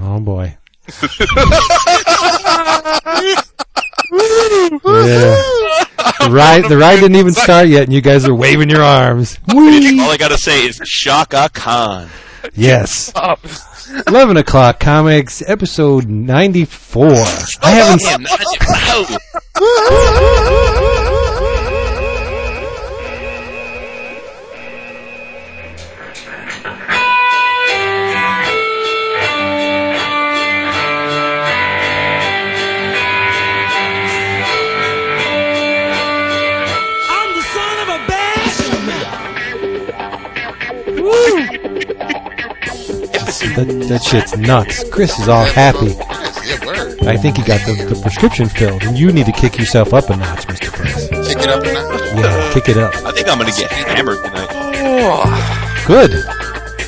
Oh boy. yeah. The ride, the ride didn't even start yet, and you guys are waving your arms. Whee! All I gotta say is Chaka Khan. Yes. 11 o'clock comics, episode 94. I haven't, that, that shit's nuts. Chris is all happy. I think he got the, the prescription filled, and you need to kick yourself up a notch, Mr. Chris. Kick it up a notch. Yeah, kick it up. I think I'm gonna get hammered tonight. Good.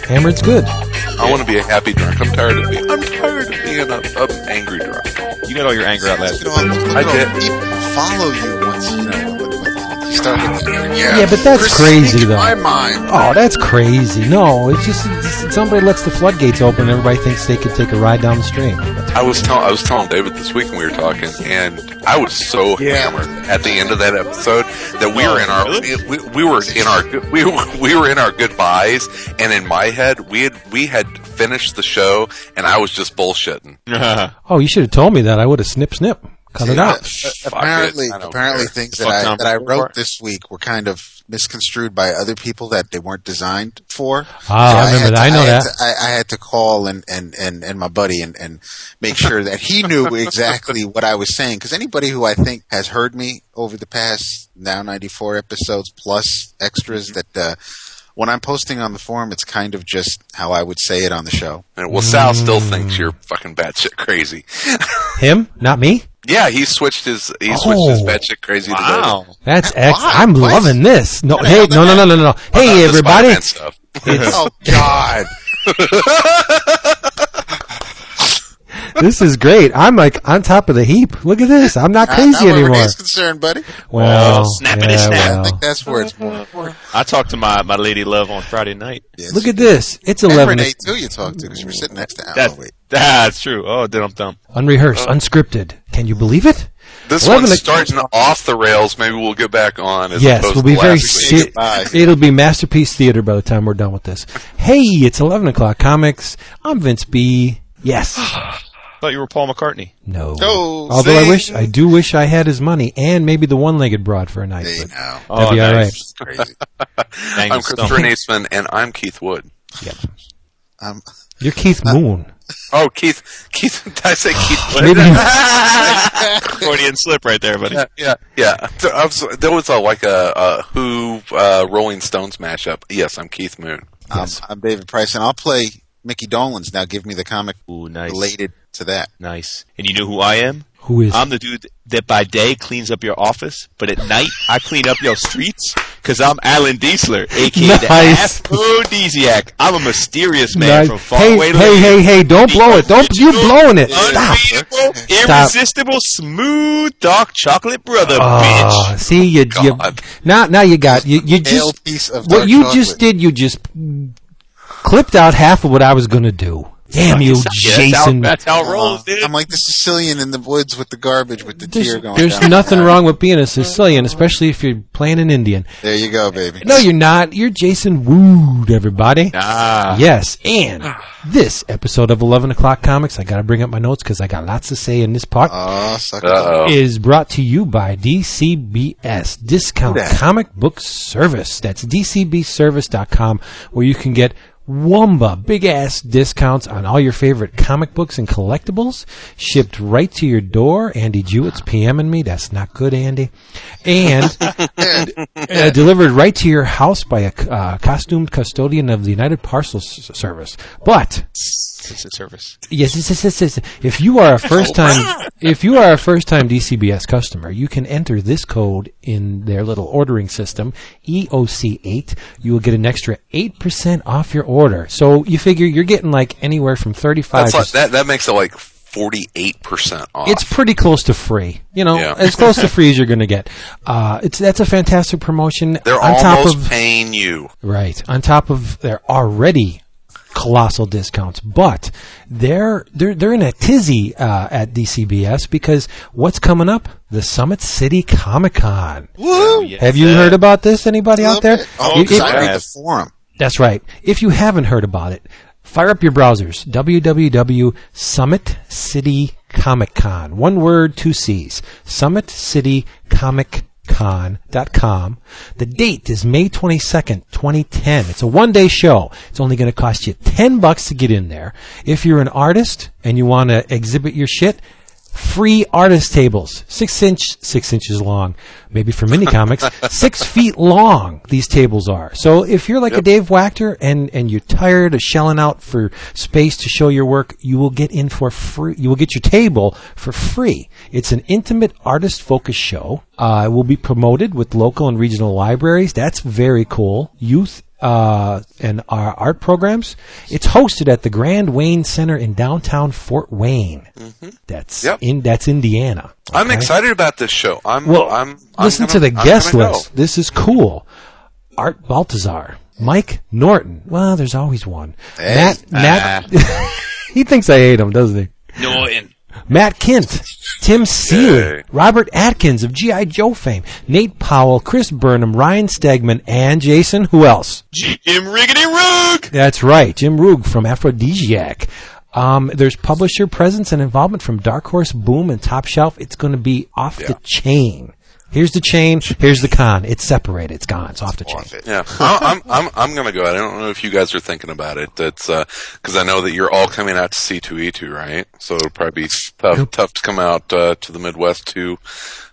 Hammered's good. I want to be a happy drunk. I'm tired of being. I'm tired of being an angry drunk. You got all your anger out last You week. know, look I at all did. follow you once you know. When- when You. Yeah, Yeah, but that's Chris crazy, though. My mind. Oh, that's crazy. No, it's just it's, somebody lets the floodgates open, and everybody thinks they could take a ride down the stream. I was telling I was telling David this week when we were talking, and I was so Yeah. hammered at the end of that episode that we oh, were in our we, we were in our we were, we were in our goodbyes, and in my head we had we had finished the show, and I was just bullshitting. Oh, you should have told me that. I would have snip snip, cut it Yeah, out. uh, apparently, it, apparently, care. things that I that I wrote this week were kind of misconstrued by other people that they weren't designed for. Ah, So I remember had that. to- I know had that. to- I, I had to call and, and, and, and my buddy and, and make sure that he knew exactly what I was saying. Because anybody who I think has heard me over the past now 94 episodes plus extras that uh, when I'm posting on the forum, it's kind of just how I would say it on the show. Well, Sal still thinks you're fucking batshit crazy. Him, not me. Yeah, he switched his he switched his Oh. batshit crazy. to Wow. That's Why? ex. I'm Why? loving this. No, hey, no, no, no, no, no. the- Hey, the everybody. Stuff. oh God! This is great. I'm like on top of the heap. Look at this. I'm not Not- crazy not where anymore. Renee's concerned, buddy. Well, Oh, snappity yeah, snap. I think that's where it's more. I talked to my, my lady love on Friday night. Yes. Look at this. It's and 11. Renee too. You talked to because you were sitting next to Al. That's, Oh, wait. That's true. Oh, dum dum. Unrehearsed, unscripted. Can you believe it? This one's o'c- starting off the rails. Maybe we'll get back on. As Yes, we'll be to very. last. Se- it'll be masterpiece theater by the time we're done with this. Hey, it's 11 o'clock comics. I'm Vince B. Yes. Thought you were Paul McCartney. No. Oh, Although I wish, I do wish I had his money and maybe the one-legged broad for a night. Hey, but now. that'd be all right. Crazy. I'm it's Christopher Naisman, and I'm Keith Wood. Um, You're Keith Moon. Oh, Keith, Keith, did I say Keith Wood? Maybe you, Freudian slip right there, buddy. yeah, yeah, yeah. So, I was, there was a, like a, a Who uh, Rolling Stones mashup. Yes, I'm Keith Moon. um, I'm David Price, and I'll play Mickey Dolenz. Now, give me the comic Ooh, nice. related to that. Nice. And you know who I am? Who is? I'm the dude that by day cleans up your office, but at night I clean up your streets because I'm Alan Diesler, aka the Nice. Afrodisiac. I'm a mysterious man Nice. from far hey, away. hey, hey, hey! hey! Don't blow it! Don't you blowing it? Stop! Unbeatable, irresistible, smooth, dark chocolate brother, Oh, bitch. see you, you now now you got you you just piece of what you chocolate. just did you just clipped out half of what I was gonna do. Damn you, Yeah, that's how- Jason! That's how it rolls, dude. I'm like the Sicilian in the woods with the garbage with the There's, tear going there's down. nothing wrong with being a Sicilian, especially if you're playing an Indian. There you go, baby. No, you're not. You're Jason Wood, everybody. Ah. Yes, and this episode of 11 O'Clock Comics, I gotta bring up my notes because I got lots to say in this part. Oh, suck Uh is brought to you by DCBS, Discount Comic Book Service. That's DCBService.com, where you can get Wumba big ass discounts on all your favorite comic books and collectibles shipped right to your door. Andy Jewett's PMing me. That's not good, Andy. And uh, delivered right to your house by a uh, costumed custodian of the United Parcel S- Service. But It's a service. Yes, yes, yes, yes, yes. If you are a first time, if you are a first time DCBS customer, you can enter this code in their little ordering system, EOC8. You will get an extra 8% off your order. So you figure you're getting like anywhere from 35 That's to like, that, that makes it like 48% off. it's pretty close to free. You know, Yeah. as close to free as you're going to get. Uh, it's that's a fantastic promotion. They're on top almost of paying you. right on top of their already colossal discounts. But they're they're they're in a tizzy uh, at DCBS because what's coming up? The Summit City Comic Con. Woo! yes. Have you heard about this? Anybody out there? Oh, You- 'cause it- I read the forum. That's right. If you haven't heard about it, fire up your browsers. www.summitcitycomiccon. One word, two C's. SummitCityComicCon.com. The date is May 22nd, 2010. It's a one day show. It's only going to cost you 10 bucks to get in there. If you're an artist and you want to exhibit your shit, free artist tables, six inch, six inches long, maybe for mini comics, six feet long. These tables are. So if you're like a Dave Wachter and and you're tired of shelling out for space to show your work, you will get in for free. You will get your table for free. It's an intimate artist focused show. Uh, it will be promoted with local and regional libraries. That's very cool. Youth uh, and our art programs. It's hosted at the Grand Wayne Center in downtown Fort Wayne. That's Yep. in that's Indiana. I'm excited about this show. I'm. Well, I'm, I'm listen gonna- to the I'm guest gonna go. list. This is cool. Art Baltazar, Mike Norton. Well, there's always one. Matt. Matt. he thinks I hate him, doesn't he? Norton. Matt Kindt, Tim Seeley, Robert Atkins of GI Joe fame, Nate Powell, Chris Burnham, Ryan Stegman, and Jason. Who else? Jim Riggedy Rugg. That's right, Jim Rugg from Afrodisiac. Um, there's publisher presence and involvement from Dark Horse, Boom, and Top Shelf. It's going to be off the chain. Here's the chain. Here's the con. It's separated. It's gone. It's off the chain. Yeah, I- I'm I'm I'm gonna go. I don't know if you guys are thinking about it. That's because I know that you're all coming out to C2E2, right? So it'll probably be tough tough to come out uh, to the Midwest two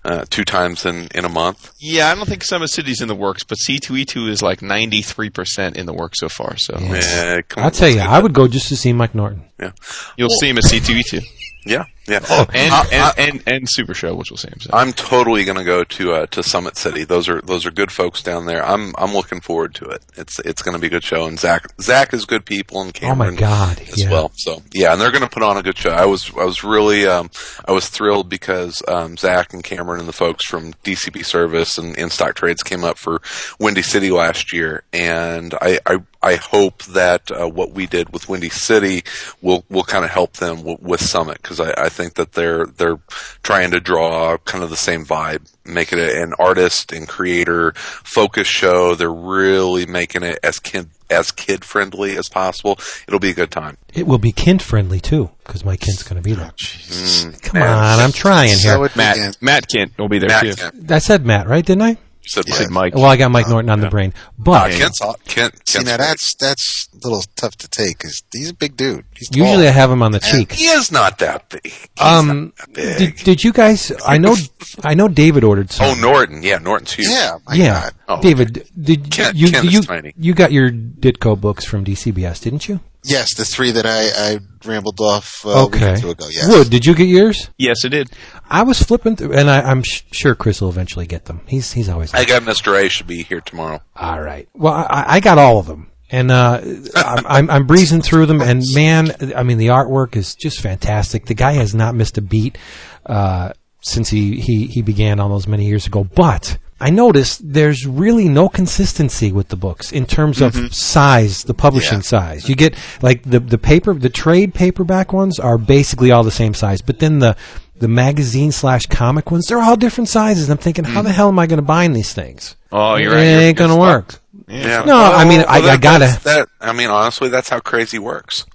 uh, two times in in a month. Yeah, I don't think Summit City's in the works, but C2E2 is like 93% in the works so far. So Yeah, come I'll on, tell you, I would go just to see Mike Norton. that. you'll see him at C2E2 Yeah, yeah, Oh, and, I- I- and, and and Super Show, which we'll see him. So. I'm totally going to go to uh, to Summit City. Those are those are good folks down there. I'm I'm looking forward to it. It's it's going to be a good show, and Zach Zach is good people, and Oh my Cameron God! as Yeah. well. So yeah, and they're going to put on a good show. I was I was really um, I was thrilled because um, Zach and Cameron and the folks from DCB Service and In Stock Trades came up for Windy City last year, and I I, I hope that uh, what we did with Windy City will will kind of help them w- with Summit because I, I think that they're they're trying to draw kind of the same vibe, make it an artist and creator focused show. They're really making it as kid as kid friendly as possible. It'll be a good time. It will be kind friendly too, because my kind's going to be there. Mm, Come man. on, I'm trying So here. it Matt began. Matt Kent will be there Matt too. Kent. I said Matt, right? Didn't I? You said, You said Mike. Mike. Well, I got Mike Norton on the brain, but Uh, Kent's hot. Kent. See, now that's that's a little tough to take because he's a big dude. He's usually I have him on the cheek. He is not that big. He's Um, not that big. did, did you guys? I know, I know. David ordered some. oh, Norton. Yeah, Norton's huge. yeah, my yeah, God. Oh, David. Did Ken- you Ken is you tiny. you got your Ditko books from DCBS, didn't you? Yes, the three that I, I rambled off uh, a week okay. or two ago. Yes. Wood, did you get yours? Yes, it did. I was flipping through, and I, I'm sh- sure Chris will eventually get them. He's he's always. I got Mr. A should be here tomorrow. All right. Well, I, I got all of them, and uh, I'm, I'm I'm breezing through them, and man, I mean, the artwork is just fantastic. The guy has not missed a beat uh, since he, he he began all those many years ago. But I noticed there's really no consistency with the books in terms of size, the publishing Yeah. size. You get like the the paper, the trade paperback ones are basically all the same size, but then the the magazine slash comic ones, they're all different sizes. I'm thinking, how the hell am I going to bind these things? Oh, you're it right. It ain't gonna work. Stuck. Yeah. No, I mean, I- I that- gotta- That, I mean, honestly, that's how crazy works.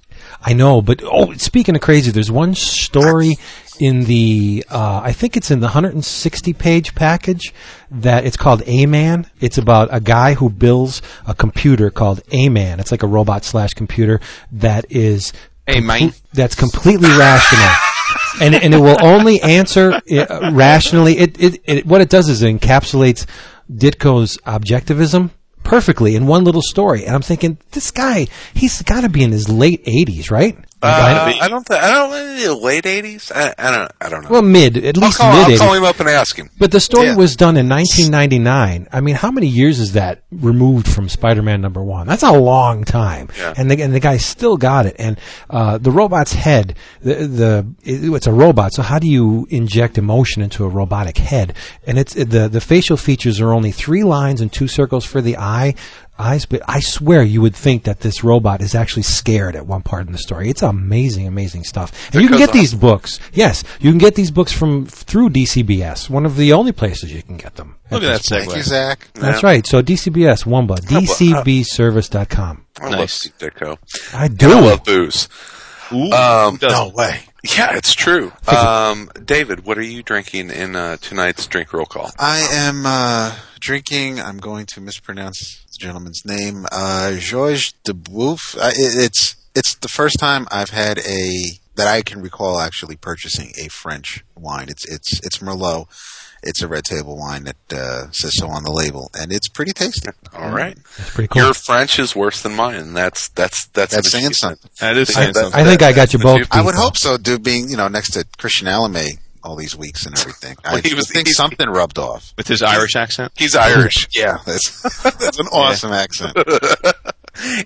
I know, but oh, speaking of crazy, there's one story in the uh, I think it's in the 160 page package that it's called A Man. It's about a guy who builds a computer called A Man. It's like a robot slash computer that is Hey, man. that's completely rational. And, and it will only answer uh, rationally. It, it, it what it does is it encapsulates Ditko's objectivism perfectly in one little story. And I'm thinking, this guy, he's got to be in his late 80s, right? Uh, I don't. Th- I don't. In the late eighties. I, I don't. I don't know. Well, mid, at I'll least call, mid I'll 80s. call him up and ask him. But the story Yeah. was done in 1999. I mean, how many years is that removed from Spider-Man number one? That's a long time. Yeah. And the and the guy still got it. And uh, the robot's head, the the it- it's a robot. So how do you inject emotion into a robotic head? And it's the the facial features are only three lines and two circles for the eye. Eyes, but I swear you would think that this robot is actually scared at one part in the story. It's amazing, amazing stuff. And you can Because get these books. Yes, you can get these books from through DCBS. One of the only places you can get them. Look at that Thank you. Zach. That's right. So DCBS, Wumba, DCBService.com. I love Nice. Steve Ditko. I do. I love booze. Ooh, Um, who doesn't? No way. Yeah, it's true. Um, David, what are you drinking in uh, tonight's drink roll call? I am uh, drinking. I'm going to mispronounce the gentleman's name. Uh, Georges Duboeuf. Uh, it, it's it's the first time I've had a that I can recall actually purchasing a French wine. It's it's it's Merlot. It's a red table wine that uh, says so on the label, and it's pretty tasty. All right, That's pretty cool. your French is worse than mine. That's that's that's That's an saying something. That is I- saying that- something. I think I got you both. I would hope so, dude. Being you know next to Christian Alame all these weeks and everything, I he was- think he- something rubbed off. With his Irish accent. He's Irish Yeah, that's that's an awesome accent.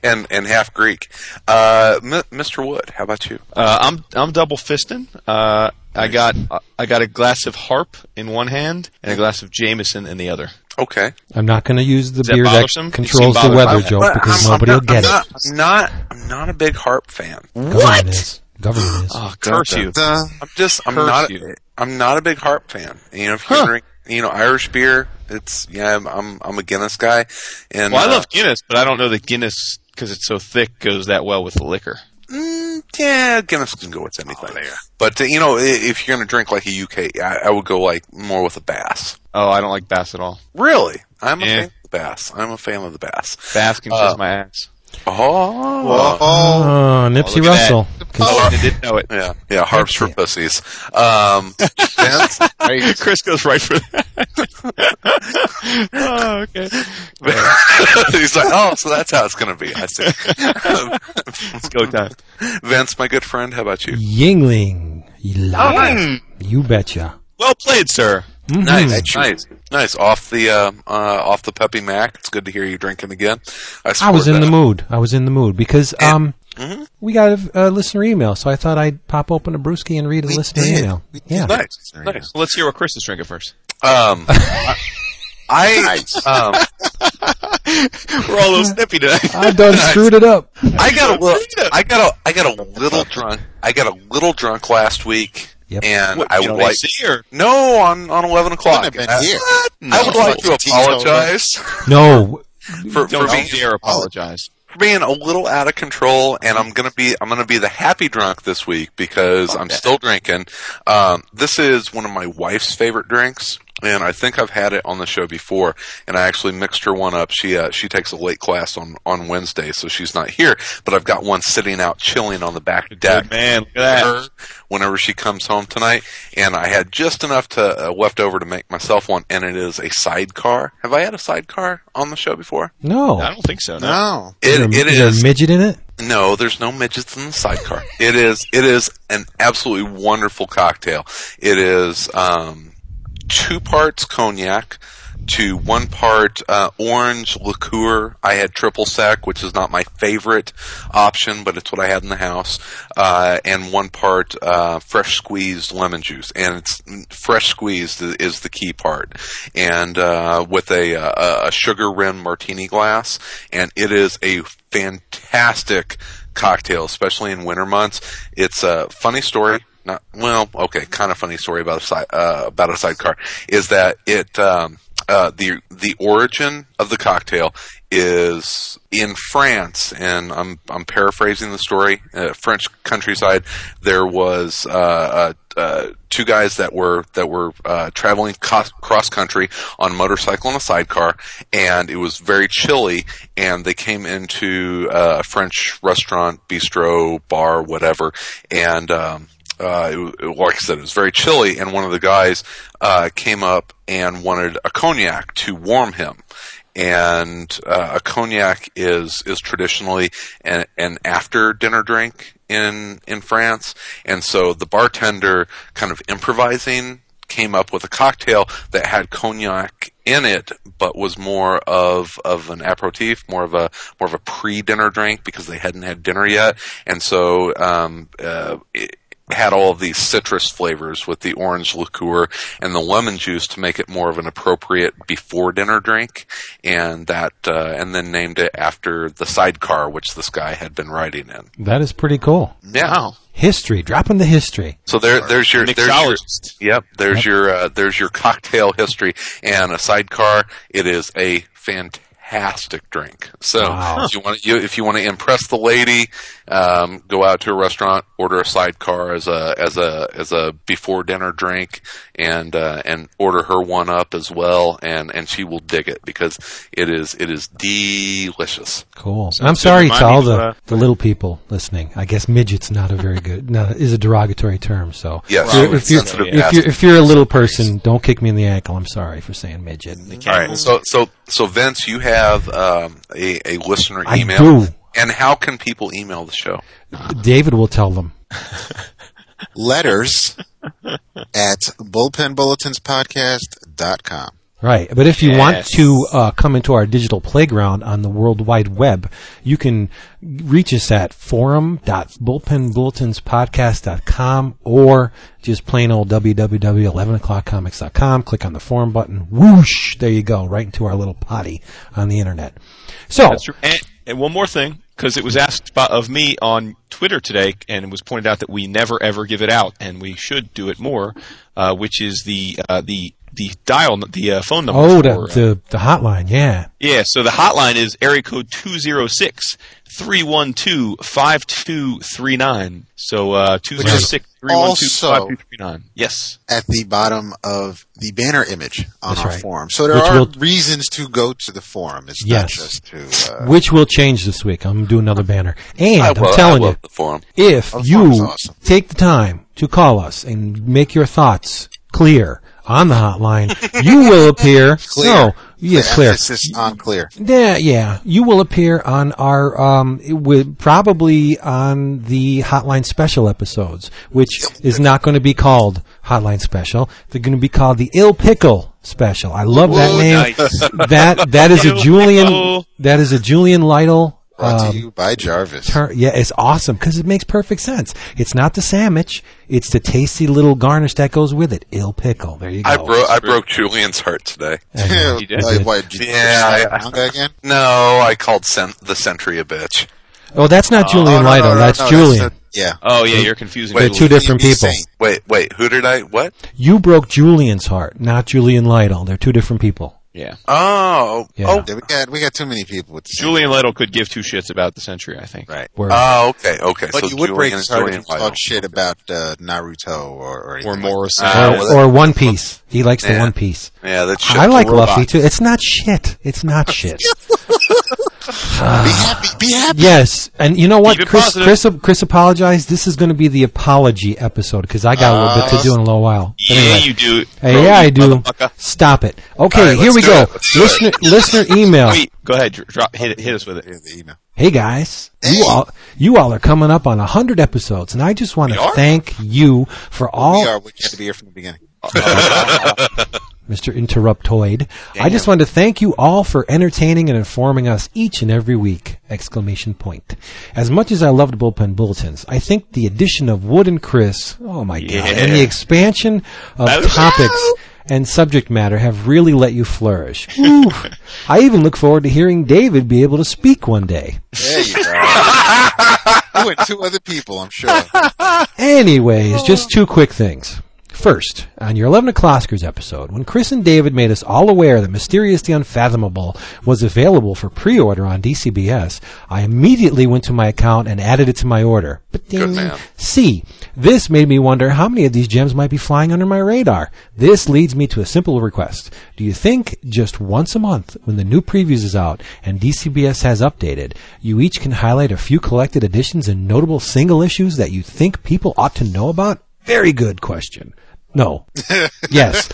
and and half Greek. Uh, M- Mr. Wood, how about you? Uh, I'm I'm double fisting. Uh, I got I got a glass of Harp in one hand and a glass of Jameson in the other. Okay, I'm not going to use the Is that beer that bothersome? You controls the weather that. joke because I'm- nobody I'm will get not, it. I'm not, I'm not a big harp fan. Government is. Government is. Oh, curse you! I'm just, I'm Curse not, you. I'm not a big harp fan. You know, if you Huh. drink, you know, Irish beer, it's yeah, I'm, I'm, I'm a Guinness guy, and Well, I uh, love Guinness, but I don't know that Guinness because it's so thick goes that well with the liquor. Mm, yeah, Guinness can go with anything. Oh, there. But uh, you know, if you're gonna drink like a UK, I, I would go like more with a Bass. Oh, I don't like Bass at all. Really, I'm a Yeah. fan of the Bass. I'm a fan of the Bass. Bass can Uh, kiss my ass. Oh, Oh, Oh, Nipsey look at. Russell. Oh, I didn't know it. yeah, yeah, harps for pussies. Um, Vince, Chris goes right for that. oh, okay. he's like, oh, so that's how it's gonna be. I see. It's go time. Vince, my good friend, how about you? Yuengling. Live. Mm. You betcha. Well played, sir. Mhm. Nice, nice, nice. Off the uh, uh, off the Peppy Mac. It's good to hear you drinking again. I, I was support in the mood. I was in the mood because um, Mhm. we got a, a listener email, so I thought I'd pop open a brewski and read a We listener did. email. We did. Yeah. Nice, nice. Well, let's hear what Chris is drinking first. Um, I um, We're all a little snippy today. I done screwed it up. I got a little, I got a, I got a little drunk. I got a little drunk last week, Yep. and What, I you would like AC or no on on eleven o'clock. Couldn't been I- here. I would like to apologize No, for, for don't being you dare apologize. for being a little out of control, and I'm gonna be I'm gonna be the happy drunk this week because I'm still drinking. Um, this is one of my wife's favorite drinks, and I think I've had it on the show before. And I actually mixed her one up. She uh, she takes a late class on on Wednesday, so she's not here. But I've got one sitting out chilling on the back deck. Good man, look at that. her whenever she comes home tonight, and I had just enough to uh, left over to make myself one, and it is a sidecar. Have I had a sidecar on the show before? no. I don't think so. No. No. It, is, there, it is there is a midget in it? no, there's no midgets in the sidecar. it is it is an absolutely wonderful cocktail. It is um, two parts cognac to one part uh, orange liqueur. I had triple sec, which is not my favorite option, but it's what I had in the house, uh, and one part uh, fresh squeezed lemon juice. And it's fresh squeezed is, the key part, and uh, with a, a, a sugar rim martini glass, and it is a fantastic cocktail, especially in winter months. It's a funny story. Not well, okay, kind of funny story about a side uh, about a sidecar is that it um, uh, the the origin of the cocktail is in France, and I'm I'm paraphrasing the story. Uh, French countryside, there was uh, uh, uh, two guys that were that were uh, traveling co- cross country on motorcycle in a sidecar, and it was very chilly, and they came into a French restaurant, bistro, bar, whatever, and um, uh, it, like I said, it was very chilly, and one of the guys uh, came up and wanted a cognac to warm him. And uh, a cognac is is traditionally an, an after dinner drink in in France, and so the bartender kind of improvising came up with a cocktail that had cognac in it, but was more of of an aperitif, more of a more of a pre dinner drink because they hadn't had dinner yet, and so um, uh, it, had all of these citrus flavors with the orange liqueur and the lemon juice to make it more of an appropriate before dinner drink, and that uh, and then named it after the sidecar which this guy had been riding in. That is pretty cool. Yeah. Wow. History, dropping the history. So there, there's your, there's your, yep, there's your, uh, there's your cocktail history and a sidecar. It is a fantastic drink. So Wow. if you want, you, if you want to impress the lady, um, go out to a restaurant, order a sidecar as a, as a, as a before dinner drink and, uh, and order her one up as well. And, and she will dig it because it is, it is delicious. Cool. Sounds I'm sorry to all of, the, uh, the little people listening. I guess midget's not a very good, not, is a derogatory term. So Yes. if you're, if you're, sensitive if you're, if you're a little person, don't kick me in the ankle. I'm sorry for saying midget. All right. So, so, so Vince, you have, um, a, a listener email. I email. do. And how can people email the show? David will tell them. Letters at bullpenbulletinspodcast.com. Right. But if you want to uh, come into our digital playground on the World Wide Web, you can reach us at forum.bullpenbulletinspodcast.com or just plain old www.11o'clockcomics.com. Click on the forum button. Whoosh! There you go. Right into our little potty on the internet. So, That's true. And, and one more thing, because it was asked about, of me on Twitter today, and it was pointed out that we never ever give it out, and we should do it more, uh, which is the uh, the the dial, the uh, phone number. oh, for, the, uh, the, the hotline. Yeah. yeah, so the hotline is area code 206 312 5239. So uh, 206 312 also- 5239. Yes. At the bottom of the banner image on That's our right. forum. So there Which are will- reasons to go to the forum. It's Yes. not just to, uh, Which will change this week. I'm going to do another banner. And I I'm love, telling you, the forum. if Oh, the you awesome. take the time to call us and make your thoughts clear on the hotline, you will appear. Clear. No, yes, clear. Emphasis on clear. Yeah, yeah. You will appear on our, um, it would probably on the Hotline Special episodes, which is not going to be called Hotline Special. They're going to be called the Ill Pickle Special. I love that name. nice. That that is a Julian. That is a Julian Lytle. Brought um, to you by Jarvis. Tur- yeah, it's awesome because it makes perfect sense. It's not the sandwich; it's the tasty little garnish that goes with it. Ill pickle. There you go. I broke I broke Julian's heart today. I know. You did? What, did Yeah, I- No, I called Cent- the Sentry a bitch. Oh, that's not Julian Oh, no, Lytle. no, no, that's no, Julian. the- yeah. Oh, yeah, you're confusing They're two different people. sane. Wait, wait, who did I? What? You broke Julian's heart, not Julian Lytle. They're two different people. Yeah. Oh, Yeah. oh, Yeah, we got we got too many people with the same- Julian Lytle could give two shits about the Sentry, I think. Right. Where oh, okay, okay. But so you would Julian break and his heart if Julian you talk shit about uh, Naruto or or, anything Or like Morrison. Ah, or, well, or One Piece. He likes the One Piece. Yeah, that's. I like robot. Luffy too. It's not shit. It's not shit. that. Be ah. happy. Be happy. yes, and you know what? Chris. Chris, Chris apologized. This is going to be the apology episode because I got a little bit to do in a little while. Yeah, anyway. you do. Hey, Bro, yeah, you I do. Stop it. Okay, All right, here we go. it. Let's do Listener, listener email. Wait, go ahead. Drop, hit, hit us with it. The email. Hey guys, Hey. you all you all are coming up on a hundred episodes, and I just want to thank you for all we are. We had to be here from the beginning. Mr. Interruptoid. I just want to thank you all for entertaining and informing us each and every week! Exclamation point. As much as I loved bullpen bulletins, I think the addition of Wood and Chris, oh my god, and the expansion of That was- topics and subject matter have really let you flourish. Whew. I even look forward to hearing David be able to speak one day. There you go. you and two other people, I'm sure. Anyways, just two quick things. First, on your 11 O'Clockers episode, when Chris and David made us all aware that Mysterius the Unfathomable was available for pre-order on DCBS, I immediately went to my account and added it to my order. But Good man. C. This made me wonder how many of these gems might be flying under my radar. This leads me to a simple request. Do you think just once a month, when the new previews is out and DCBS has updated, you each can highlight a few collected editions and notable single issues that you think people ought to know about? Very good question. No. yes.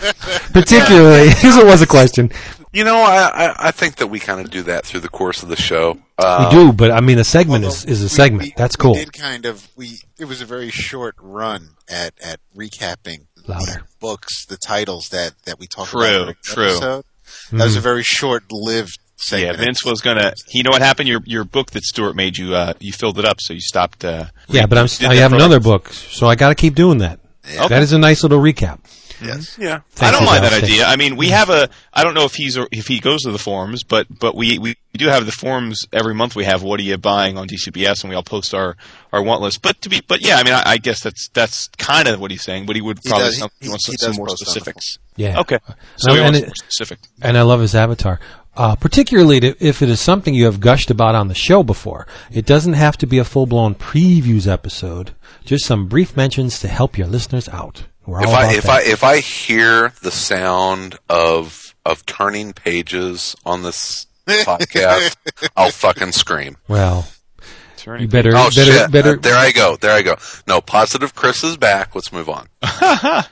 Particularly, because it was a question. You know, I, I, I think that we kind of do that through the course of the show. We Uh, do, but I mean, a segment is, is a we- segment. we- That's we cool. did kind of we. It was a very short run at at recapping Louder. the books, the titles that that we talked True, about. during the true. That Mm-hmm. was a very short-lived segment. Yeah, Vince was gonna. You know what happened? Your your book that Stuart made you, uh, you filled it up, so you stopped. Uh, Yeah, but I'm, did I have another book, so I got to keep doing that. Yeah. That is a nice little recap. Yes. Yeah. I don't you, mind that idea. I mean, we have a. I don't know if he's if he goes to the forums, but but we we do have the forums every month. We have what are you buying on DCBS, and we all post our our want list. But to be, but yeah, I mean, I, I guess that's that's kind of what he's saying. But he would He probably does- some, he- wants he some does more post on the specifics. Yeah. Okay, so No, he and it- more specific. and I love his avatar. Uh, particularly to, if it is something you have gushed about on the show before. It doesn't have to be a full-blown previews episode. Just some brief mentions to help your listeners out. We're all If I if that. I if I hear the sound of of turning pages on this podcast, I'll fucking scream. well, Turning you better, Oh better, shit! better. Uh, there I go. There I go. No, positive. Chris is back. Let's move on.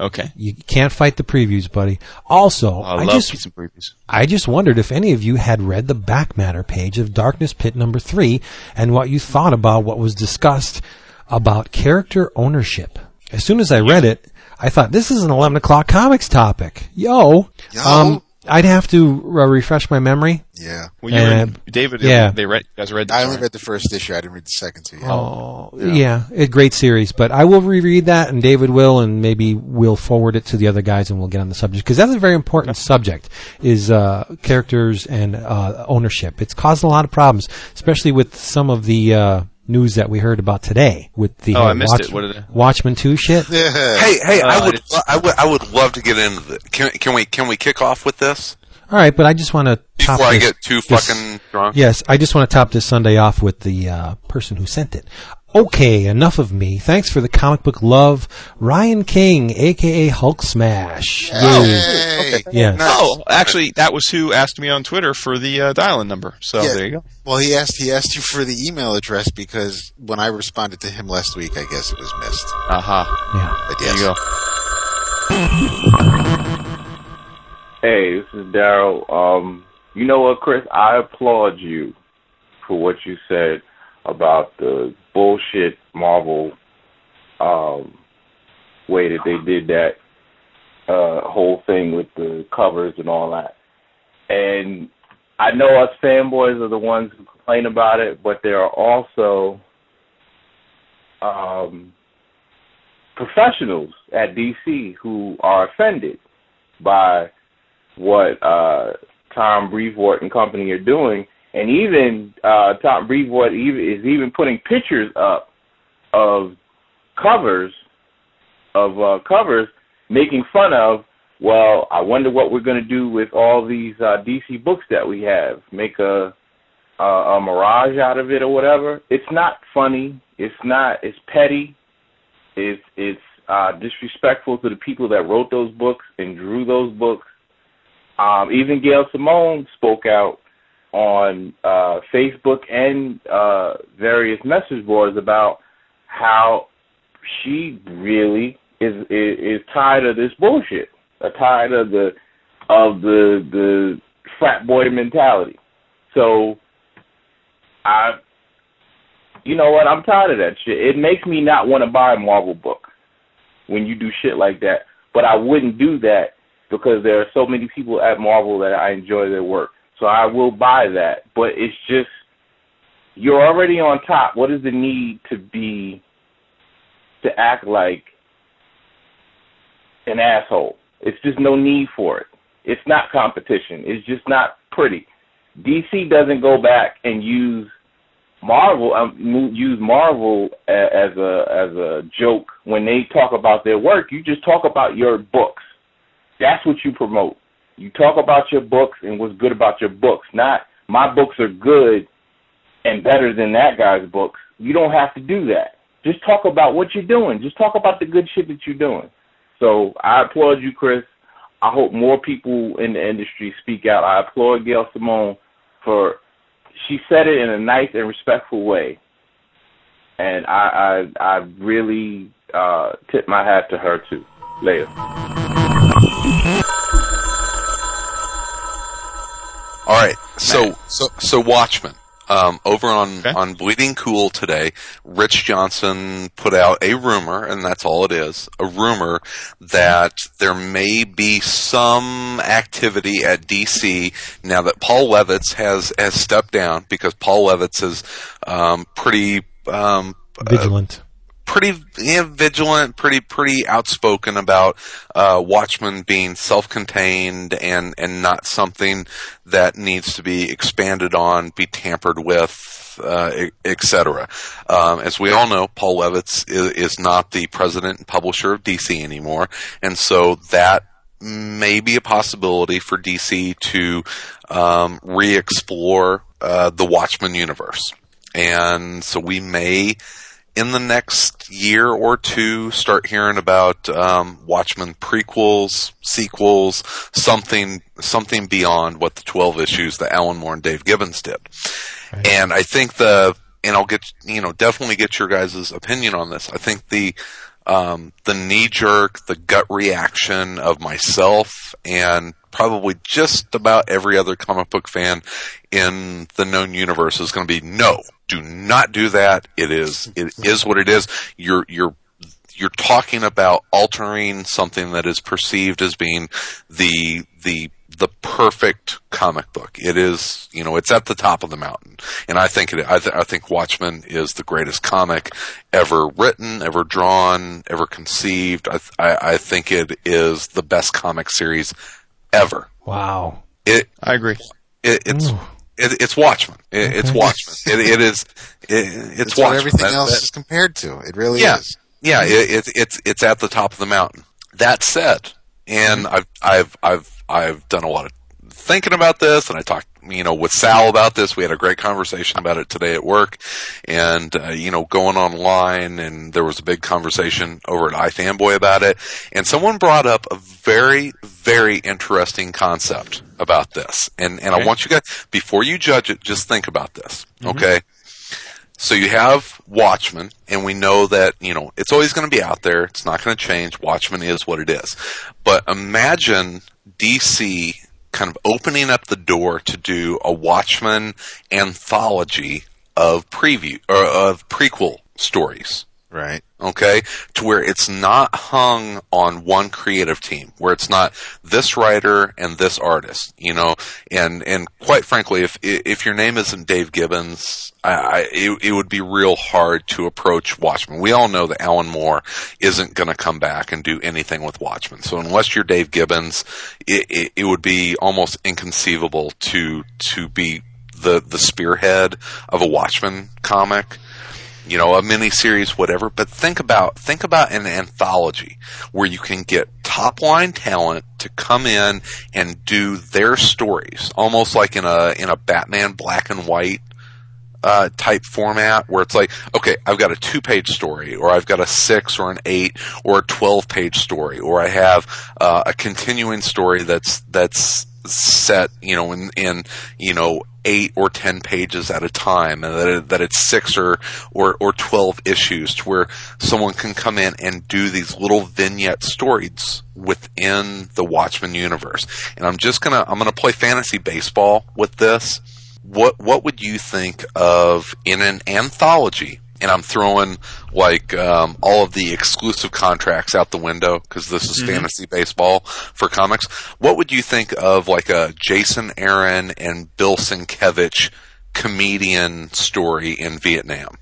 Okay, you can't fight the previews, buddy. Also, I, I, love just, some previews. I just wondered if any of you had read the back matter page of Darkness Pit number three and what you thought about what was discussed about character ownership. As soon as I read it, I thought this is an 11 o'clock comics topic. Yo. Yo. Um, I'd have to uh, refresh my memory. Yeah. Well, you and Uh, David, yeah. they read. You guys read. This, I only right? read the first issue. I didn't read the second two yet. Oh, yeah, a great series. But I will reread that, and David will, and maybe we'll forward it to the other guys, and we'll get on the subject because that's a very important subject: is uh, characters and uh, ownership. It's caused a lot of problems, especially with some of the uh, news that we heard about today with the Oh, uh, I missed it. What did it- Watchmen Two shit. Hey, hey! Uh, I would, it's- I would, I would love to get into this. Can, can we, can we kick off with this All right, but I just want to top before I this- get too this- fucking drunk? Yes, I just want to top this Sunday off with the uh, person who sent it. Okay, enough of me. Thanks for the comic book love, Ryan King, aka Hulk Smash. Yay. Hey. Yes. Oh, actually, that was who asked me on Twitter for the uh, dial-in number. So Yeah. there you go. Well, he asked he asked you for the email address because when I responded to him last week, I guess it was missed. Aha. Yeah. But There you go. Hey, this is Daryl. Um, you know what, Chris? I applaud you for what you said about the bullshit Marvel um, way that they did that uh, whole thing with the covers and all that. And I know us fanboys are the ones who complain about it, but there are also um, professionals at DC who are offended by what uh, Tom Brevoort and company are doing, and even uh, Tom Brevoort is even putting pictures up of covers of uh, covers, making fun of. Well, I wonder what we're going to do with all these uh, DC books that we have. Make a, a a mirage out of it or whatever. It's not funny. It's not. It's petty. It's it's uh, disrespectful to the people that wrote those books and drew those books. Um, even Gail Simone spoke out on uh, Facebook and uh, various message boards about how she really is, is is tired of this bullshit, uh, tired of the of the the frat boy mentality. So I, you know what? I'm tired of that shit. It makes me not want to buy a Marvel book when you do shit like that. But I wouldn't do that because there are so many people at Marvel that I enjoy their work. So I will buy that. But it's just you're already on top. What is the need to be to act like an asshole? It's just no need for it. It's not competition. It's just not pretty. DC doesn't go back and use Marvel um, use Marvel as a as a joke when they talk about their work. You just talk about your books. That's what you promote. You talk about your books and what's good about your books. Not my books are good and better than that guy's books. You don't have to do that. Just talk about what you're doing. Just talk about the good shit that you're doing. So I applaud you, Chris. I hope more people in the industry speak out. I applaud Gail Simone for she said it in a nice and respectful way, and I I, I really uh, tip my hat to her too. Later. All right. So, so, so Watchmen. Um, over on, Okay. on Bleeding Cool today, Rich Johnston put out a rumor, and that's all it is, a rumor that there may be some activity at DC now that Paul Levitz has, has stepped down because Paul Levitz is, um, pretty, um, Vigilant. Pretty yeah, vigilant, pretty pretty outspoken about uh, Watchmen being self-contained and and not something that needs to be expanded on, be tampered with, uh, etc. Um, as we all know, Paul Levitz is, is not the president and publisher of DC anymore, and so that may be a possibility for DC to um, re-explore uh, the Watchmen universe, and so we may in the next year or two start hearing about um, Watchmen prequels, sequels, something something beyond what the twelve issues that Alan Moore and Dave Gibbons did. And I think the and I'll get you know definitely get your guys' opinion on this. I think the um, the knee jerk, the gut reaction of myself and probably just about every other comic book fan in the known universe is going to be no, do not do that. It is it is what it is. You're you're you're talking about altering something that is perceived as being the the the perfect comic book. It is, you know, it's at the top of the mountain, and I think it. I, th- I think Watchmen is the greatest comic ever written, ever drawn, ever conceived. I, th- I, I think it is the best comic series ever. Wow. It, I agree. it it's. Ooh. It, it's Watchmen. It, it's Watchmen. It, it is. It, it's It's what Watchmen. everything That- else that- is compared to. It really Yeah. is. yeah, it, it's it's it's at the top of the mountain. That said, and mm-hmm. I've I've I've I've done a lot of thinking about this, and I talked you know with Sal about this. We had a great conversation about it today at work, and uh, you know going online, and there was a big conversation over at iFanboy about it, and someone brought up a very very interesting concept about this, and and I want you guys before you judge it, just think about this, okay? So you have Watchmen, and we know that, you know, it's always going to be out there. It's not going to change. Watchmen is what it is. But imagine DC kind of opening up the door to do a Watchmen anthology of preview, or of prequel stories Right. okay, to where it's not hung on one creative team, where it's not this writer and this artist, you know, and and quite frankly, if if your name isn't Dave Gibbons, I, I it, it would be real hard to approach Watchmen. We all know that Alan Moore isn't going to come back and do anything with Watchmen, so unless you're Dave Gibbons, it, it, it would be almost inconceivable to to be the the spearhead of a Watchmen comic you know, a mini series, whatever. But think about think about an anthology where you can get top line talent to come in and do their stories, almost like in a in a Batman black and white uh, type format where it's like, okay, I've got a two page story, or I've got a six or an eight or a twelve page story, or I have uh, a continuing story that's that's set, you know, in in you know eight or ten pages at a time, and that it, that it's six or or or twelve issues, to where someone can come in and do these little vignette stories within the Watchmen universe. And I'm just gonna I'm gonna play fantasy baseball with this what what would you think of in an anthology? And I'm throwing like um, all of the exclusive contracts out the window because this is mm-hmm. fantasy baseball for comics. What would you think of like a Jason Aaron and Bill Sienkiewicz comedian story in Vietnam?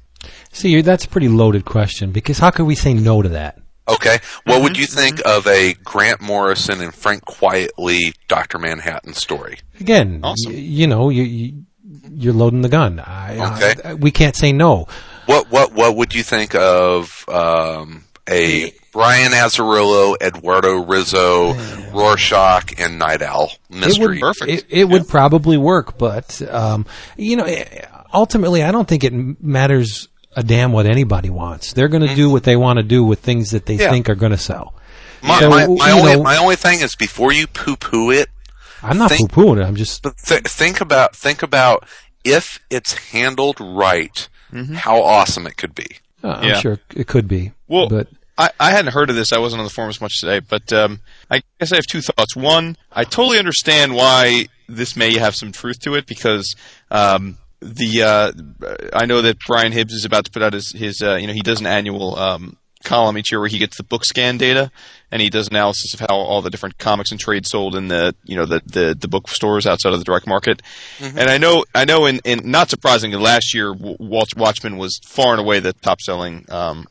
See, that's a pretty loaded question because how could we say no to that? Okay, what would mm-hmm. you think mm-hmm. of a Grant Morrison and Frank Quitely Doctor Manhattan story? Again, Awesome. y- you know, you, you you're loading the gun. I, Okay. I- we can't say no. What what what would you think of um, a Brian Azzarello, Eduardo Risso, Rorschach, and Nite Owl mystery? It would, It, it would probably work, but um, you know, eh, ultimately, I don't think it matters a damn what anybody wants. They're going to do what they want to do with things that they Mm-hmm. Yeah. think are going to sell. my, So, my, my only know- my only thing is before you poo poo it, I'm not poo-pooing it. I'm just but th- think about think about if it's handled right, how awesome it could be. uh, I'm Yeah. sure it could be. Well, but I, I hadn't heard of this. I wasn't on the forums much today, but um, I guess I have two thoughts. One, I totally understand why this may have some truth to it because um, the uh, I know that Brian Hibbs is about to put out his his uh, you know he does an annual um, column each year where he gets the book scan data and he does analysis of how all the different comics and trades sold in the you know the the, the bookstores outside of the direct market. Mm-hmm. And I know I know in, in not surprisingly last year Watchmen was far and away the top selling um,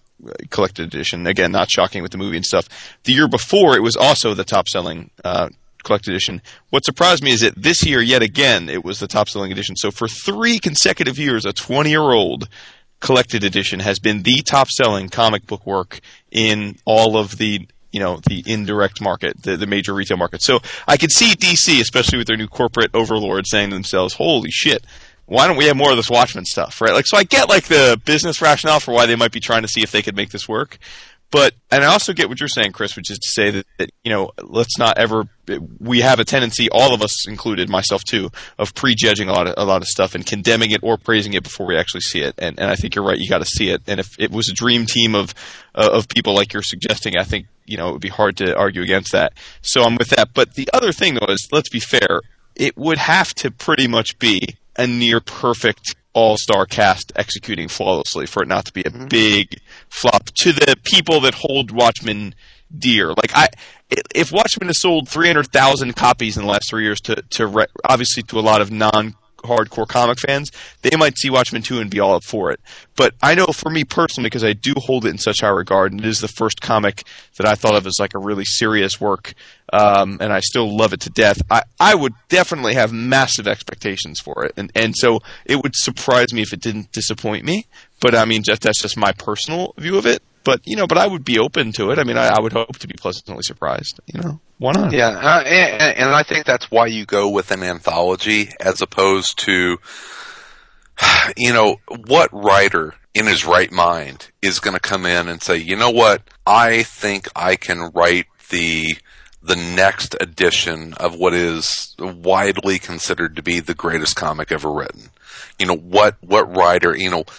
collected edition. Again, not shocking with the movie and stuff. The year before it was also the top selling uh, collected edition. What surprised me is that this year, yet again, it was the top selling edition. So for three consecutive years, a 20 year old collected edition has been the top selling comic book work in all of the you know the indirect market, the, the major retail market. So I could see DC, especially with their new corporate overlords, saying to themselves, "Holy shit, why don't we have more of this Watchmen stuff?" Right? Like, so I get like the business rationale for why they might be trying to see if they could make this work. But and I also get what you're saying, Chris, which is to say that, that you know let's not ever we have a tendency, all of us included, myself too, of prejudging a lot of a lot of stuff and condemning it or praising it before we actually see it. And and I think you're right. You got to see it. And if it was a dream team of uh, of people like you're suggesting, I think you know it would be hard to argue against that. So I'm with that. But the other thing though is, let's be fair, it would have to pretty much be a near perfect all star cast executing flawlessly for it not to be a Mm-hmm. big flop to the people that hold Watchmen dear. Like I, if Watchmen has sold three hundred thousand copies in the last three years to to re- obviously to a lot of non hardcore comic fans, they might see Watchmen 2 and be all up for it. But I know for me personally, because I do hold it in such high regard, and it is the first comic that I thought of as like a really serious work, um, and I still love it to death, I, I would definitely have massive expectations for it. And, and so it would surprise me if it didn't disappoint me. But I mean, just, that's just my personal view of it. But, you know, but I would be open to it. I mean, I, I would hope to be pleasantly surprised, you know? Why not? Yeah, uh, and, and I think that's why you go with an anthology as opposed to, you know, what writer in his right mind is going to come in and say, you know what, I think I can write the the next edition of what is widely considered to be the greatest comic ever written. You know what what writer you know what-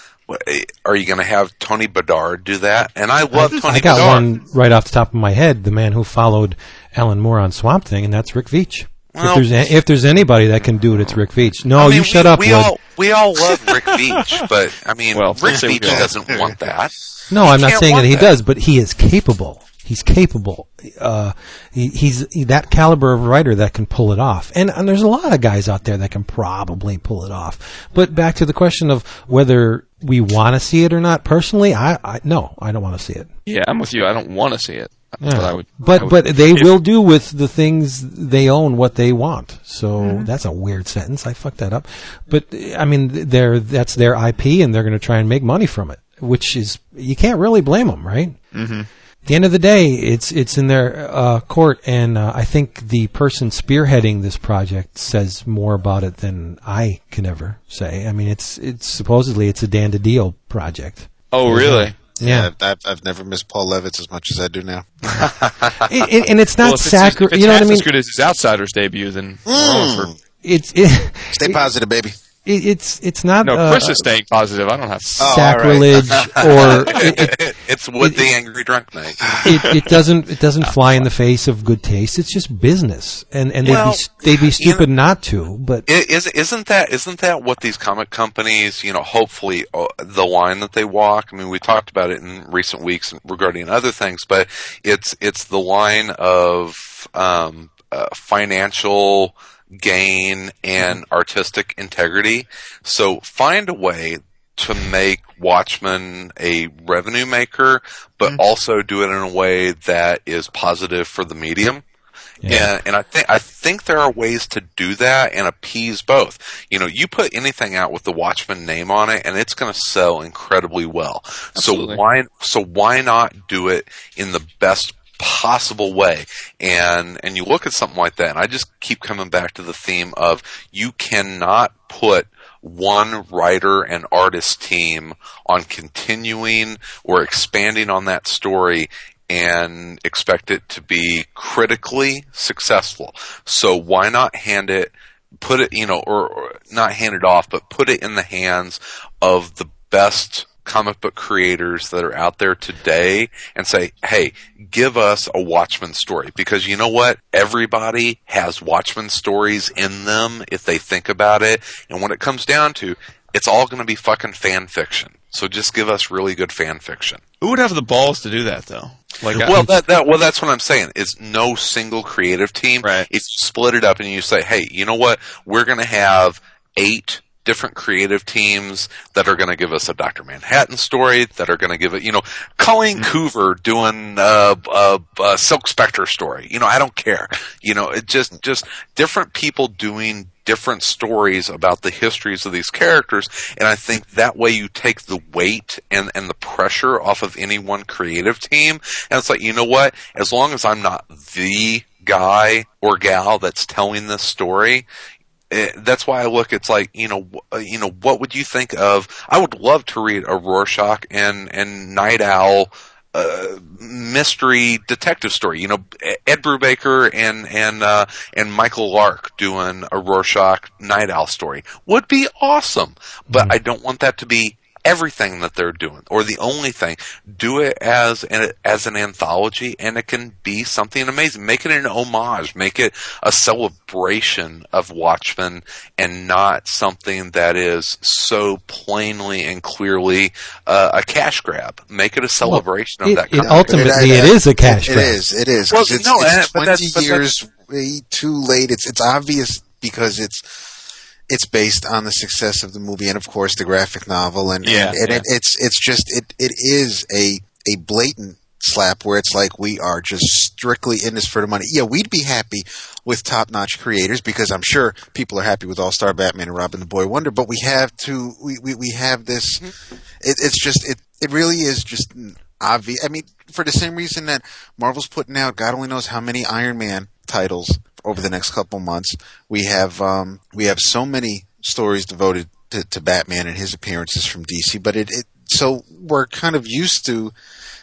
are you going to have Tony Bedard do that? And I love Tony I got Bedard. one right off the top of my head. The man who followed Alan Moore on Swamp Thing, and that's Rick Veitch. Well- if there's a, if there's anybody that can do it, it's Rick Veitch. No, I mean, you shut we, up, We Wood. all we all love Rick Veitch, but I mean, Well, Rick don't say we Veitch doesn't want that. No, I'm not saying that he that. does, but he is capable. He's capable. Uh, he, he's that caliber of writer that can pull it off. And, and there's a lot of guys out there that can probably pull it off. But back to the question of whether we want to see it or not. Personally, I, I no, I don't want to see it. Yeah, I'm with you. I don't want to see it. But I would. But I would- but they if- will do with the things they own what they want. So Mm-hmm. that's a weird sentence. I fucked that up. But I mean, they're that's their IP, and they're going to try and make money from it, which is you can't really blame them, right? Mm-hmm. At the end of the day, it's it's in their uh, court, and uh, I think the person spearheading this project says more about it than I can ever say. I mean, it's it's supposedly it's a Dan DiDio project. Oh, really? Yeah, I've, I've never missed Paul Levitz as much as I do now. and, and- and it's not well, if it's, it's You know what I mean? as good as his Outsiders debut, then we're for- It's it, Stay positive, baby. It, it's it's not no. uh, Chris is staying positive. I don't have. Oh, all right. sacrilege or it, it, it's what the angry drunk night. it, it doesn't it doesn't fly in the face of good taste. It's just business, and and they'd be they'd be you stupid not to. But I- Is isn't that isn't that what these comic companies, you know, hopefully uh, the line that they walk? I mean, we talked about it in recent weeks regarding other things, but it's it's the line of um, uh, financial gain and mm-hmm. artistic integrity. So find a way to make Watchmen a revenue maker, but mm-hmm. also do it in a way that is positive for the medium. Yeah. And, and I think I think there are ways to do that and appease both. You know, you put anything out with the Watchman name on it, and it's going to sell incredibly well. Absolutely. So why so why not do it in the best possible way? And and you look at something like that, and I just keep coming back to the theme of you cannot put one writer and artist team on continuing or expanding on that story and expect it to be critically successful. So why not hand it, put it, you know, or, or not hand it off, but put it in the hands of the best comic book creators that are out there today and say, hey, give us a Watchmen story. Because you know what? Everybody has Watchmen stories in them if they think about it. And when it comes down to, it's all going to be fucking fan fiction. So just give us really good fan fiction. Who would have the balls to do that though? Like, Well, that, that well, that's what I'm saying. It's no single creative team. Right. It's split it up, and you say, hey, you know what? We're going to have eight different creative teams that are going to give us a Doctor Manhattan story. That are going to give it, you know, Colleen mm-hmm. Coover doing a, a, a Silk Spectre story. You know, I don't care. You know, it just just different people doing different stories about the histories of these characters and I think that way you take the weight and, and the pressure off of any one creative team and it's like you know what as long as I'm not the guy or gal that's telling this story eh, that's why I look. It's like you know, uh, you know, what would you think of? I would love to read a Rorschach and and Nite Owl uh, mystery detective story. You know, Ed Brubaker and and uh, and Michael Lark doing a Rorschach Nite Owl story would be awesome. But I don't want that to be everything that they're doing or the only thing do it as an as an anthology and it can be something amazing make it an homage make it a celebration of watchmen and not something that is so plainly and clearly uh, a cash grab make it a celebration of It, that it kind ultimately It- it it- is a cash It grab. is. It is. Well, 'cause it's, no, it's and- but that's- twenty but years way too late. It's it's obvious because it's it's based on the success of the movie and of course the graphic novel and Yeah, and, and yeah. It, it's it's just it it is a a blatant slap where it's like we are just strictly in this for the money. Yeah, we'd be happy with top notch creators because I'm sure people are happy with All Star Batman and Robin the Boy Wonder, but we have to we we, we have this mm-hmm. it, it's just it it really is just obvious. I mean, for the same reason that Marvel's putting out God only knows how many Iron Man titles over the next couple months. We have um, we have so many stories devoted to, to Batman and his appearances from DC, but it, it so we're kind of used to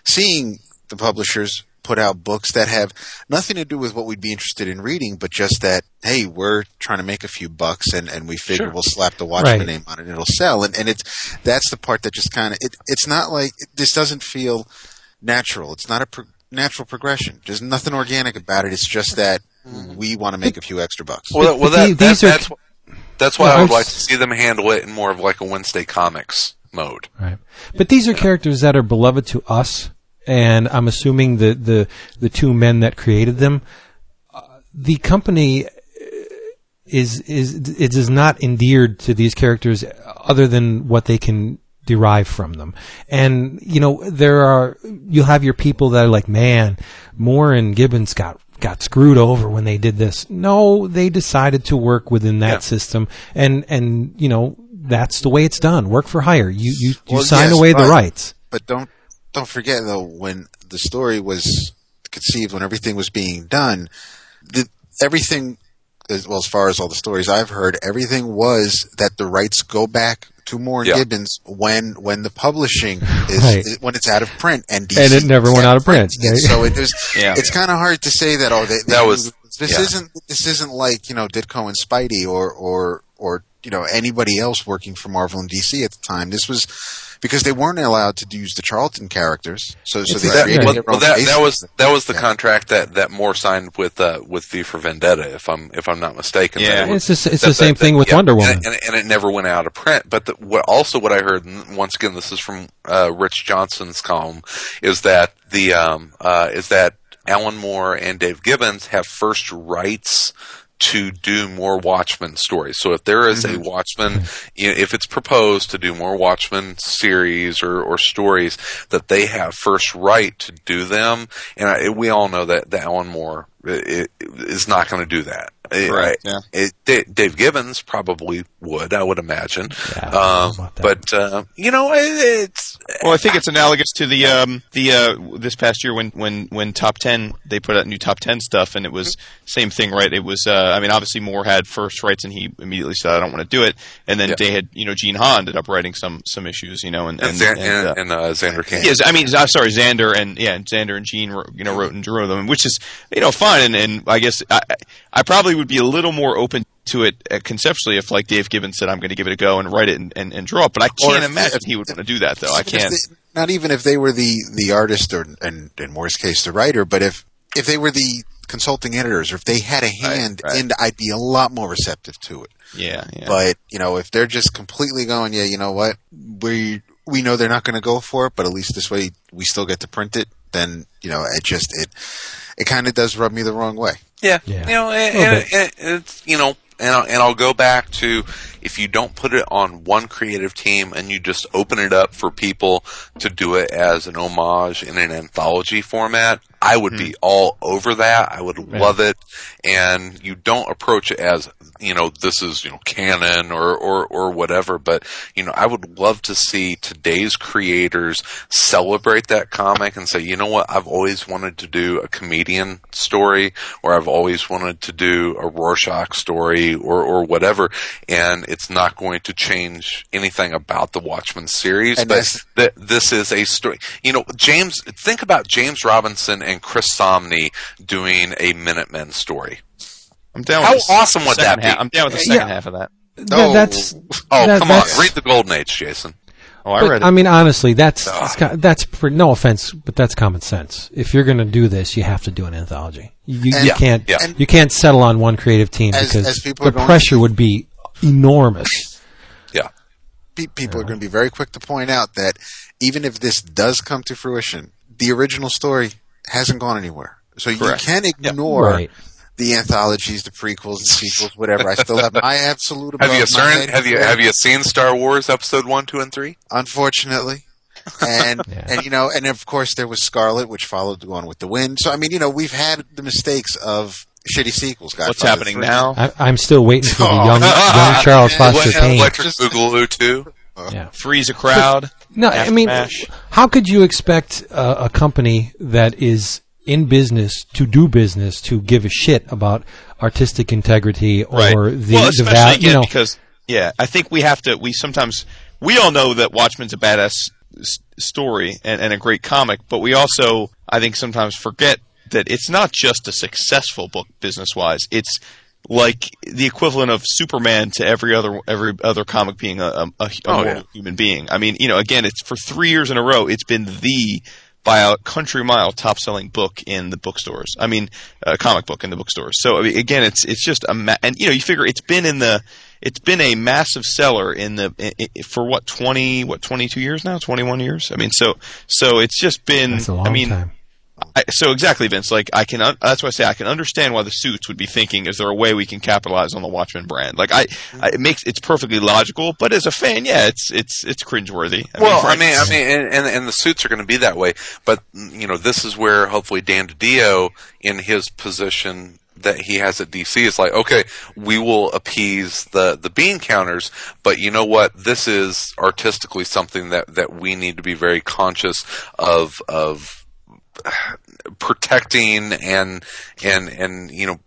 seeing the publishers put out books that have nothing to do with what we'd be interested in reading, but just that, hey, we're trying to make a few bucks and, and we figure Sure. we'll slap the Watchmen Right. name on it and it'll sell. And, and it's, that's the part that just kind of, it, it's not like, this doesn't feel natural. It's not a pro- natural progression. There's nothing organic about it. It's just that we want to make a few extra bucks. Well, well, that, the- that, these are- that's that's why Yeah, I would like to see them handle it in more of like a Wednesday Comics mode. Right. But these are characters that are beloved to us, and I'm assuming the the, the two men that created them, uh, the company uh, is is it is not endeared to these characters other than what they can derive from them. And you know, there are you'll have your people that are like, man, Moore and Gibbons got got screwed over when they did this. No, they decided to work within that Yeah. system and and you know, that's the way it's done. Work for hire. You you, you Well, sign yes, away the rights. But don't don't forget though when the story was conceived, when everything was being done, the, everything as well as far as all the stories I've heard, everything was that the rights go back to Moore and Yeah. Gibbons when when the publishing is, Right. when it's out of print and DC And it never went out of print. printing it. So it was Yeah. it's kind of hard to say that oh they, they That was- this yeah. isn't this isn't like you know Ditko and Spidey or or or you know anybody else working for Marvel and DC at the time. This was because they weren't allowed to use the Charlton characters, so so they that- That, created well, their well, own that, that was that was the Yeah. contract that, that Moore signed with uh, with V for Vendetta, if I'm if I'm not mistaken. Yeah. It was- It's just, it's that- the same that- thing with yeah, Wonder Woman. and, and, and it never went out of print. But the, what also what I heard, once again, this is from uh, Rich Johnston's column, is that the um, uh, is that Alan Moore and Dave Gibbons have first rights to do more Watchmen stories. So if there is a Watchmen, you know, if it's proposed to do more Watchmen series or, or stories, that they have first right to do them. And I, we all know that, that Alan Moore is not going to do that. Right. I- yeah. it, Dave Gibbons probably would, I would imagine. Yeah, I um, but uh, you know, it, it's Well, I think it's analogous to the um, the uh, this past year when when when top ten they put out new top ten stuff and it was same thing, right? It was uh, I mean obviously Moore had first rights and he immediately said I don't want to do it, and then Yeah. they had you know Gene Ha ended up writing some some issues, you know, and and, and, and, uh, and, uh, Zander King. Yes, I mean, I'm sorry, Zander and yeah, Zander and Gene, wrote, you know, wrote and drew them, which is you know fine, and, and I guess I, I probably would be a little more open to it uh, conceptually if like Dave Gibbons said I'm going to give it a go and write it and, and, and draw it, but I can't imagine if- he would want to do that though. I can't. they- not even if they were the the artist or and in Moore's case the writer, but if if they were the consulting editors or if they had a hand right. in, I'd be a lot more receptive to it. Yeah, yeah. But you know, if they're just completely going, yeah, you know what, we we know they're not going to go for it, but at least this way we still get to print it. Then you know, it just it it kind of does rub me the wrong way. Yeah, Yeah. you know, and, Little and, and it's you know, and I'll, and I'll go back to if you don't put it on one creative team and you just open it up for people to do it as an homage in an anthology format, I would be hmm. all over that. I would love it, and you don't approach it as you know this is you know canon or or or whatever. But you know, I would love to see today's creators celebrate that comic and say, you know what, I've always wanted to do a comedian story, or I've always wanted to do a Rorschach story, or or whatever, and it's not going to change anything about the Watchmen series. And but that's- th- this is a story. You know, James. Think about James Robinson and Chris Samnee doing a Minutemen story. I'm down. How with the awesome would second that be? half- I'm down with the Yeah. second half of that. Th- Oh. that's Oh, that- come on! Read the Golden Age, Jason. Oh, I But, read it. I mean, honestly, that's it's that's for no offense, but that's common sense. If you're going to do this, you have to do an anthology. You, you And- can't yeah. you can't settle on one creative team As- because as the pressure to- would be enormous. Yeah. Pe- people are going to be very quick to point out that even if this does come to fruition, the original story hasn't gone anywhere. So Correct. you can ignore Right. the anthologies, the prequels, the sequels, whatever. I still have my absolute. Have above you my seen? Have you have you seen Star Wars Episode One, Two, and Three? Unfortunately. and Yeah. and you know and of course there was Scarlett, which followed on with the Wind. So I mean, you know, we've had the mistakes of shitty sequels. Guys. What's happening 3. now? I, I'm still waiting for the Oh. young young Charles Foster Ele- Kane. Electric Just- Boogaloo Two. Yeah. Freeze a crowd. No, I mean, Smash. How could you expect uh, a company that is in business to do business to give a shit about artistic integrity or right. the well, the especially again you know, because yeah, I think we have to. We sometimes we all know that Watchmen's a badass s- story and, and a great comic, but we also I think sometimes forget that it's not just a successful book business wise. It's like the equivalent of Superman to every other every other comic being a, a, a, a Oh, mortal yeah. human being. I mean, you know, again, it's for three years in a row. It's been the by a country mile top selling book in the bookstores. I mean, a comic book in the bookstores. So I mean, again, it's it's just a ma- and you know you figure it's been in the it's been a massive seller in the i i for what twenty what twenty two years now twenty one years. I mean, so so it's just been. that's a long I mean, time. I, so exactly, Vince. Like I can, un- that's why I say I can understand why the suits would be thinking, is there a way we can capitalize on the Watchmen brand? Like I, I it makes it's perfectly logical, but as a fan, yeah, it's it's it's cringeworthy. I well, I mean, I mean, and, and and the suits are going to be that way. But you know, this is where hopefully Dan DiDio, in his position that he has at DC, is like, okay, we will appease the the bean counters, but you know what? This is artistically something that that we need to be very conscious of of protecting and and and you know,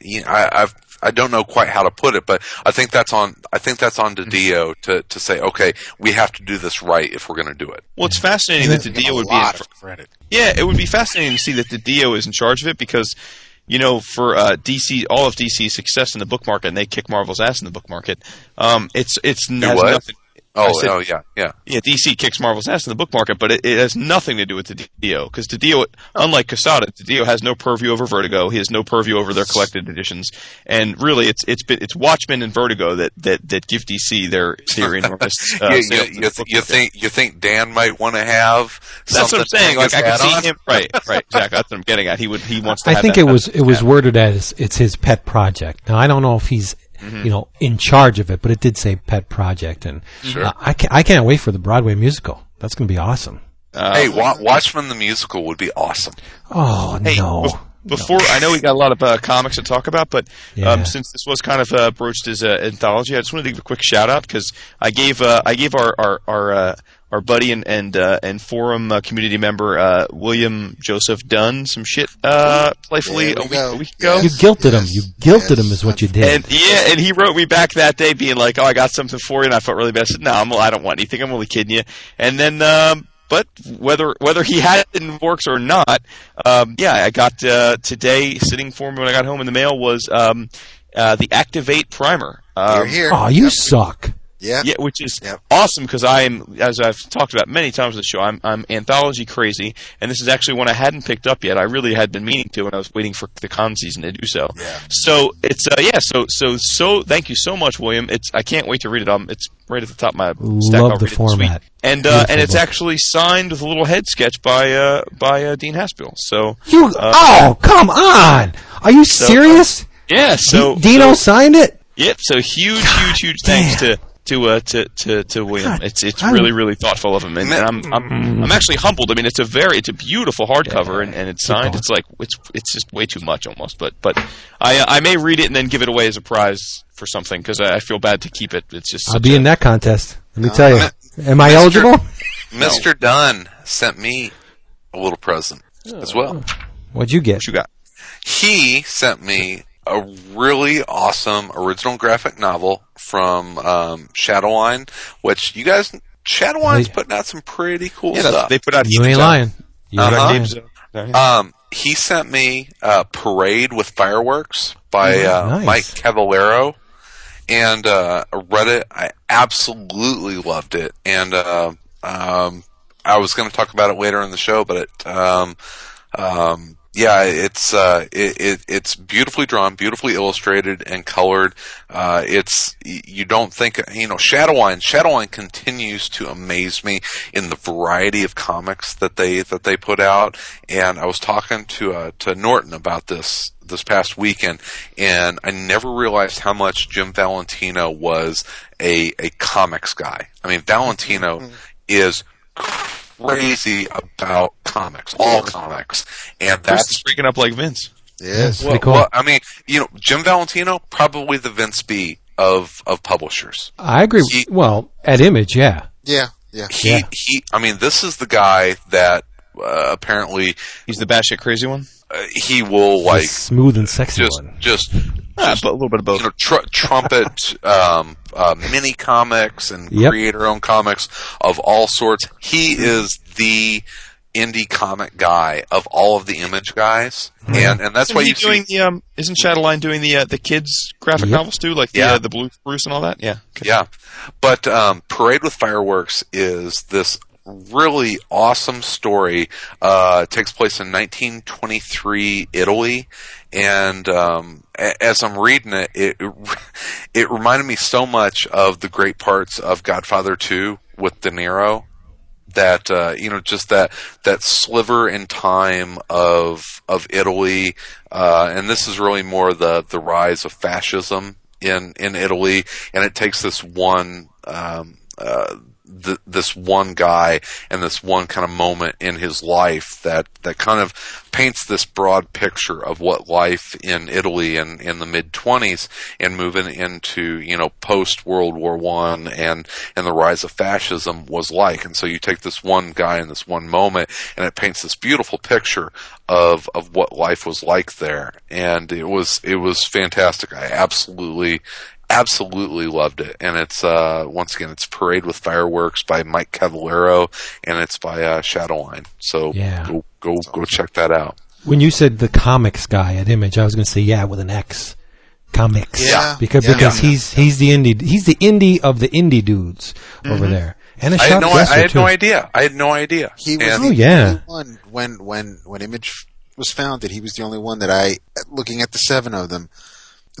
you know, I, I've I don't know quite how to put it, but I think that's on I think that's on DiDio to to say, okay, we have to do this right if we're going to do it. well, it's fascinating that the Give him deal a would be in fr- of credit. Yeah, it would be fascinating to see that DiDio is in charge of it because, you know, for uh, DC, all of DC's success in the book market, and they kick Marvel's ass in the book market. Um, it's it's has nothing. Oh, said- oh yeah, yeah. Yeah, DC kicks Marvel's ass in the book market, but it, it has nothing to do with the Dio because DiDio, unlike Quesada, the Dio has no purview over Vertigo. He has no purview over their collected editions, and really, it's it's been it's Watchmen and Vertigo that that, that give DC their their enormous. Uh, you, you, you, the th- you think you think Dan might want to have? That's what I'm saying. Like I his could see on? him. Right, right, exactly. That's what I'm getting at. He would. He wants to. I have think that it was it was worded as it's his pet project. Now I don't know if he's Mm-hmm. you know in charge of it, but it did say pet project, and Sure. uh, I can't, I can't wait for the Broadway musical. That's going to be awesome. Uh, Hey, Wa- Watchmen the musical would be awesome. Oh Hey, no. bef- Before I know we got a lot of uh, comics to talk about, but Yeah. um, since this was kind of uh, broached as an anthology, I just wanted to give a quick shout out because I gave uh, I gave our our our, uh, our buddy and and uh, and forum uh, community member uh, William Joseph Dunn some shit uh, playfully There a we week, go. a week ago. You guilted him. You guilted yes, him, is what you did. And yeah, and he wrote me back that day, being like, "Oh, I got something for you," and I felt really bad. I said, "No, I'm, I don't want anything. I'm only kidding you." And then, um, but whether whether he had it in works or not, um, yeah, I got uh, today sitting for me when I got home in the mail was um, uh, the Activate primer. Um, You're here. oh, you suck. Yeah. Yeah, which is Yep. awesome because I am, as I've talked about many times on the show, I'm, I'm anthology crazy, and this is actually one I hadn't picked up yet. I really had been meaning to, and I was waiting for the con season to do so. Yeah. So it's uh, yeah. So so so thank you so much, William. It's I can't wait to read it. Um, it's right at the top of my stack. Love I'll the read it this week. format. And uh, Beautiful and it's book. actually signed with a little head sketch by uh, by uh, Dean Haspiel. So You, Uh, oh, come on! Are you serious? yeah. So D- Dino so- signed it. Yep. So huge, huge, huge thanks to to uh, to to to William. God, it's it's I'm- really really thoughtful of him, and, and I'm I'm I'm actually humbled. I mean, it's a very it's a beautiful hardcover, and, and it's signed. It's like it's it's just way too much almost. But but I uh, I may read it and then give it away as a prize for something because I, I feel bad to keep it. It's just I'll be a- in that contest. Let me tell you. Mi- Am I Mr. eligible? Mr. Dunn sent me a little present as well. What'd you get? What you got? He sent me a really awesome original graphic novel from um, Shadowline, which you guys, Shadowline's Hey. putting out some pretty cool Yeah, stuff. they put out. You ain't lying. You ain't Uh-huh. lying. Games, uh, yeah. Um, he sent me uh, Parade with Fireworks by uh, Nice. Mike Cavallaro, and uh, I read it. I absolutely loved it, and uh, um, I was going to talk about it later in the show, but it, um, um, yeah, it's uh, it, it it's beautifully drawn, beautifully illustrated and colored. Uh, it's you don't think you know Shadowline. Shadowline continues to amaze me in the variety of comics that they that they put out. And I was talking to uh, to Norton about this this past weekend, and I never realized how much Jim Valentino was a a comics guy. I mean, Valentino is crazy about comics, all comics, and Chris that's is freaking up like Vince. Yes. Pretty cool. well, I mean, you know, Jim Valentino, probably the Vince B of of publishers. I agree. He- well, at Image, yeah. Yeah. Yeah. He Yeah. he. I mean, this is the guy that uh, apparently He's the batshit crazy one. uh, he will like the smooth and sexy just one. just Ah, but a little bit of both. you know tr- trumpet um, uh, mini comics and Yep. create our own comics of all sorts. He is the indie comic guy of all of the image guys, and and that's Isn't why he you doing see. the um? Isn't Shadowline doing the uh, the kids graphic Yep. novels too, like the Yeah. uh, the Blue Bruce and all that? Yeah. Okay. Yeah, but um, Parade with Fireworks is this really awesome story. Uh, takes place in 1923 Italy, and um, a- as I'm reading it, it it reminded me so much of the great parts of Godfather 2 with De Niro. That uh, you know, just that that sliver in time of of Italy, uh, and this is really more the the rise of fascism in in Italy, and it takes this one um, uh, th- this one guy and this one kind of moment in his life that that kind of paints this broad picture of what life in Italy in in the mid twenties and moving into you know post World War One and and the rise of fascism was like. And so you take this one guy in this one moment, and it paints this beautiful picture of of what life was like there. And it was it was fantastic. I absolutely absolutely loved it. And it's uh once again it's Parade with Fireworks by Mike Cavallaro and it's by uh Shadowline. So Yeah. go go go check that out. When you said the comics guy at Image, I was going to say yeah with an X. Comics. Yeah. Because Yeah. because he's he's the indie he's the indie of the indie dudes over there. And a Mm-hmm. I had no I, had too. no idea. I had no idea. He was And- the Oh, yeah. only one when when when Image was founded. He was the only one that I, looking at the seven of them,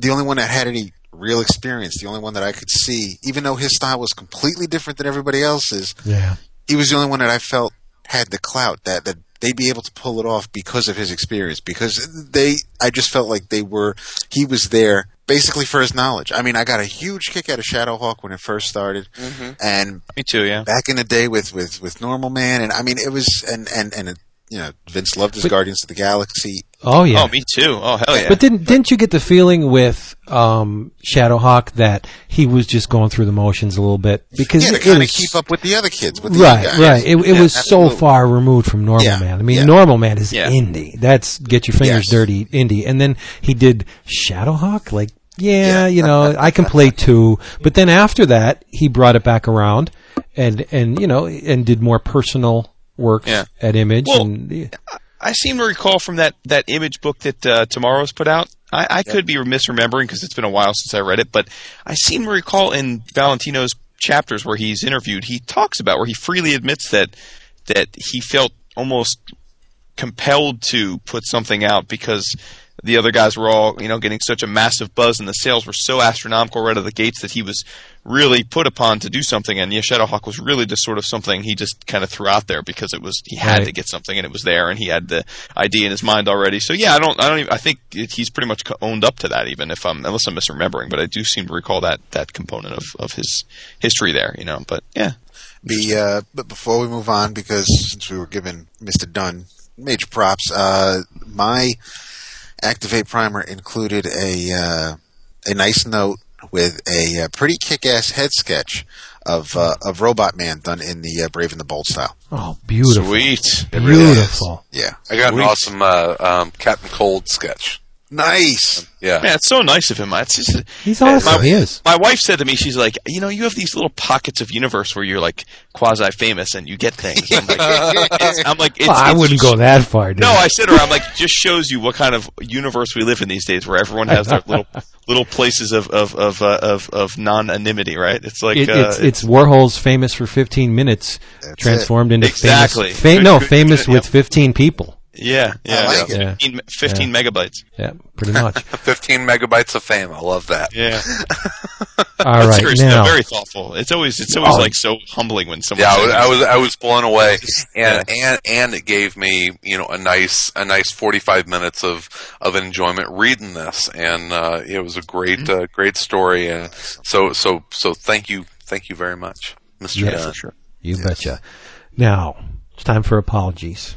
the only one that had any real experience. The only one that I could see, even though his style was completely different than everybody else's. Yeah. He was the only one that I felt had the clout that that they'd be able to pull it off because of his experience. Because they, I just felt like they were. He was there basically for his knowledge. I mean, I got a huge kick out of Shadowhawk when it first started, mm-hmm. and Me too. Yeah. back in the day with with with Normal Man, and I mean it was and and and you know Vince loved his But- Guardians of the Galaxy. Oh yeah. Oh, me too. Oh, hell yeah. But didn't didn't you get the feeling with um, Shadowhawk that he was just going through the motions a little bit because Yeah, to it kind of keep up with the other kids. With the Right, young guys. right. It, it Yeah, was so absolutely. far removed from Normal Yeah, Man. I mean, yeah. Normal Man is Yeah. indie. That's get your fingers Yes. dirty indie. And then he did Shadowhawk. Like, yeah, Yeah. you know, I can play too. But then after that, he brought it back around and and you know and did more personal work Yeah. at Image. Well, and I seem to recall from that, that image book that uh, TwoMorrows put out. I, I could be misremembering because it's been a while since I read it, but I seem to recall in Valentino's chapters where he's interviewed, he talks about where he freely admits that that he felt almost compelled to put something out because the other guys were all, you know, getting such a massive buzz and the sales were so astronomical right out of the gates that he was really put upon to do something. And yeah, Shadowhawk was really just sort of something he just kind of threw out there because it was he had Right. to get something and it was there and he had the idea in his mind already. So yeah, I don't, I don't even, I think it, he's pretty much owned up to that even if I'm unless I'm misremembering, but I do seem to recall that that component of of his history there, you know. But yeah, Be, uh, but before we move on, because since we were giving Mr. Dunn major props, uh, my Activate Primer included a, uh, a nice note with a, uh pretty kick-ass head sketch of, uh, of Robotman done in the uh, Brave and the Bold style. Oh, beautiful. sweet. Beautiful. Yeah. I got an awesome uh, um, Captain Cold sketch. Nice! Yeah. Yeah, it's so nice of him. It's just, He's awesome. My- he is. My wife said to me, she's like, you know, you have these little pockets of universe where you're like quasi famous and you get things. I'm like, it's, I'm like, it's, Well, I it's wouldn't just- go that far. Dude. No, I said to her, I'm like, it just shows you what kind of universe we live in these days, where everyone has their little little places of of of uh, of, of non-anonymity, right? It's like It, uh, it's it's Warhol's famous for 15 minutes That's transformed into Exactly. famous. Fa- Good- no, good- famous good, with yep. 15 people. Yeah, yeah, like. Yeah. 15, 15 megabytes. Yeah, pretty much. 15 megabytes of fame. I love that. Yeah, All right, seriously, now very thoughtful. It's always it's always Oh. like so humbling when someone. Yeah, I was, I was I was blown away, and Yeah. and and it gave me you know a nice a nice forty five minutes of of enjoyment reading this, and uh, it was a great Mm-hmm. uh, great story. Uh, so so so thank you thank you very much, Mister. Yeah, Dunn. sure. you betcha. Now it's time for apologies.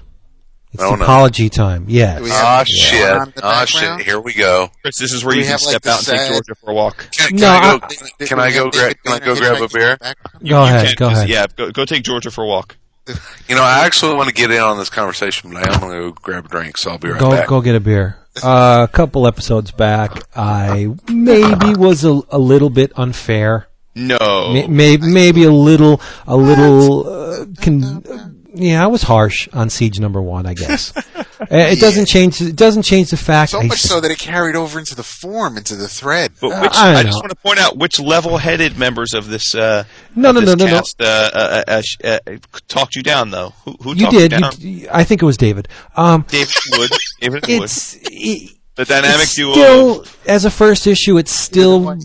It's Oh, no. apology time. Yes. Do we Ah have shit! Someone on the Ah background? shit! Here we go. Chris, this is where Do you can have, like, step the out and take Georgia for a walk. Can, can No, I go? I- Can I go? Gra- can I go grab a beer? in the background? Go ahead. can, Go 'cause- ahead. Yeah, go, go take Georgia for a walk. You know, I actually want to get in on this conversation, but I am going to go grab a drink, so I'll be right Go back. go get a beer. Uh, a couple episodes back, I maybe was a, a little bit unfair. No, May- may- maybe a little, a little. Uh, con- uh, yeah, I was harsh on Siege Number One. I guess Uh, it doesn't change. It doesn't change the fact. So I much so that it carried over into the form, into the thread. But Uh, I I, just want to point out which level-headed members of this uh, No, of no, this no, no, no. cast, Uh, uh, uh, sh- uh, talked you down though. Who, who You talked did. you down? You, I think it was David. Um, David Wood. David Wood. it's it, The dynamic it's duo. still of- as a first issue. It's still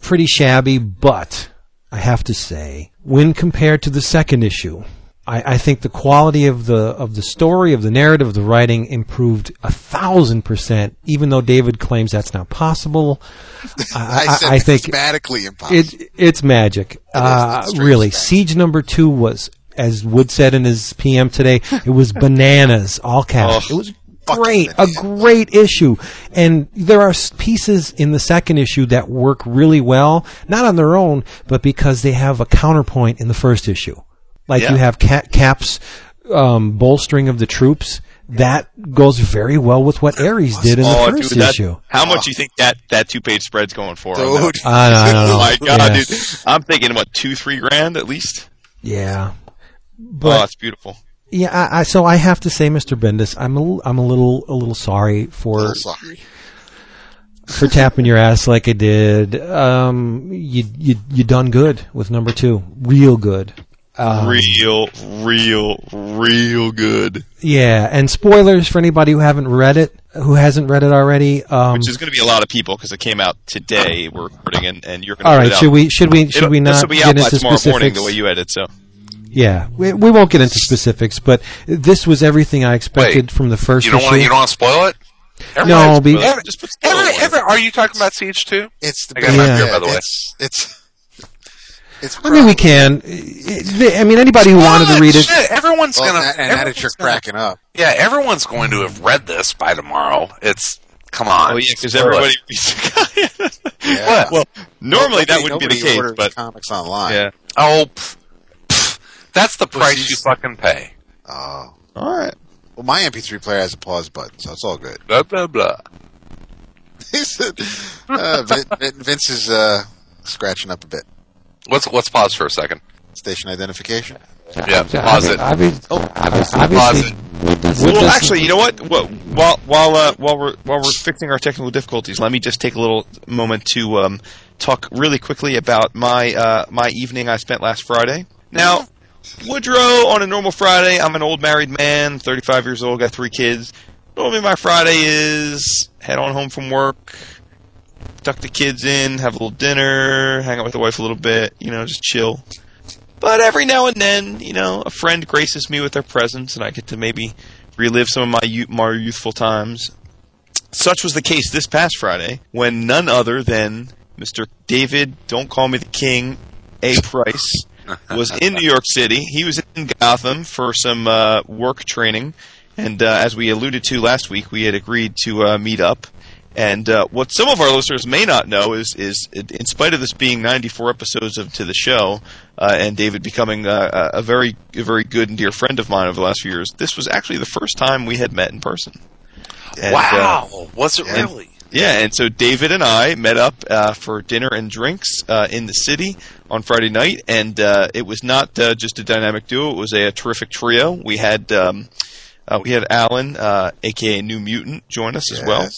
pretty shabby, but I have to say, when compared to the second issue, I, I think the quality of the of the story, of the narrative, of the writing improved a thousand percent. Even though David claims that's not possible, I, I, I think mathematically impossible. it it's magic. Uh, really, fact. Siege number two was, as Wood said in his PM today, it was bananas, all caps. Oh, it was great, a great issue. And there are pieces in the second issue that work really well, not on their own, but because they have a counterpoint in the first issue. Like Yeah. you have Cap, Cap's um, bolstering of the troops. That goes very well with what Ares did in the Oh, first dude, that, issue. how much do you think that, that two page spread's going for? Dude. I don't, I don't know. Oh my god, Yeah. dude! I'm thinking about two, three grand at least. Yeah. oh, But it's beautiful. Yeah, I, I, so I have to say, Mr. Bendis, I'm a, l- I'm a little, a little sorry for Sorry. for tapping your ass like I did. Um, you, you, you done good with number two, real good. Um, real, real, real good. yeah, and spoilers for anybody who haven't read it, who hasn't read it already. Um, Which is going to be a lot of people because it came out today. We're recording, and, and you're going to. all put out. should we, should we, should It'll- we not be get out by into tomorrow morning specifics? the way you edit. So yeah, we, we won't get into specifics, but this was everything I expected Wait, from the first You don't want you don't want to spoil it. no, be, Ever, just ever, ever, are you talking about Siege 2? It's the I got my beer, by the way. It's it's it's. I mean, we can. I mean, anybody who wanted to read it. Shit, everyone's Well, gonna. and and now that you're cracking up, Yeah, everyone's going to have read this by tomorrow. It's come on. Oh yeah, because Spoil everybody. it. yeah. well, normally that wouldn't be the case, but comics online. yeah. Oh, pff, pff, that's the price you fucking pay. Oh. All right. Well, my MP3 player has a pause button, so it's all good. Blah blah blah. He said, uh, Vin, Vin- Vince is uh, scratching up a bit. Let's let's pause for a second. Station identification. Yeah, pause it. Obviously, Pause obviously, it. Well, actually, you know what? Well, while while uh, while we're while we're fixing our technical difficulties, let me just take a little moment to um, talk really quickly about my uh, my evening I spent last Friday. Now, Woodrow on a normal Friday, I'm an old married man, 35 years old, got three kids. Normally, my Friday is head on home from work, tuck the kids in, have a little dinner, hang out with the wife a little bit, you know, just chill. But every now and then, you know, a friend graces me with their presence, and I get to maybe relive some of my more youthful times. Such was the case this past Friday, when none other than Mr. David, don't call me the king, A. Price, was in New York City. He was in Gotham for some uh, work training, and uh, as we alluded to last week, we had agreed to uh, meet up. And uh, what some of our listeners may not know is, is in spite of this being 94 episodes of to the show, uh, and David becoming uh, a a very, a very good and dear friend of mine over the last few years, this was actually the first time we had met in person. And, uh, wow, was it and- really? yeah, and so David and I met up uh, for dinner and drinks uh, in the city on Friday night, and uh, it was not uh, just a dynamic duo; it was a, terrific trio. We had um, uh, we had Alan, uh, aka New Mutant, join us as well.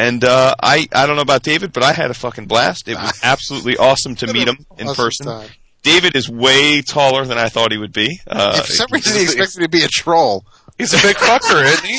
And uh, I I don't know about David, but I had a fucking blast. It was absolutely awesome to meet him in Awesome person. time. David is way taller than I thought he would be. Uh, Yeah, for some reason, he expected me to be a troll. He's a big fucker, isn't he?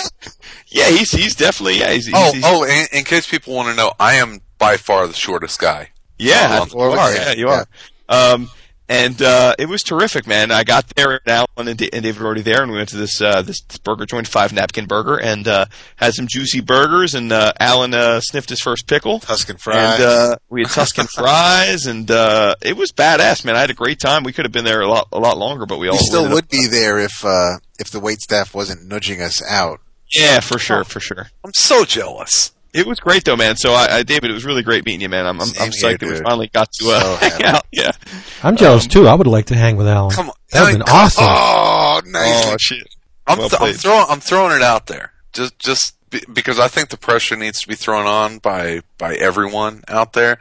yeah, he's he's definitely yeah. He's, he's, Oh, he's- oh, in, in case people want to know, I am by far the shortest guy. Yeah, you are. yeah, Yeah, you are. Um, and uh, it was terrific, man. I got there, and Alan and, Da- and David were already there, and we went to this uh, this burger joint, Five Napkin Burger, and uh, had some juicy burgers. And uh, Alan uh, sniffed his first pickle, Tuscan fries. and uh, we had Tuscan fries, and uh, it was badass, man. I had a great time. We could have been there a lot a lot longer, but we all we still ended up- would be there if uh, if the wait staff wasn't nudging us out. Yeah, for sure, for sure. I'm so jealous. It was great though, man. So, I, I David, it was really great meeting you, man. I'm I'm, I'm here, psyched that we finally got to uh, So hang out. Yeah. I'm jealous too. I would like to hang with Alan. Come on, That would've been awesome. Oh, nice. Oh shit. I'm, Well th- I'm throwing I'm throwing it out there just just be- because I think the pressure needs to be thrown on by by everyone out there.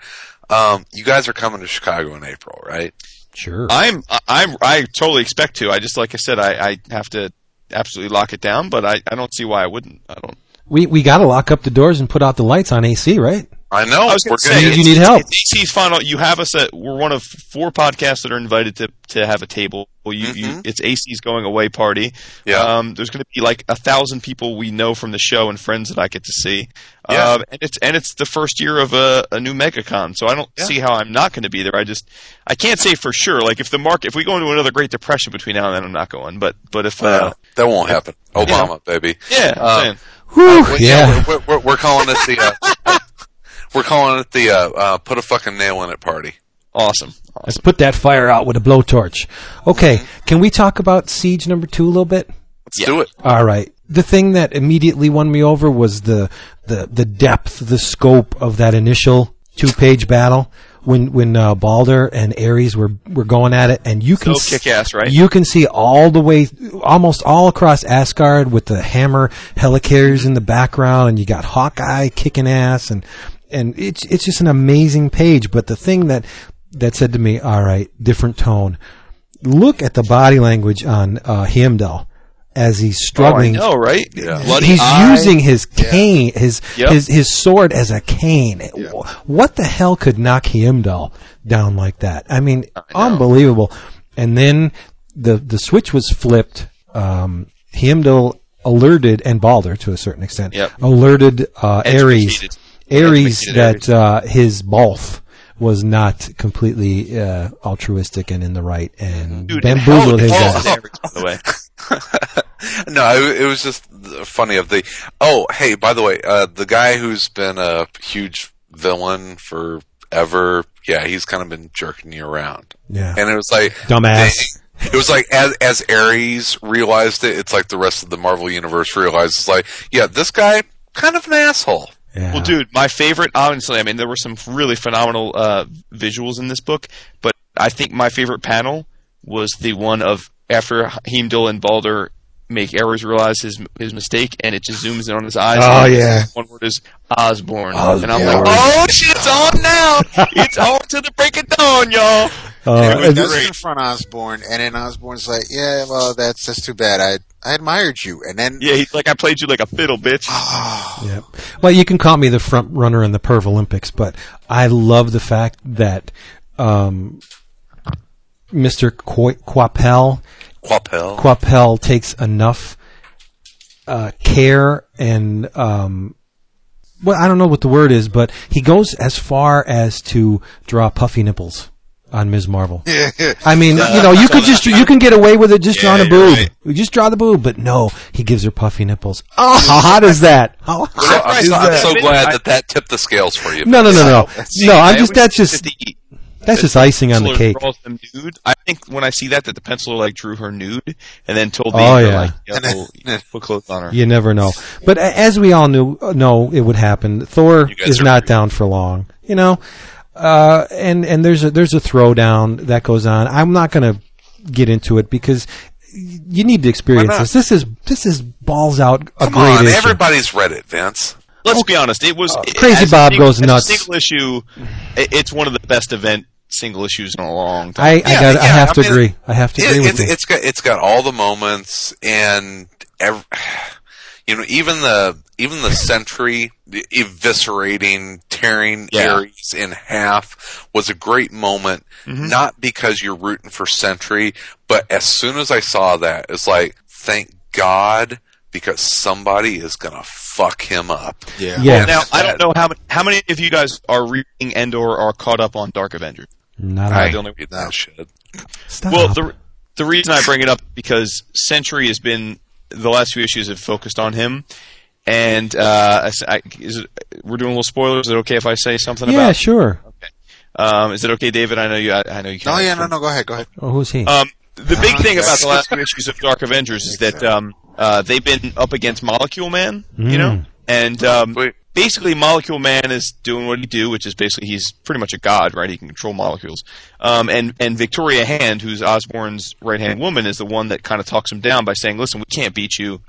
Um, you guys are coming to Chicago in April, right? Sure. I'm I'm I totally expect to. I just like I said, I, I have to absolutely lock it down, but I, I don't see why I wouldn't. I don't. We we got to lock up the doors and put out the lights on AC, right? I know. I was we're gonna gonna say, You need help. It's AC's final. You have us at. We're one of four podcasts that are invited to to have a table. Well, you, you Mhm. it's AC's going away party. Yeah. Um, there's going to be like a thousand people we know from the show and friends that I get to see. Yeah. Um, and it's and it's the first year of a, a new MegaCon, so I don't Yeah. see how I'm not going to be there. I just I can't say for sure. Like if the market, if we go into another Great Depression between now and then, I'm not going. But but if uh, Uh, that won't happen. Obama, baby. yeah, I'm Uh, saying. Whew, Well, yeah. we're, we're, we're calling it the uh, we're calling it the uh, uh, put a fucking nail in it party. awesome. Let's put that fire out with a blowtorch. Okay, can we talk about Siege number two a little bit? Let's Yeah. do it. All right. The thing that immediately won me over was the the the depth, the scope of that initial two page battle when when uh, Balder and Ares were were going at it, and you can So kick ass, right? you can see all the way, almost all across Asgard with the hammer helicarriers in the background, and you got Hawkeye kicking ass, and and it's it's just an amazing page. But the thing that that said to me, all right, different tone. Look at the body language on uh, Heimdall as he's struggling. Oh, I know, right? Yeah. Bloody He's eye. using his cane, his Yep. his his sword as a cane. What the hell could knock Heimdall down like that? I mean, unbelievable. And then the the switch was flipped. Um, Heimdall alerted and Balder to a certain extent Yep. alerted uh, Ares Ares that uh, his Balth was not completely uh, altruistic and in the right and Dude, bamboozled his ass. Ares, by the way. no, it, it was just funny of the. Oh, hey, by the way, uh, the guy who's been a huge villain forever, yeah, he's kind of been jerking you around, Yeah, and it was like dumbass. they- it was like as as Ares realized it, it's like the rest of the Marvel universe realized it's like, yeah, this guy kind of an asshole. Yeah. Well, dude, my favorite, honestly, I mean, there were some really phenomenal uh, visuals in this book, but I think my favorite panel was the one of after Heimdall and Balder make Ares realize his his mistake, and it just zooms in on his eyes. Oh, and yeah. One word is Osborn, Osborn. and I'm like, oh shit, it's on now. it's on to the break of dawn, y'all. Uh, He and- does confront Osborn, and then Osborn's like, "Yeah, well, that's that's too bad. I I admired you, and then Yeah, he's like, I played you like a fiddle, bitch. Yeah. Well, you can call me the front runner in the Perv Olympics, but I love the fact that um, Mr. Qu- Coipel Coipel. Coipel takes enough uh, care and um, well, I don't know what the word is, but he goes as far as to draw puffy nipples on Ms. Marvel. I mean, you know, you could just you can get away with it just drawing a you're boob. right. Just draw the boob, but no, he gives her puffy nipples. Oh, how hot is that? How hot Well, I'm, is so, I'm that? so I- glad that that tipped the scales for you. No, no, no, no, no. I'm I just that's just that the- that's just icing on the cake. Draws them nude. I think when I see that, that the penciler like drew her nude and then told the Oh, yeah. like, yeah, we'll put clothes on her. You never know. But as we all knew, uh, know it would happen. Thor is not pretty- down for long. You know, uh, and and there's a there's a throwdown that goes on. I'm not going to get into it because you need to experience this. This is this is balls out a Come great on, issue. everybody's read it, Vince. Let's be honest. It was it- Crazy Bob single- goes nuts. single issue. It's one of the best event single issues in a long time. I, I got I yeah, have I to mean, agree. I have to agree It, with it's, you. it's got it's got all the moments and ev- you know even the even the sentry eviscerating tearing Yeah. Ares in half was a great moment Mm-hmm. not because you're rooting for sentry but as soon as I saw that it's like thank God because somebody is gonna fuck him up yeah, yeah, Now I don't know how many, how many of you guys are reading and or are caught up on Dark Avengers. not I I, don't read that shit stop. Well, the the reason I bring it up because Sentry has been the last few issues have focused on him, and uh, I s- I, is it, we're doing a little spoilers. Is it okay if I say something yeah, about? Yeah, sure. Okay. Um, is it okay, David? I know you. I, I know you. Can't yeah, no, no. Go ahead, go ahead. Oh, who's he? Um, the big thing about the last few issues of Dark Avengers is that um, uh, they've been up against Molecule Man, you know, Mm. and um, basically Molecule Man is doing what he do, which is basically he's pretty much a god, right? He can control molecules. Um, and and Victoria Hand, who's Osborn's right hand woman, is the one that kind of talks him down by saying, "Listen, we can't beat you."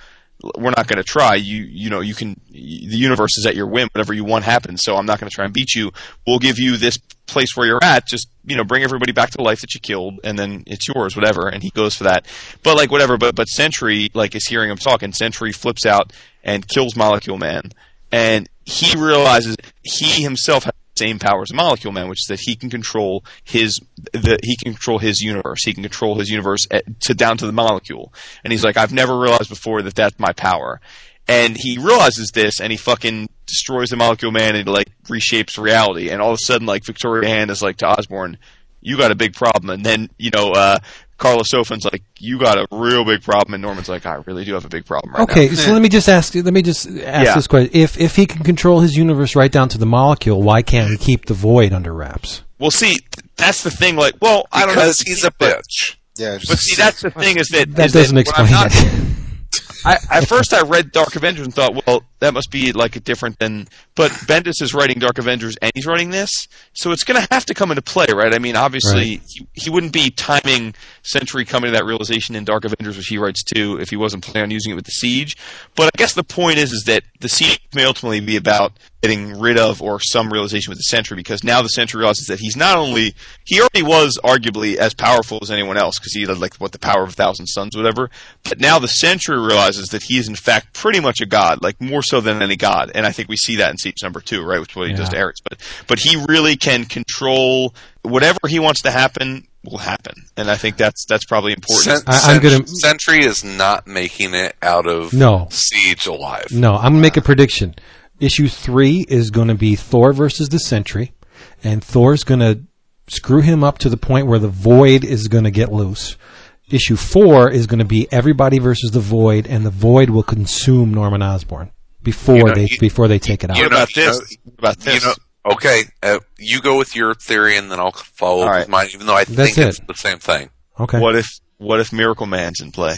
We're not going to try. You, you know, you can. The universe is at your whim. Whatever you want happens. So I'm not going to try and beat you. We'll give you this place where you're at. Just you know, bring everybody back to the life that you killed, and then it's yours, whatever. And he goes for that. But like whatever. But but Sentry like is hearing him talk, and Sentry flips out and kills Molecule Man, and he realizes he himself same power as Molecule Man, which is that he can control his the he can control his universe. He can control his universe at, to down to the molecule. And he's like, I've never realized before that that's my power. And he realizes this, and he fucking destroys the Molecule Man, and he like reshapes reality. And all of a sudden, like Victoria Hand is like to Osborn, "You got a big problem." And then you know, uh, Karla Sofen's like, "You got a real big problem." And Norman's like, "I really do have a big problem right now." Okay, so let me just ask. Let me just ask Yeah. this question: If if he can control his universe right down to the molecule, why can't he keep the void under wraps? Well, see, that's the thing. Like, well, I don't know. because he's a but- bitch Yeah, But see, that's the thing is that That is doesn't that explain not- it. I, at first, I read Dark Avengers and thought, well, that must be like a different than. But Bendis is writing Dark Avengers and he's writing this, so it's going to have to come into play, right? I mean, obviously, Right. he, he wouldn't be timing Sentry coming to that realization in Dark Avengers, which he writes too, if he wasn't planning on using it with the Siege. But I guess the point is, is that the Siege may ultimately be about getting rid of or some realization with the Sentry, because now the Sentry realizes that he's not only he already was arguably as powerful as anyone else because he had like what the power of a thousand suns, whatever. But now the Sentry realizes that he is in fact pretty much a god, like more so than any god. And I think we see that in Siege number two, right, which is what he does to Yeah. Ares. But but he really can control whatever he wants to happen will happen, and I think that's that's probably important. Cent- I- I'm gonna- Sentry is not making it out of No. Siege alive. No, I'm gonna make a prediction. Issue three is going to be Thor versus the Sentry, and Thor's going to screw him up to the point where the Void is going to get loose. Issue four is going to be everybody versus the Void, and the Void will consume Norman Osborn before You know, they you- before they take it out. you know- about you this? know- what about You this? know, okay, uh, you go with your theory, and then I'll follow right. with mine. Even though I That's think it's the same thing. okay, what if what if Miracle Man's in play?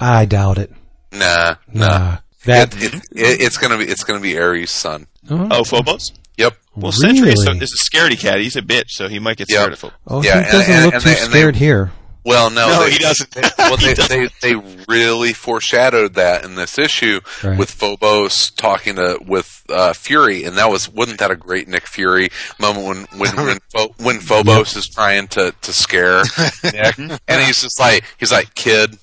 I doubt it. Nah, Nah, nah. That It, it, it, it's gonna be it's gonna be Ares' son. oh, Oh, Phobos. Yep. Well, Sentry is, a, is a scaredy cat. He's a bitch, so he might get Yeah. scared of Phobos. oh, yeah, he and- doesn't and- look and too they- and they- scared here. Well, no, No, they, he doesn't. well, He they, doesn't. they they really foreshadowed that in this issue Right. with Phobos talking to with uh, Fury, and that was wasn't that a great Nick Fury moment when when when, Pho- when Phobos is trying to to scare Nick, and he's just like he's like kid,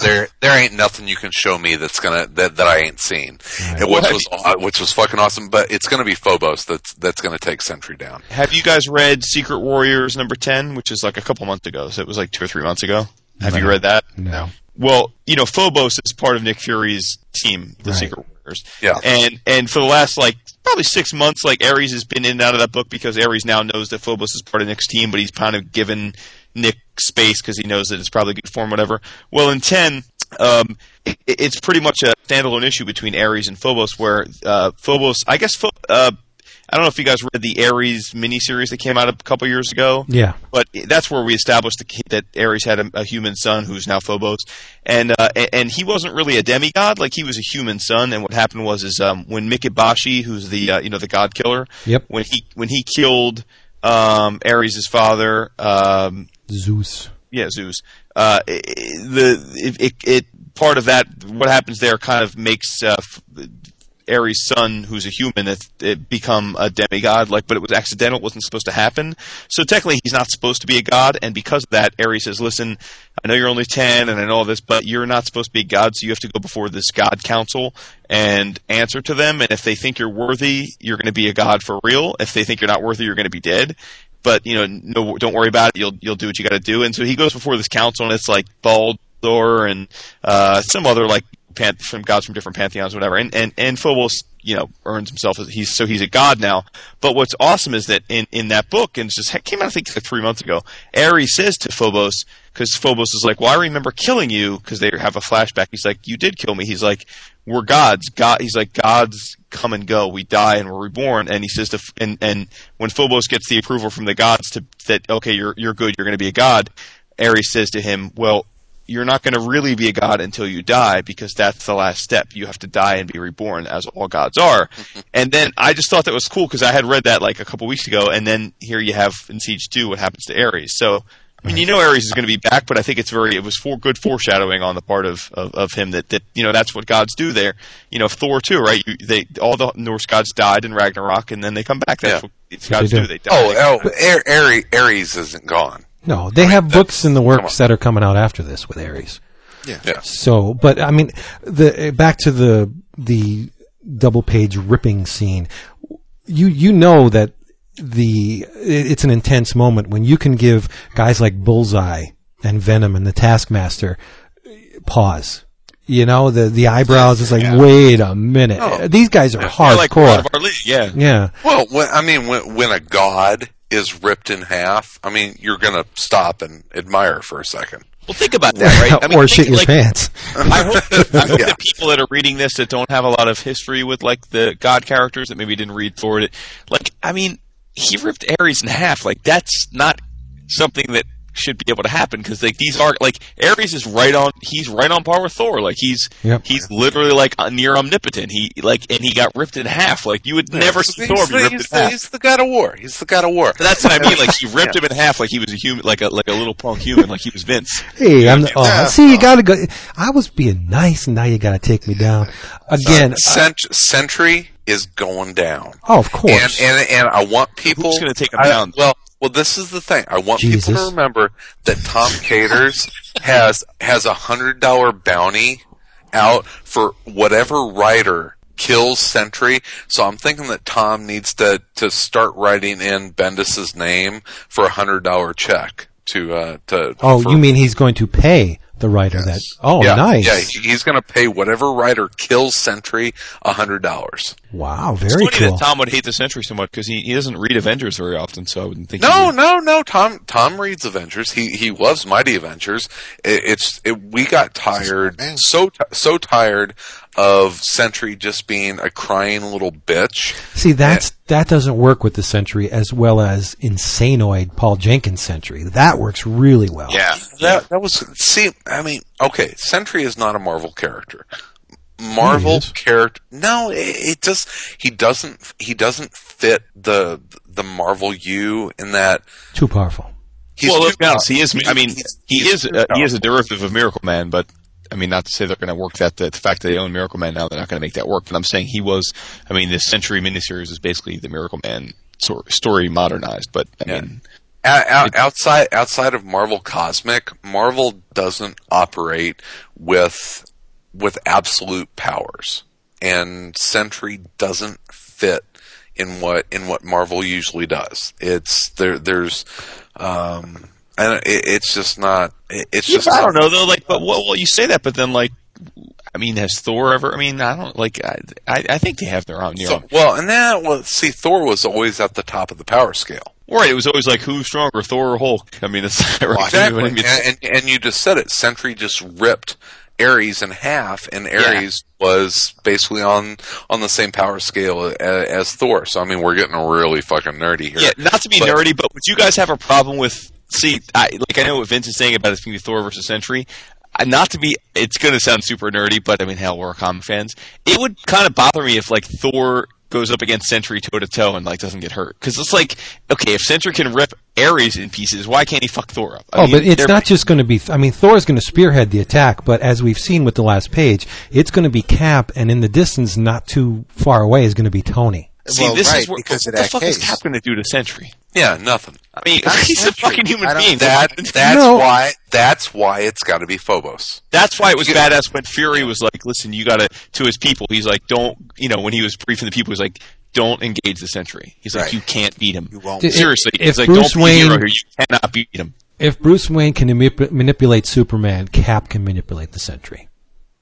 there there ain't nothing you can show me that's gonna that, that I ain't seen, Right. And Well, which was aw- uh, which was fucking awesome. But it's gonna be Phobos that's that's gonna take Sentry down. Have you guys read Secret Warriors number 10, which is like a couple months ago? So it was like two or three months ago. Have you read that? No. Well, you know, Phobos is part of Nick Fury's team, the Right. Secret Warriors. Yeah. And and for the last like probably six months, like Ares has been in and out of that book because Ares now knows that Phobos is part of Nick's team, but he's kind of given Nick space because he knows that it's probably good form, whatever. Well, in ten, um, it, it's pretty much a standalone issue between Ares and Phobos, where uh, Phobos, I guess, Pho- uh, I don't know if you guys read the Ares miniseries that came out a couple years ago. Yeah. But that's where we established the, that Ares had a, a human son who's now Phobos, and uh, and he wasn't really a demigod, like he was a human son. And what happened was is um, when Mikaboshi, who's the uh, you know the god killer, Yep. when he when he killed um, Ares' father, um, Zeus. yeah, Zeus. Uh, the it, it, it part of that what happens there kind of makes uh, Ares' son, who's a human, it, it become a demigod. Like, but it was accidental; it wasn't supposed to happen. So technically, he's not supposed to be a god. And because of that, Ares says, "Listen, I know you're only ten, and I know all this, but you're not supposed to be a god. So you have to go before this god council and answer to them. And if they think you're worthy, you're going to be a god for real. If they think you're not worthy, you're going to be dead." But you know, no, don't worry about it. You'll you'll do what you got to do. And so he goes before this council, and it's like Baldur and uh, some other like pan- some gods from different pantheons, whatever. And and and Phobos, you know, earns himself as he's so he's a god now. But what's awesome is that in in that book, and it's just it came out I think like three months ago, Ares says to Phobos. Because Phobos is like, well, I remember killing you. Because they have a flashback. He's like, you did kill me. He's like, we're gods. God. He's like, gods come and go. We die and we're reborn. And he says to, and and when Phobos gets the approval from the gods to that, okay, you're you're good. You're going to be a god. Ares says to him, well, you're not going to really be a god until you die because that's the last step. You have to die and be reborn as all gods are. and then I just thought that was cool because I had read that like a couple weeks ago, and then here you have in Siege Two what happens to Ares. So. I mean, you know, Ares is going to be back, but I think it's very, it was for good foreshadowing on the part of, of, of him that, that, you know, that's what gods do there. You know, Thor too, right? You, they, all the Norse gods died in Ragnarok and then they come back. That's Yeah. what it's gods they do. do. They die. Oh, oh, Ar- Ares, Ares isn't gone. No, they have books in the works that are coming out after this with Ares. Yeah. Yeah. So, but I mean, the back to the the double page ripping scene. You you know that the it's an intense moment when you can give guys like Bullseye and Venom and the Taskmaster uh, pause. You know, the the eyebrows is like, wait a minute, Oh. these guys are They're like hardcore. out of our league. Yeah. yeah, Well, when, I mean, when, when a god is ripped in half, I mean, you're going to stop and admire for a second. Well, think about that, right? I mean, or think, shit your like, pants. I hope, that, I hope Yeah. that people that are reading this that don't have a lot of history with like the god characters that maybe didn't read Thor, that- like I mean, he ripped Ares in half. Like that's not something that should be able to happen because like these are like Ares is right on. He's right on par with Thor. Like he's Yep. he's literally like near omnipotent. He like and he got ripped in half. Like you would never see he's, Thor be the, ripped he's, in the, half. he's the god of war. He's the god of war. But that's what I mean. Like he ripped him in half, like he was a human, like a like a little punk human, like he was Vince. Hey, I'm oh, Yeah. see, you gotta go. I was being nice, and now you gotta take me down again. Cent- Sentry is going down. oh, of course. And, and and I want people. Who's gonna take him I- down? Well, well, this is the thing. I want people to remember that Tom Caters has has a hundred dollar bounty out for whatever writer kills Sentry. So I'm thinking that Tom needs to to start writing in Bendis's name for a hundred dollar check to uh to. oh, for- you mean he's going to pay the writer that? Oh, yeah, nice. Yeah, he's going to pay whatever writer kills Sentry a hundred dollars. Wow, It's very funny cool. that Tom would hate the Sentry so much because he, he doesn't read Avengers very often, so I wouldn't think. No, would. no, no. Tom Tom reads Avengers. He he loves Mighty Avengers. It, it's it, we got tired man. so ti- so tired of Sentry just being a crying little bitch. See, that's that doesn't work with the Sentry as well as Insanoid Paul Jenkins Sentry. That works really well. Yeah, That that was see. I mean, okay, Sentry is not a Marvel character. Marvel is. character. No, it, it just he doesn't he doesn't fit the the Marvel U in that Too powerful. he's well, too let's be honest. He is. I mean, he's- he is. Uh, he is a derivative of Miracle Man, but I mean, not to say they're going to work that. The, the fact that they own Miracle Man now, they're not going to make that work. But I'm saying he was. I mean, this Sentry miniseries is basically the Miracle Man story modernized. But I Yeah. mean, out, outside outside of Marvel Cosmic, Marvel doesn't operate with with absolute powers, and Sentry doesn't fit in what in what Marvel usually does. It's there. There's um, and it, it's just not. It, it's Yeah, just. I don't know though. Like, but well, well, you say that, but then like, I mean, has Thor ever? I mean, I don't like. I I, I think they have their own. You So, know, well, and that well, see, Thor was always at the top of the power scale. right? It was always like, who's stronger, Thor or Hulk? I mean, it's right. Exactly. I mean, and, and, and you just said it. Sentry just ripped Ares in half, and Ares was basically on on the same power scale as, as Thor. So I mean, we're getting really fucking nerdy here. Yeah, not to be But- nerdy, but would you guys have a problem with? See, I, like I know what Vince is saying about it being Thor versus Sentry. Uh, Not to be, it's going to sound super nerdy, but I mean, hell, we're comic fans. It would kind of bother me if like Thor goes up against Sentry toe to toe and like doesn't get hurt, because it's like, okay, if Sentry can rip Ares in pieces, why can't he fuck Thor up? I Oh, mean, but it's not just going to be. I mean, Thor is going to spearhead the attack, but as we've seen with the last page, it's going to be Cap, and in the distance, not too far away, is going to be Tony. See, well, this right, is what, because what of the that fuck is. Cap going to do to Sentry? Yeah, nothing. I mean, Not he's a Sentry. fucking human being. That that's No. why that's why it's got to be Phobos. That's why it was You- badass when Fury was like, "Listen, you gotta." To his people, he's like, "Don't." You know, when he was briefing the people, he's like, "Don't engage the Sentry." He's like, Right. "You can't beat him." You won't. Seriously, if he's like, Bruce "Don't be a hero Wayne- here. You cannot beat him." If Bruce Wayne can manip- manipulate Superman, Cap can manipulate the Sentry.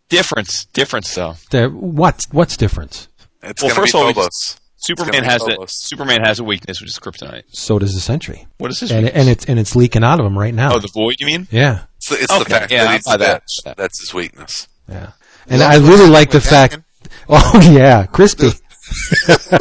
Difference, difference though. There, what's what's difference? It's Well, going to first be of all, we Phobos. Superman has a Superman has a weakness, which is kryptonite. So does the Sentry, What is his? and and it's and it's leaking out of him right now. oh, the void. You mean? yeah, It's, the- it's the fact yeah, that he's buy the that. That's his weakness. yeah. And Love I really like the fact. Daken. Oh yeah, crispy.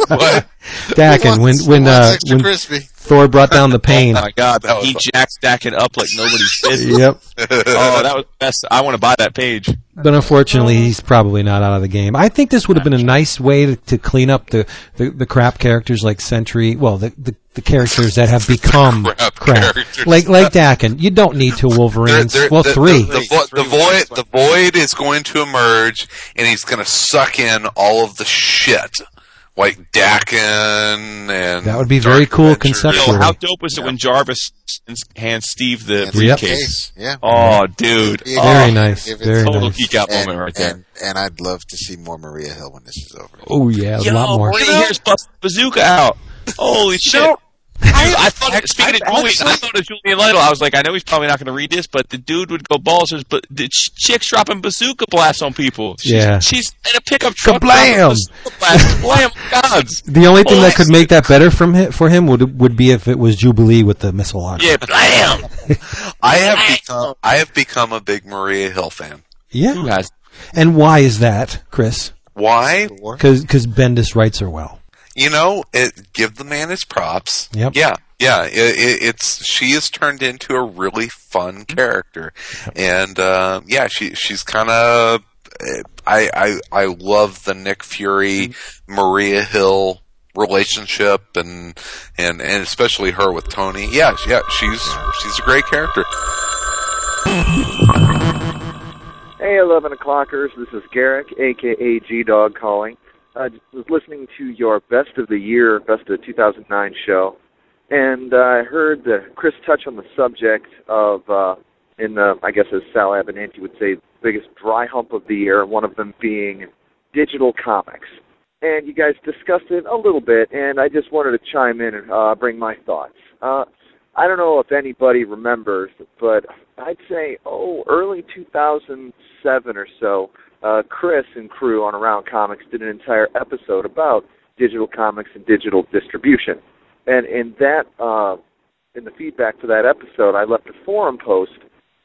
What? Daken, when when uh, when crispy. Thor brought down the pain. Oh my god, That was he fun. jacked Daken up like nobody's business. yep. Oh, that was best. I want to buy that page. But unfortunately, he's probably not out of the game. I think this would have been a nice way to, to clean up the, the, the crap characters like Sentry. Well, the, the, the characters that have become Crap crap, like like Daken. You don't need two Wolverines. There- there- well, the, three. The, the, vo- the void, the void is going to emerge, and he's going to suck in all of the shit, like Daken and That would be very cool Adventures. conceptually. Yo, how dope was it when Jarvis hands Steve the And briefcase? Yeah. Oh, dude. Yeah. very Oh, nice. Give Very Total nice. geek out And, moment right there. and, and I'd love to see more Maria Hill when this is over. Oh yeah, a lot more. Maria here's bust bazooka out. Holy shit. Know, Dude, I, thought, I- speaking I of Julian, actually- I thought it was Julian Lytle. I was like, I know he's probably not going to read this, but the dude would go balls. But the chick's dropping bazooka blasts on people. She's, Yeah. she's in a pickup truck. Kablam! dropping. Blam! Gods. The only thing that could make that better from him, for him would would be if it was Jubilee with the missile launcher. Yeah, blam. I have become, I have become a big Maria Hill fan. Yeah, Who has? And why is that, Chris? Why? Because Bendis writes her well. You know, it, give the man his props. Yep. Yeah, yeah. It, it, it's she has turned into a really fun mm-hmm. character, and uh, yeah, she she's kind of. Eh, I I I love the Nick Fury mm-hmm. Maria Hill relationship, and and and especially her with Tony. Yeah, yeah. She's she's a great character. Hey, 11 o'clockers. This is Garrick, aka G Dog, calling. I was listening to your Best of the Year, Best of 2009 show, and I heard Chris touch on the subject of, uh, in the, I guess as Sal Abinanti would say, the biggest dry hump of the year, one of them being digital comics. And you guys discussed it a little bit, and I just wanted to chime in and uh, bring my thoughts. Uh, I don't know if anybody remembers, but I'd say, oh, early 2007 or so, uh, Chris and crew on Around Comics did an entire episode about digital comics and digital distribution. And in that, uh, in the feedback for that episode, I left a forum post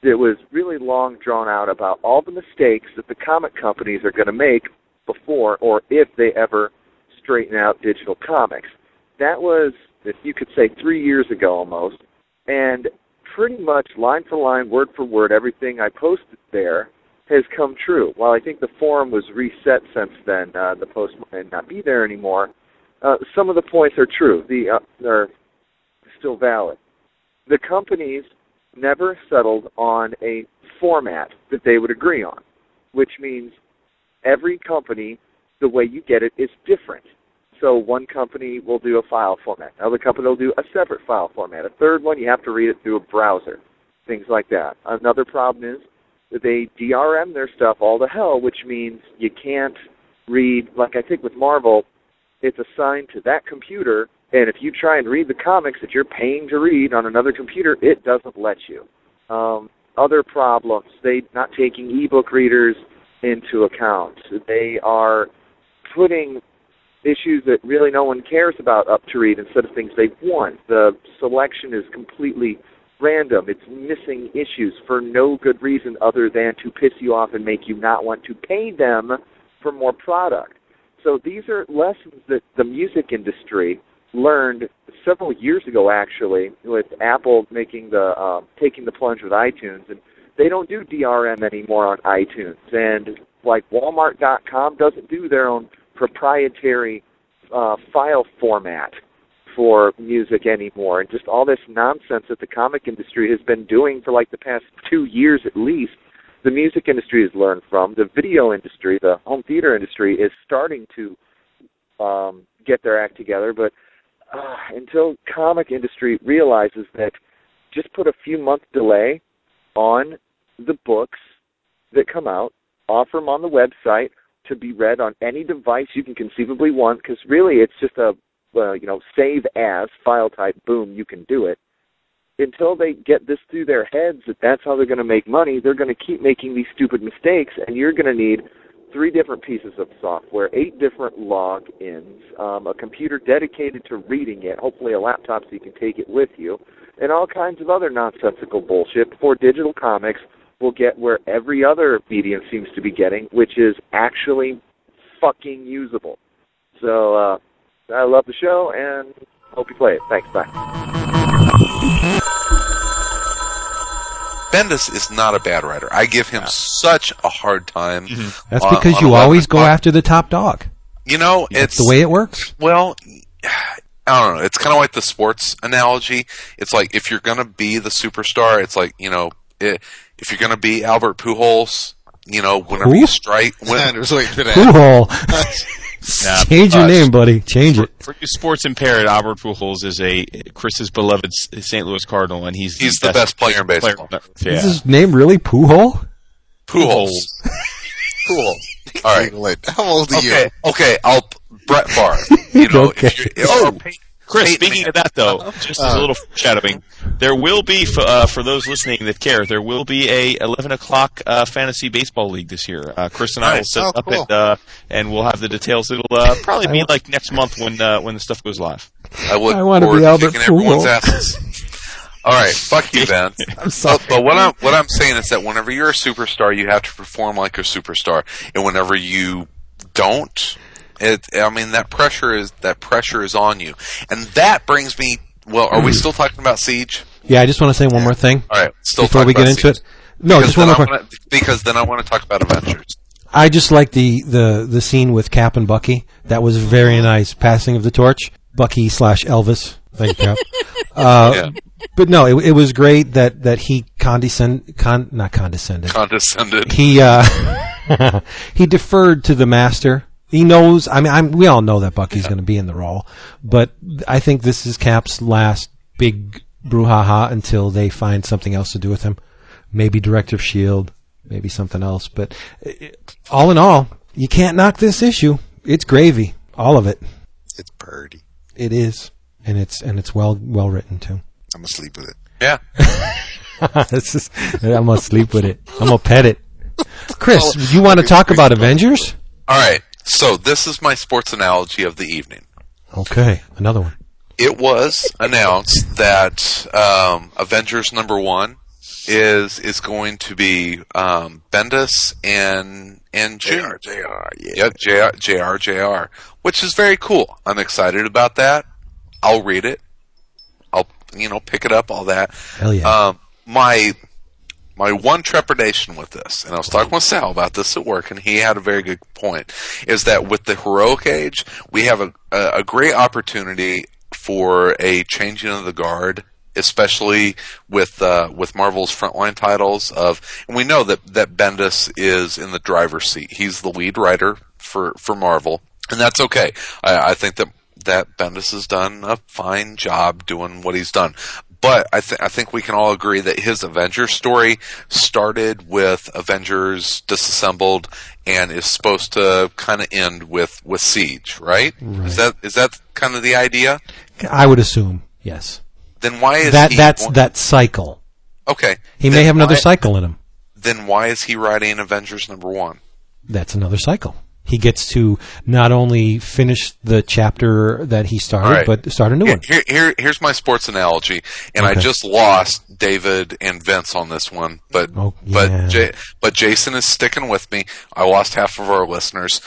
that was really long drawn out about all the mistakes that the comic companies are going to make before or if they ever straighten out digital comics. That was, if you could say, three years ago almost, and pretty much line for line, word for word, everything I posted there has come true. While I think the forum was reset since then, uh, the post might not be there anymore. Uh, some of the points are true. The uh, are still valid. The companies never settled on a format that they would agree on, which means every company, the way you get it is different. So one company will do a file format, another company will do a separate file format, a third one you have to read it through a browser, things like that. Another problem is they DRM their stuff all to hell, which means you can't read, like I think with Marvel, it's assigned to that computer, and if you try and read the comics that you're paying to read on another computer, it doesn't let you. Um, other problems, they not taking ebook readers into account. They are putting issues that really no one cares about up to read instead of things they want. The selection is completely random. It's missing issues for no good reason other than to piss you off and make you not want to pay them for more product. So these are lessons that the music industry learned several years ago, actually, with Apple making the uh, taking the plunge with iTunes, and they don't do DRM anymore on iTunes, and like Walmart.com doesn't do their own proprietary uh, file format for music anymore, and just all this nonsense that the comic industry has been doing for like the past two years at least. The music industry has learned from the video industry, the home theater industry is starting to um, get their act together, but uh, until comic industry realizes that just put a few month delay on the books that come out, offer them on the website to be read on any device you can conceivably want, because really it's just a uh, you know save as file type. Boom, you can do it. Until they get this through their heads that that's how they're going to make money, they're going to keep making these stupid mistakes, and you're going to need three different pieces of software, eight different logins, um, a computer dedicated to reading it, hopefully a laptop so you can take it with you, and all kinds of other nonsensical bullshit before digital comics will get where every other medium seems to be getting, which is actually fucking usable. So uh, I love the show and hope you play it. Thanks. Bye. Bendis is not a bad writer. I give him such a hard time. That's on- because on you always go after the top dog. You know, It's it's the way it works. Well, I don't know. It's kind of like the sports analogy. It's like if you're going to be the superstar, it's like you know, it, if you're going to be Albert Pujols, you know, whenever Who? you strike, when, I was waiting for that. Pool. Nah, Change your uh, name, buddy. Change it. For you sports impaired, Albert Pujols is a Chris's beloved St. Louis Cardinal, and he's he's the best player in baseball. player- Is his name really Poohole? Pujols. Pujols. All right. Google it. How old are Okay. you? Okay. I'll Brett Favre. You know, Okay. if you're, oh, Peyton- Chris, speaking of that though, just as a little foreshadowing, there will be for, uh, for those listening that care, there will be a 11 o'clock uh, fantasy baseball league this year. Uh, Chris and I will set Oh, it up cool. and, uh, and we'll have the details. It'll uh, probably be like next month when uh, when the stuff goes live. I look I wanna forward be to Albert kicking everyone's asses. All right, fuck you, Ben. I'm sorry. But, but what I'm what I'm saying is that whenever you're a superstar, you have to perform like a superstar, and whenever you don't, it I mean that pressure is that pressure is on you, and that brings me. Well, are Hmm. we still talking about Siege? Yeah, I just want to say one more thing All right, still before we get into Siege. it. No, Because just one more. I wanna- because then I want to talk about Avengers. I just like the, the, the scene with Cap and Bucky. That was very nice. Passing of the torch. Bucky slash Elvis. Thank you, Cap. uh, Yeah. But no, it, it was great that, that he condescend, con, not condescended. Condescended. he, uh, he deferred to the master. He knows, I mean, I'm, we all know that Bucky's going to be in the role, but I think this is Cap's last big brouhaha until they find something else to do with him. Maybe Director of S.H.I.E.L.D., maybe something else, but it, all in all, you can't knock this issue. It's gravy. All of it. It's Birdie. It is. And it's, and it's well, well written too. I'm gonna sleep with it. Yeah. This is- I'm gonna sleep with it. I'm gonna pet it. Chris, do you want to talk about Avengers? All right. So this is my sports analogy of the evening. Okay, another one. it was announced that um, Avengers number one is is going to be um, Bendis and and June. JR, yeah. Yep, JR, JR, JR, which is very cool. I'm excited about that. I'll read it. I'll you know pick it up. All that. Hell yeah. Um, my my one trepidation with this, and I was talking with Sal about this at work, and he had a very good point, is that with the heroic age, we have a, a, great opportunity for a changing of the guard, especially with uh, with Marvel's frontline titles of, and we know that that Bendis is in the driver's seat. He's the lead writer for for Marvel. and that's okay. I, I think that that Bendis has done a fine job doing what he's done. But I, th- I think we can all agree that his Avengers story started with Avengers disassembled and is supposed to kind of end with with Siege, right? Right. Is that is that kind of the idea? I would assume yes. Then why is That he that's that cycle. okay? He may have another why- cycle in him. Then why is he writing Avengers number one? That's another cycle. He gets to not only finish the chapter that he started, right. but start a new Here, one. here, here- here's my sports analogy, and I just lost David and Vince on this one, but Oh, yeah. but J- but Jason is sticking with me. I lost half of our listeners.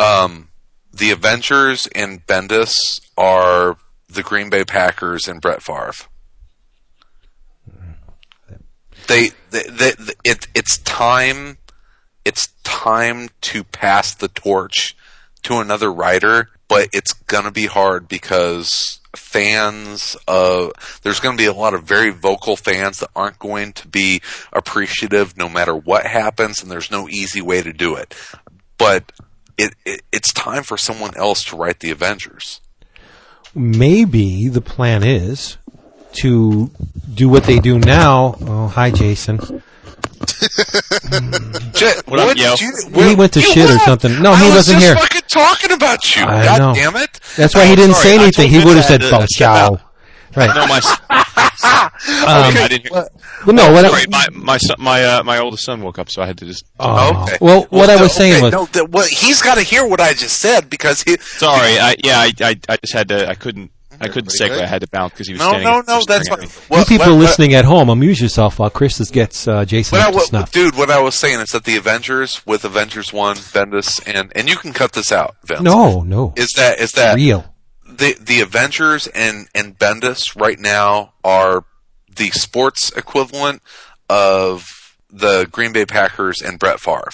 Um, the Avengers and Bendis are the Green Bay Packers and Brett Favre. They, they, they, it, it's time. It's time to pass the torch to another writer, but it's gonna be hard because fans of there's gonna be a lot of very vocal fans that aren't going to be appreciative no matter what happens, and there's no easy way to do it. But it, it it's time for someone else to write the Avengers. Maybe the plan is to do what they do now. Oh, hi, Jason. J- What up, yo? did you- He went to you shit or something. No, I he was wasn't just here. fucking talking about you. I God know. damn it! That's why he didn't sorry. say anything. He would have said, had to "Oh, ciao." Right. No, my Um, I didn't. well, no, what I, my my son, my uh, my oldest son woke up, so I had to just. oh, Okay. Well, what I no, was saying okay, was, no, that, well, he's got to hear what I just said because he. Sorry, I yeah, I, I I just had to. I couldn't. I couldn't Everybody segue. good? I had to bounce because he was No, standing. no, there no, that's staring fine. at me. Well, you people what- what- listening at home, amuse yourself while Chris gets uh, Jason What I, up to what, snuff. dude, what I was saying is that the Avengers with Avengers One, Bendis, and and you can cut this out, Vince. No, no, is that is that real. the the Avengers and and Bendis right now are the sports equivalent of the Green Bay Packers and Brett Favre.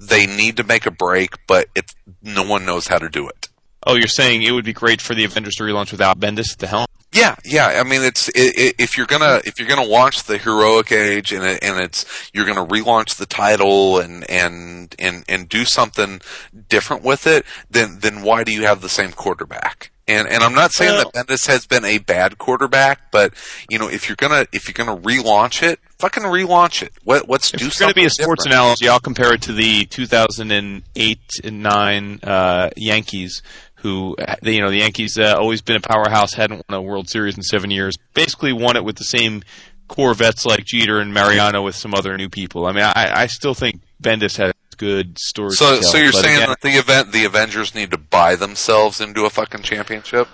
They need to make a break, but it no one knows how to do it. Oh, you're saying it would be great for the Avengers to relaunch without Bendis at the helm? Yeah, yeah. I mean, it's i i if you're gonna if you're gonna launch the heroic age and it, and it's you're gonna relaunch the title and and and and do something different with it, then then why do you have the same quarterback? And and I'm not saying Well- that Bendis has been a bad quarterback, but you know if you're gonna if you're gonna relaunch it, fucking relaunch it. What let's If do it's going to be a sports different. analogy, I'll compare it to the 2008 and 9 uh, Yankees, who, you know, the Yankees uh, always been a powerhouse, hadn't won a World Series in seven years. Basically, won it with the same core vets like Jeter and Mariano with some other new people. I mean, I, I still think Bendis has good stories. So to tell, so you're saying again, that the event the Avengers need to buy themselves into a fucking championship?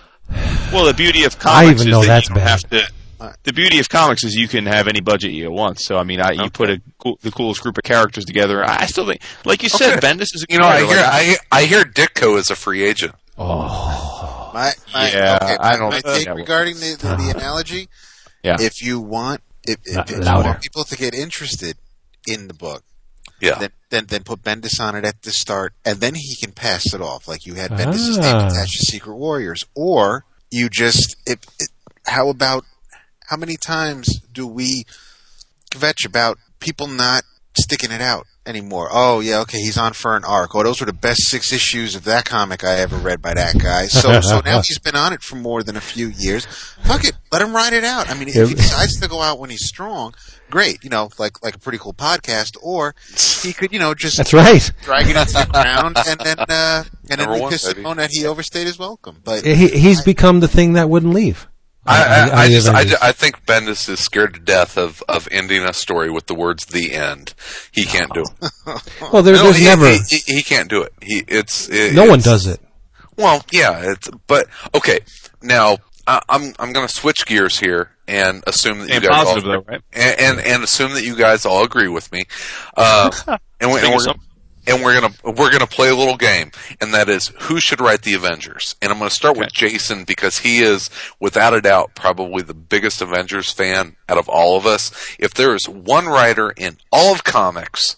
Well, the beauty of I comics even is know that that's you don't bad. have to. The beauty of comics is you can have any budget you want. So I mean, I, you put a cool, the coolest group of characters together. I I still think, like you said, Okay. Bendis is a You know, I hear like- I I hear Ditko is a free agent. Oh, My, my, Yeah, okay, I don't my take that regarding the, the, the analogy. Yeah. If you want, if, if, if you want people to get interested in the book, Yeah. then, then then put Bendis on it at the start, and then he can pass it off. Like you had Bendis' Ah. name attached to Secret Warriors, or you just. It, it, how about how many times do we kvetch about people not sticking it out anymore? Oh yeah, okay, he's on for an arc. Oh, those were the best six issues of that comic I ever read by that guy. So so now he's been on it for more than a few years. Fuck it, let him ride it out. I mean, if he decides to go out when he's strong, great. You know, like like a pretty cool podcast, or he could you know just that's right. drag it into the ground and then uh, and Number then one, piss baby. that he overstayed his welcome. But He, he's become the thing that wouldn't leave. I, On- I, I, just, I, I think Bendis is scared to death of, of ending a story with the words "the end." He can't do it. well, there, No, there's he, never. He, he, he can't do it. He it's it, no one does it. Well, yeah, it's but okay. Now I, I'm I'm going to switch gears here and assume that you and guys all, though, right? and, and and assume that you guys all agree with me. Uh, and, we, and Think of we're some- and we're gonna we're gonna play a little game, and that is who should write the Avengers. And I'm gonna start with Jason because he is, without a doubt, probably the biggest Avengers fan out of all of us. If there is one writer in all of comics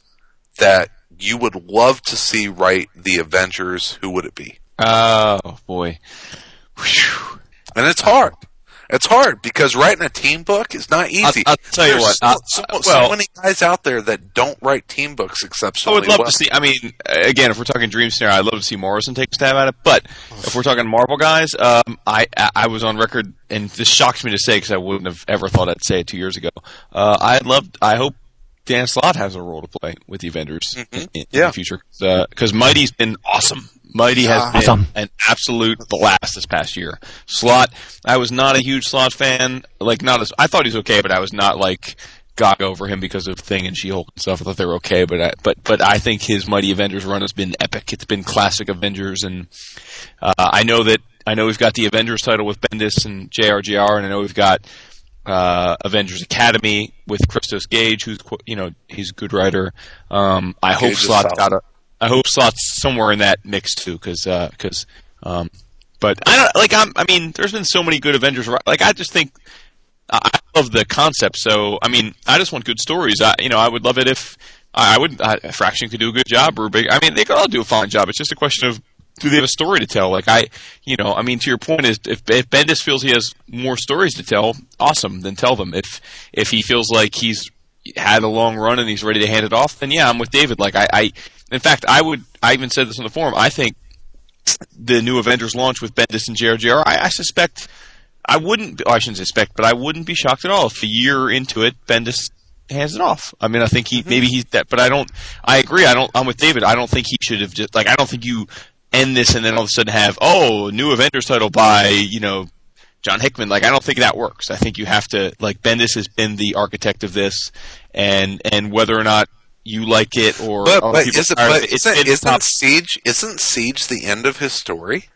that you would love to see write the Avengers, who would it be? Oh boy. Whew. And it's hard. It's hard because writing a team book is not easy. I'll tell you There's what, so, so, uh, so many guys out there that don't write team books except I would love well. to see. I mean, again, if we're talking dream scenario, I'd love to see Morrison take a stab at it. But if we're talking Marvel guys, um, I I I was on record, and this shocks me to say because I wouldn't have ever thought I'd say it two years ago. Uh, I'd love. I hope Dan Slott has a role to play with the Avengers in, in Yeah. the future because Mighty's been awesome. Mighty has been Awesome. an absolute blast this past year. Slott, I was not a huge Slott fan. Like, not as I thought he was okay, but I was not like gog over him because of Thing and She-Hulk and stuff. I thought they were okay, but I, but but I think his Mighty Avengers run has been epic. It's been classic Avengers, and uh, I know that I know we've got the Avengers title with Bendis and JRJR, and I know we've got uh, Avengers Academy with Christos Gage, who's you know he's a good writer. Um, I hope Gage Slott's solid. got a. I hope Slott's somewhere in that mix too, because because. um, but I don't like. I'm, I mean, there's been so many good Avengers. Like I just think I love the concept. So I mean, I just want good stories. I you know I would love it if I, I would. I, Fraction could do a good job, or big. I mean, they could all do a fine job. It's just a question of do they have a story to tell? Like I, you know, I mean, to your point is if, if Bendis feels he has more stories to tell, awesome, then tell them. If if he feels like he's had a long run and he's ready to hand it off, then yeah, I'm with David. Like I, I in fact, I would. I even said this on the forum. I think the new Avengers launch with Bendis and JRJR, I, I suspect I wouldn't. Oh, I shouldn't suspect, but I wouldn't be shocked at all if a year into it, Bendis hands it off. I mean, I think he mm-hmm. maybe he's that, but I don't. I agree. I don't. I'm with David. I don't think he should have just like. I don't think you end this and then all of a sudden have oh new Avengers title by you know John Hickman. Like I don't think that works. I think you have to like Bendis has been the architect of this, and and whether or not you like it or But, but, is it, are tired of but it's isn't, been isn't Siege isn't Siege the end of his story?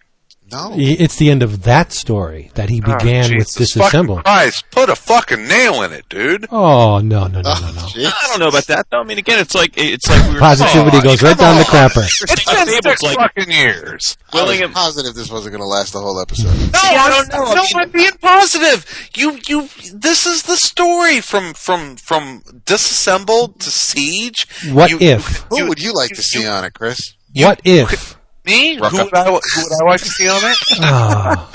No. It's the end of that story that he ah, began Oh, with Jesus Disassemble. Christ, put a fucking nail in it, dude. Oh no no no no Oh, no! jeez. I don't know about that though. I mean, again, it's like it's like we were Positivity Oh, goes right down the crapper. It's been six fucking years. I was positive this wasn't going to last the whole episode. No, I don't know. I No, mean- I'm being positive. You, you. This is the story from from from disassembled to siege. What You- if? Who would you like you- to see on it, Chris? What if? Me? Who would I? Who would I like to see on it? Ah.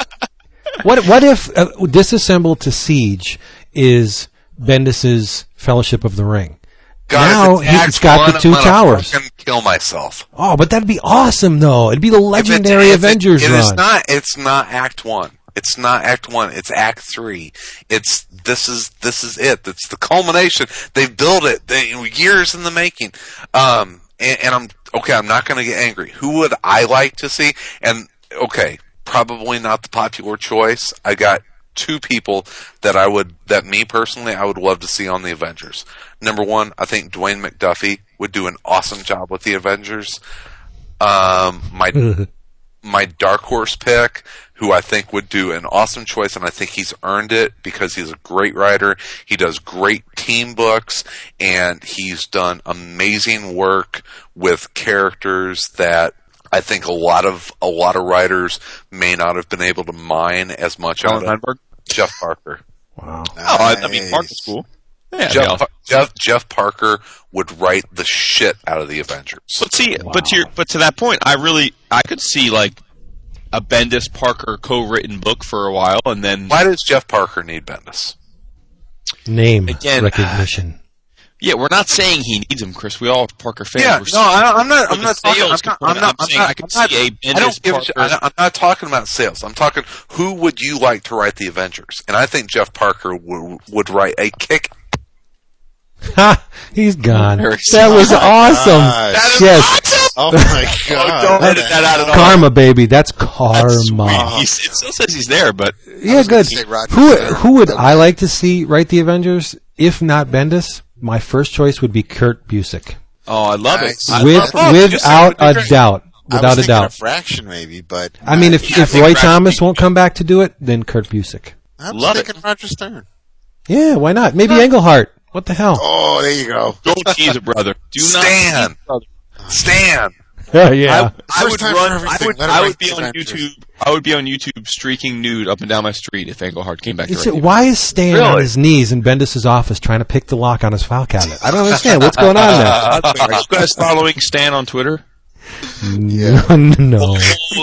what what if uh, disassembled to siege is Bendis's Fellowship of the Ring? God, Now if it's he's Act got the two I'm gonna towers. Kill myself. Oh, but that'd be awesome, though. It'd be the legendary if it- Avengers it run. is not. It's not Act One. It's not Act One. It's Act Three. It's this is this is it. It's the culmination. They've built it they, years in the making. Um, and, and I'm okay. I'm not going to get angry. Who would I like to see? And okay, probably not the popular choice. I got two people that I would that me personally I would love to see on the Avengers. Number one, I think Dwayne McDuffie would do an awesome job with the Avengers. Um, my my dark horse pick, who I think would do an awesome choice, and I think he's earned it because he's a great writer. He does great team books, and he's done amazing work with characters that I think a lot of a lot of writers may not have been able to mine as much out Allan of. Heinberg. Jeff Parker. wow. Oh, I, I mean, Nice. Mark is cool. Yeah, Jeff, yeah. Pa- Jeff Jeff Parker would write the shit out of the Avengers. But see, but to your, but to that point, I really I could see like a Bendis Parker co-written book for a while, and then Why does Jeff Parker need Bendis? Name Again, recognition. yeah, we're not saying he needs him, Chris. We all are Parker fans. Yeah, We're no, I, I'm not. I'm not talking. I'm not. I'm not. I'm I'm saying not, I could I'm not- see a I Bendis don't give a shit. Parker- I- I'm not talking about sales. I'm talking who would you like to write the Avengers? And I think Jeff Parker would would write a kick. Ha! He's gone. That was awesome. Gosh. yes, Oh my oh, god. don't edit that out at all. karma, baby. That's karma. He, it still says he's there, but yeah, good. say Who Stern. who would I like to see write the Avengers? If not Bendis, my first choice would be Kurt Busiek, oh, I love Nice. it. I with love oh, without Busiek a be great. doubt, I was without a doubt. A fraction, maybe, but I mean, if Yeah, if Roy Thomas won't come back to do it, then Kurt Busiek. I'm Love thinking Roger Stern. Yeah, why not? Maybe Englehart. What the hell? Oh, there you go. Don't tease it, brother. Do not Stan. tease it, brother. Stan. Oh, yeah. I First would run. I would. I would be on YouTube. I would be on YouTube streaking nude up and down my street if Englehart came back to It's- write the why is Stan on his knees in Bendis' office trying to pick the lock on his file cabinet? I don't understand. What's going on there? Are you guys following Stan on Twitter? No, no.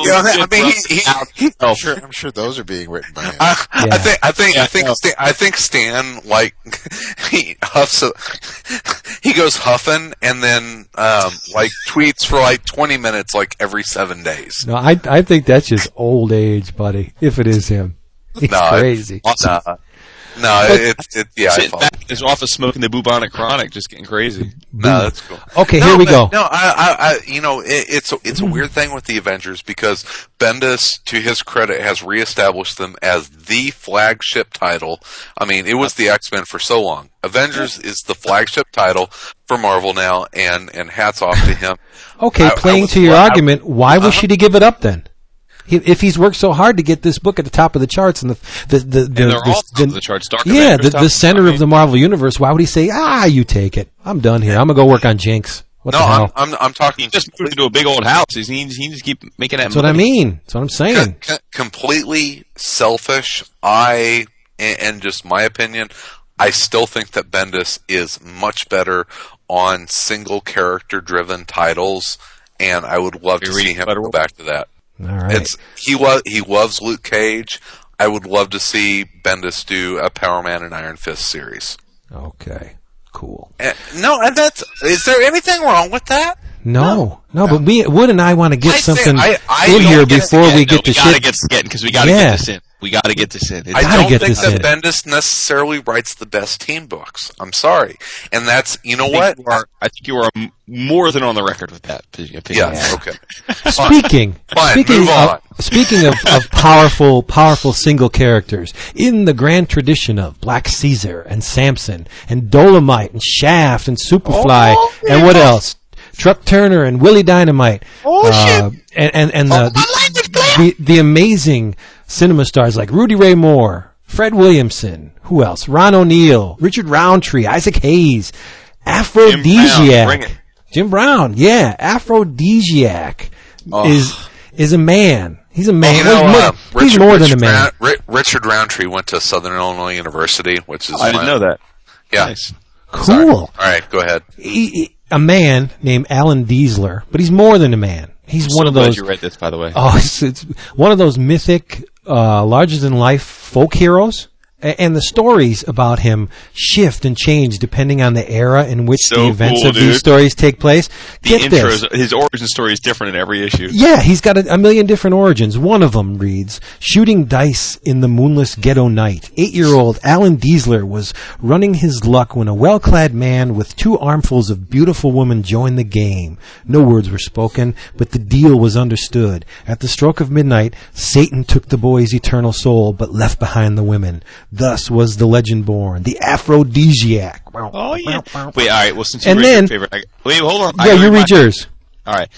Yeah, I mean, he, he, he, I'm sure, I'm sure those are being written by him. I, I think I think Yeah, I think no. Stan, I think Stan like he huffs a, he goes huffing and then um like tweets for like 20 minutes like every 7 days. No, I I think that's just old age, buddy. If it is him, he's No, it- crazy. Nah. No, it, it, yeah, I Sitting follow. back in his office smoking the bubonic chronic, just getting crazy. No, that's cool. Okay, No, here we go. No, I, I, I you know, it, it's a, it's a weird thing with the Avengers because Bendis, to his credit, has reestablished them as the flagship title. I mean, it was the X Men for so long. Avengers is the flagship title for Marvel now, and and hats off to him. Okay, I- I playing was- to your I- argument, why Uh-huh. should he give it up then? He, if he's worked so hard to get this book at the top of the charts and the the the, the, And they're the- all top the- of the charts. Dark yeah, Avengers the, the center of the Marvel universe. Why would he say, "Ah, you take it. I'm done here. I'm gonna go work on Jinx." What No, the I'm, hell? I'm I'm talking He just moved into a big old house. He's, he, he just keep making that That's what I mean. That's what I'm saying. com- com- completely selfish. I and, and just my opinion. I still think that Bendis is much better on single character driven titles, and I would love to You see reading him Spider-Man? go back to that. All right. It's he was he loves Luke Cage. I would love to see Bendis do a Power Man and Iron Fist series. okay. Cool. Eh, no, and that's is there anything wrong with that? No, no, but we Wood and I want to get I say- something I- I in here get- before Yeah, we no, get the we gotta shit. get getting because we gotta Yeah. get this in. We gotta get this in. It's, I don't get think that in. Bendis necessarily writes the best team books. I'm sorry, and that's you know I what. You are, I think you are more than on the record with that opinion. Yeah, okay. Speaking, Fine, speaking move of, on. speaking of, of powerful, powerful single characters, in the grand tradition of Black Caesar and Samson and Dolomite and Shaft and Superfly Oh, and what else? Truck Turner and Willie Dynamite. Oh, uh, And, and, and the, the, the, the amazing cinema stars like Rudy Ray Moore, Fred Williamson, who else? Ron O'Neill, Richard Roundtree, Isaac Hayes, Afrodisiac. Bring it. Jim Brown, yeah, Afrodisiac Oh. is is a man. He's a man. You know, Well, uh, more- he's Richard, more than a man. Round- Richard Roundtree went to Southern Illinois University, which is I didn't know that. Yeah, Nice. Sorry. Cool. All right, go ahead. He- he- a man named Alan Diesler, but he's more than a man. He's one so of glad those. you read this, by the way. Oh, it's, it's one of those mythic, uh, larger than life folk heroes. And the stories about him shift and change depending on the era in which So the events cool, of these stories take place. the Get this. his origin story is different in every issue. Yeah, he's got a, a million different origins. One of them reads, shooting dice in the moonless ghetto night. Eight-year-old Alan Diesler was running his luck when a well-clad man with two armfuls of beautiful women joined the game. No words were spoken, but the deal was understood. At the stroke of midnight, Satan took the boy's eternal soul, but left behind the women. Thus was the legend born, the afrodisiac. Oh yeah. Wait, all right. Well, since you And read then- your favorite, I, wait, hold on. Yeah, gotta you my- read yours. All right.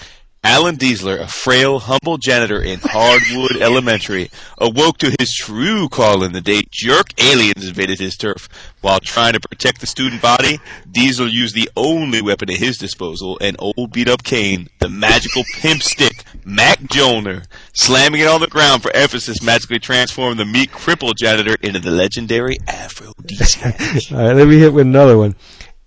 Alan Diesler, a frail, humble janitor in Hardwood Elementary, awoke to his true calling the day jerk aliens invaded his turf. While trying to protect the student body, Diesler used the only weapon at his disposal, an old beat-up cane, the magical pimp stick, Mac Joner. Slamming it on the ground for emphasis magically transformed the meek, crippled janitor into the legendary Afrodisiac. All right, let me hit with another one.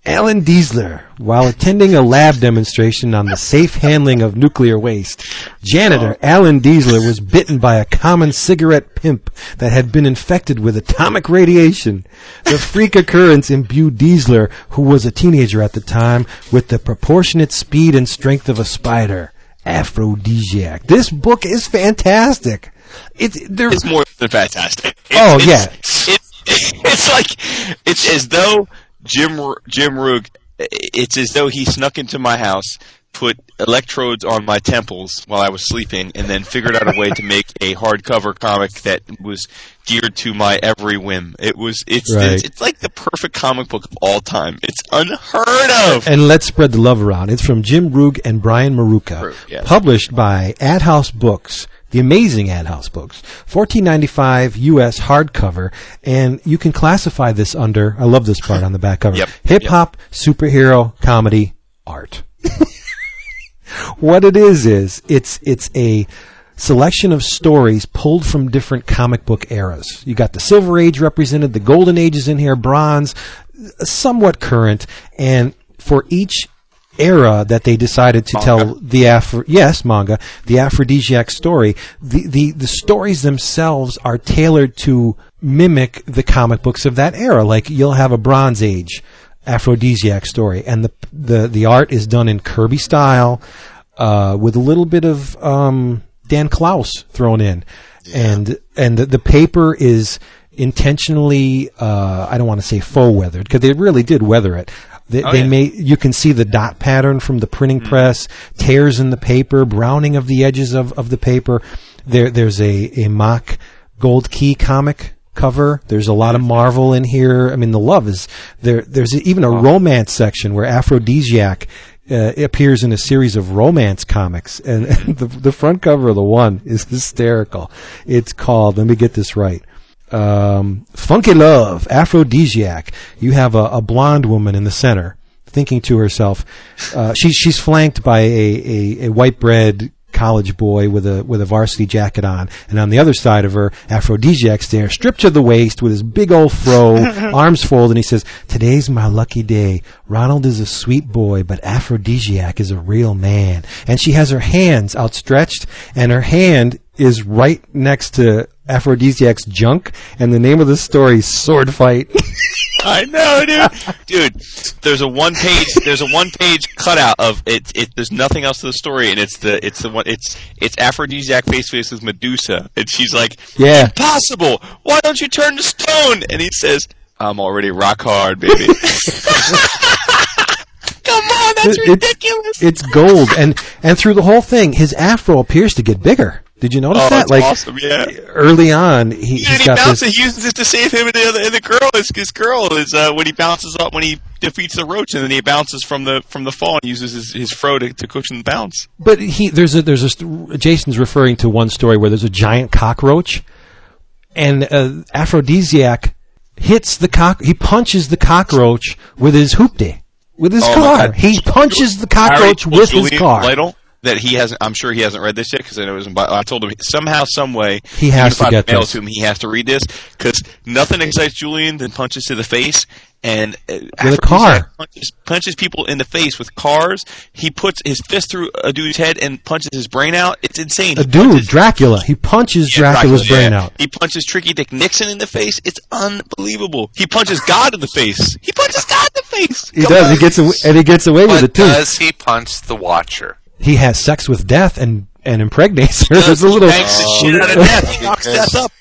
Alan Diesler, while attending a lab demonstration on the safe handling of nuclear waste, janitor oh. Alan Diesler was bitten by a common cigarette pimp that had been infected with atomic radiation. The freak occurrence imbued Diesler, who was a teenager at the time, with the proportionate speed and strength of a spider. Afrodisiac. This book is fantastic. There. It's more than fantastic. It's, Oh, it's, yeah. It's, it's like it's as though Jim Jim Rugg. It's as though he snuck into my house, put electrodes on my temples while I was sleeping, and then figured out a way to make a hardcover comic that was geared to my every whim. It was it's Right. it's, it's like the perfect comic book of all time. It's unheard of. And let's spread the love around. It's from Jim Rugg and Brian Maruca, published by AdHouse Books. The amazing AdHouse Books, fourteen ninety five U.S. hardcover, and you can classify this under. I love this part on the back cover. Yep, Hip hop, superhero, comedy, art. what it is is it's it's a selection of stories pulled from different comic book eras. You got the Silver Age represented, the Golden Age is in here, Bronze, somewhat current, and for each era that they decided to tell the Afro yes manga the afrodisiac story. The, the the stories themselves are tailored to mimic the comic books of that era. Like you'll have a bronze age afrodisiac story and the the the art is done in kirby style uh, with a little bit of um, dan klaus thrown in. And and the, the paper is intentionally uh, I don't want to say faux weathered because they really did weather it. They, Oh, they yeah. made you can see the dot pattern from the printing press, tears in the paper, browning of the edges of, of the paper. There there's a, a mock gold key comic cover. There's a lot of Marvel in here. I mean the love is there. There's even a romance section where Afrodisiac uh, appears in a series of romance comics, and, and the the front cover of the one is hysterical. It's called. Let me get this right. Um, Funky Love, Afrodisiac. You have a, a blonde woman in the center, thinking to herself, uh, she's she's flanked by a, a, a white bread college boy with a with a varsity jacket on, and on the other side of her, Afrodisiac's there, stripped to the waist with his big old fro, arms folded, and he says, "Today's my lucky day. Ronald is a sweet boy, but Afrodisiac is a real man." And she has her hands outstretched, and her hand is right next to Afrodisiac's junk, and the name of the story is Sword Fight. I know, dude. Dude, there's a one page. There's a one page cutout of it. It there's nothing else to the story, and it's the it's the one it's it's afrodisiac face face with Medusa, and she's like, Yeah. impossible. Why don't you turn to stone? And he says, I'm already rock hard, baby. Come on, that's It's- ridiculous. it's gold, and and through the whole thing, his afro appears to get bigger. Did you notice oh, that? Like awesome. Yeah. early on, he, he's he got bounces. this. He uses it to save him, and the other, and the girl is his girl is uh, when he bounces up when he defeats the roach, and then he bounces from the from the fall and uses his, his fro to, to cushion the bounce. But he there's a there's a Jason's referring to one story where there's a giant cockroach, and uh, Afrodisiac hits the cock. He punches the cockroach with his hoopty, with his Oh, car. He punches the cockroach told with Julian his car. Lytle that he hasn't. I'm sure he hasn't read this yet because I know it was. In, I told him somehow, some way He has to get mail this. to him. He has to read this because nothing excites Julian than punches to the face. And uh, With a car. punches, punches people in the face with cars. He puts his fist through a dude's head and punches his brain out. It's insane. A He dude, punches- Dracula. He punches Yeah, Dracula's Dracula, brain yeah. out. He punches Tricky Dick Nixon in the face. It's unbelievable. He punches God in the face. He punches God in the face. He Come does. on. He gets away, and he gets away with it too. does he punch the Watcher? He has sex with death and and impregnates her. There's a little. Banks the shit out of death. He knocks death up.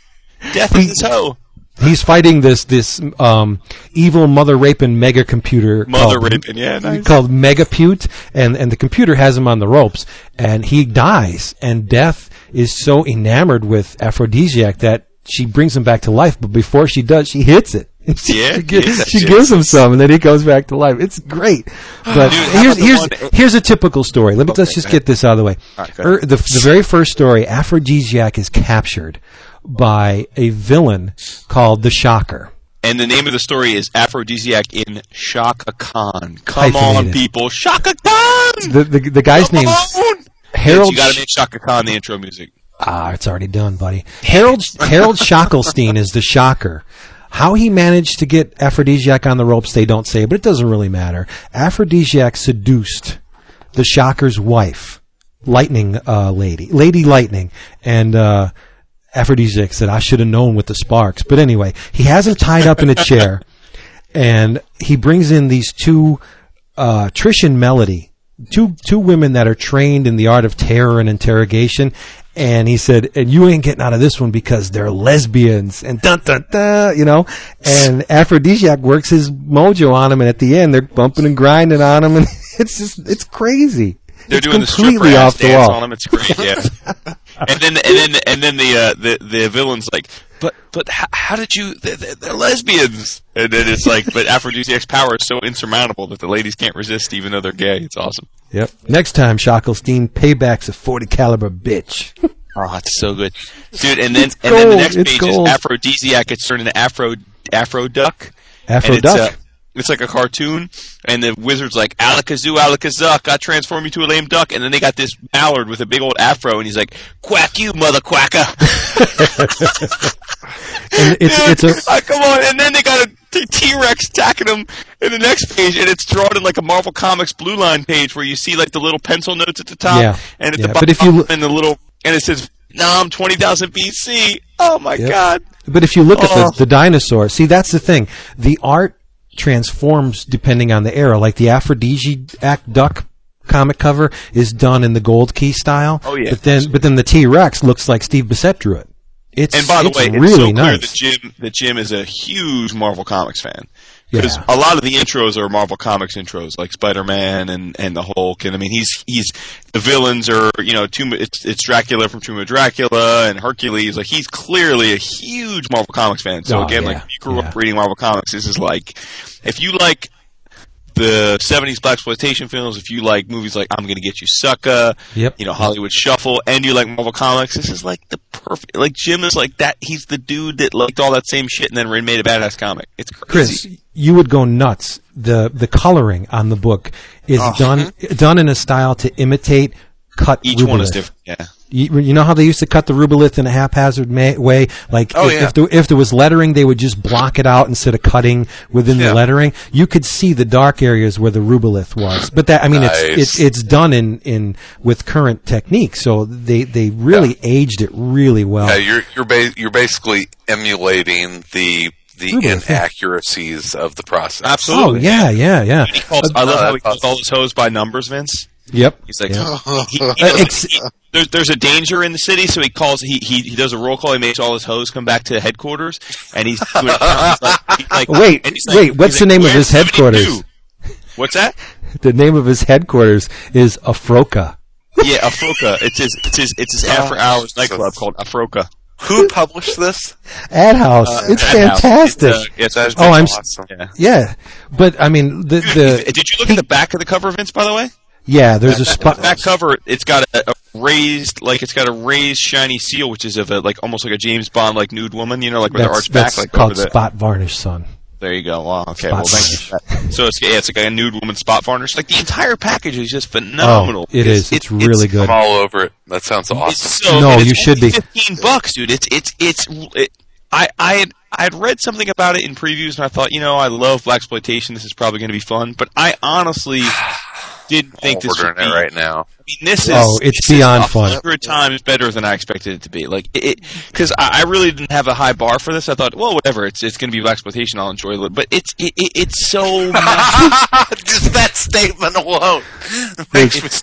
Death is his hoe. He's fighting this this um, evil mother raping mega computer Mother called, raping, yeah, nice. called Megapute, and and the computer has him on the ropes, and he dies, and Death is so enamored with Afrodisiac that she brings him back to life, but before she does, she hits it. She, Yeah, she, gi- yeah, she gives him some, and then he comes back to life. It's great. But Dude, here's here's one- here's a typical story. Let me let's just get this out of the way. right, Er, the the very first story, Afrodisiac is captured by a villain called the Shocker. And the name of the story is Afrodisiac in Chaka Khan. Come on, people. Chaka Khan! The the, the guy's name! Harold. You gotta make Chaka Khan the intro music. Ah, it's already done, buddy. Harold Harold Shackelstein is the shocker. How he managed to get Afrodisiac on the ropes, they don't say, but it doesn't really matter. Afrodisiac seduced the shocker's wife, Lightning uh, Lady, Lady Lightning, and uh, Afrodisiac said, "I should have known with the sparks." But anyway, he has him tied up in a chair, and he brings in these two, uh, Trish and Melody, two two women that are trained in the art of terror and interrogation. And he said, "And you ain't getting out of this one because they're lesbians." And dun dun dun, you know. And Afrodisiac works his mojo on him, and at the end, they're bumping and grinding on him, and it's just it's crazy. They're it's doing the stripper completely ass off the wall. on him. It's great, yeah. and then and then and then the uh, the the villain's like, but but how, how did you? They're, they're, lesbians. And then it's like, but Afrodisiac's power is so insurmountable that the ladies can't resist, even though they're gay. It's awesome. Yep. Next time, Shackelstein, payback's a 40 caliber bitch. Oh, it's so good, dude. And then It's and then the next It's page gold. is Afrodisiac It's turned into Afro Afro Duck. Afro Duck. Uh, it's like a cartoon, and the wizard's like, Alakazoo, Alakazuk, I transform you to a lame duck. And then they got this mallard with a big old afro, and he's like, Quack you, mother quacker. and it's it's a Ah, come on. And then they got a T Rex attacking him in the next page, and it's drawn in like a Marvel Comics blue line page where you see like the little pencil notes at the top, Yeah. and at Yeah, the but bottom, if you and the little, and it says Nam twenty thousand BC. Oh my Yep. god! But if you look at Oh. the, the dinosaur, see that's the thing. The art transforms depending on the era. Like the afrodisiac duck comic cover is done in the gold key style. Oh, yeah. But then, but then the T Rex looks like Steve Bissette drew it. It's And by the way, it's really so clear nice. that Jim that Jim is a huge Marvel Comics fan. Because Yeah. a lot of the intros are Marvel Comics intros, like Spider Man and, and the Hulk, and I mean he's he's the villains are you know Tomb, it's it's Dracula from Tomb of Dracula and Hercules. Like he's clearly a huge Marvel Comics fan. So Oh, again, yeah, like if you grew yeah. up reading Marvel Comics, this is like if you like the '70s black exploitation films, if you like movies like I'm Gonna Get You Sucker, Yep. you know Hollywood Shuffle, and you like Marvel Comics, this is like the perfect. Like Jim is like that. He's the dude that liked all that same shit and then made a badass comic. It's crazy. Chris, you would go nuts. The the coloring on the book is Oh. done done in a style to imitate cut. Each one is rubylith. different. Yeah. You, you know how they used to cut the rubylith in a haphazard ma- way? Like, Oh, if, yeah. if, there, if there was lettering, they would just block it out instead of cutting within Yeah. the lettering. You could see the dark areas where the rubylith was. But that, I mean, Nice. it's, it's, it's done in, in, with current techniques. So they, they really aged it really well. Yeah, you're you're ba- you're basically emulating the the Rubylith, yeah. inaccuracies of the process. Absolutely. oh, yeah, yeah, yeah. He calls, I love Uh, how he calls all his hoes by numbers, Vince. Yep. He's like, Yeah. he, he Uh, does- ex- he- there's, there's a danger in the city, so he calls. He, he he does a roll call. He makes all his hoes come back to headquarters, and he's doing. he's like, he's like, Wait, and he's like- wait, what's the like, name of his headquarters?" 72?" What's that? The name of his headquarters is Afroka. Yeah, Afroka. It's his it's his it's his after hours nightclub called Afroka. Who published this? AdHouse. Uh, it's AdHouse. fantastic. It's, uh, it's, That's Oh, I'm s- awesome. yeah. yeah. But, I mean, the, the, Did you look at the back of the cover, Vince? By the way, yeah, there's a spot. back cover. It's got a, a raised, like it's got a raised shiny seal, which is of a like almost like a James Bond like nude woman. You know, like with the That's, arch back, that's like called over the. spot varnish, son. There you go. Wow. Okay. Spot well, thank you. for that. So it's yeah, it's like a nude woman spot varnish. Like the entire package is just phenomenal. Oh, it is. It's really good. I'm all over it. That sounds It's awesome. so No, good. you should only be. Fifteen bucks, dude. It's it's it's. It, I I had I had read something about it in previews, and I thought, you know, I love black exploitation. This is probably going to be fun. But I honestly didn't think oh, this would ordering be. it right now. I mean, this is Oh, it's this is beyond a fun. Hundred times better than I expected it to be. Like it, because I, I really didn't have a high bar for this. I thought, well, whatever. It's it's going to be black exploitation. I'll enjoy it. But it's it, it, it's so. Just that statement alone. It's-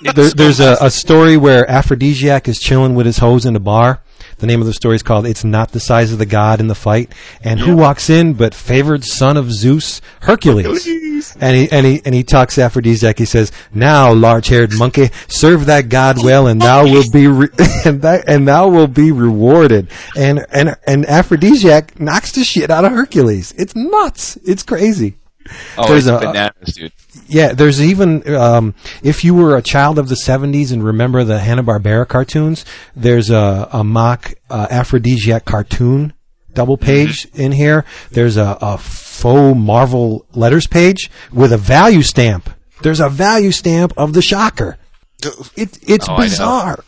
There, there's a, a story where Afrodisiac is chilling with his hose in a bar. The name of the story is called "It's Not the Size of the God in the Fight." And who walks in but favored son of Zeus, Hercules? And he and he and he talks to Afrodisiac. He says, "Now, large-haired monkey, serve that god well, and thou will be re- and that and thou will be rewarded." And and and Afrodisiac knocks the shit out of Hercules. It's nuts. It's crazy. Oh, There's it's a- bananas, dude. Yeah, there's even um, if you were a child of the '70s and remember the Hanna Barbera cartoons, there's a, a mock uh, afrodisiac cartoon double page in here. There's a, a faux Marvel letters page with a value stamp. There's a value stamp of the Shocker. It, it's Oh, bizarre.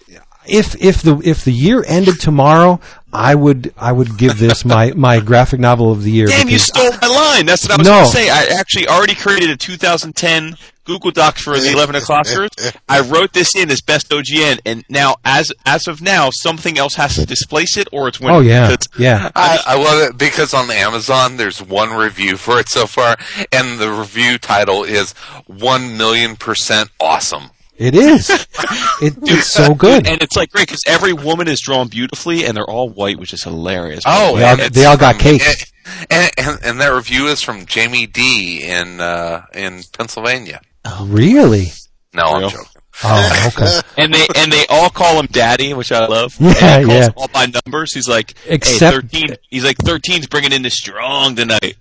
If if the if the year ended tomorrow, I would I would give this my, my graphic novel of the year. Damn, you because- stole my line. That's what I was No. going to say. I actually already created a 2010 Google Doc for the 11 o'clockers. I wrote this in as best OGN, and now, as as of now, something else has to displace it, or it's winning. Oh yeah, Because- yeah. I, I love it because on Amazon there's one review for it so far, and the review title is "One Million Percent Awesome." It is. It, it's so good. And it's like great because every woman is drawn beautifully, and they're all white, which is hilarious. Oh, They all- they all got from- cakes. And, and, and that review is from Jamie D in uh, in Pennsylvania. Oh, really? No, I'm joking. Oh, okay. and they and they all call him daddy, which I love. Yeah, and he calls yeah. all by numbers. He's like, Except- hey, thirteen. He's like, 13's bringing in the strong tonight.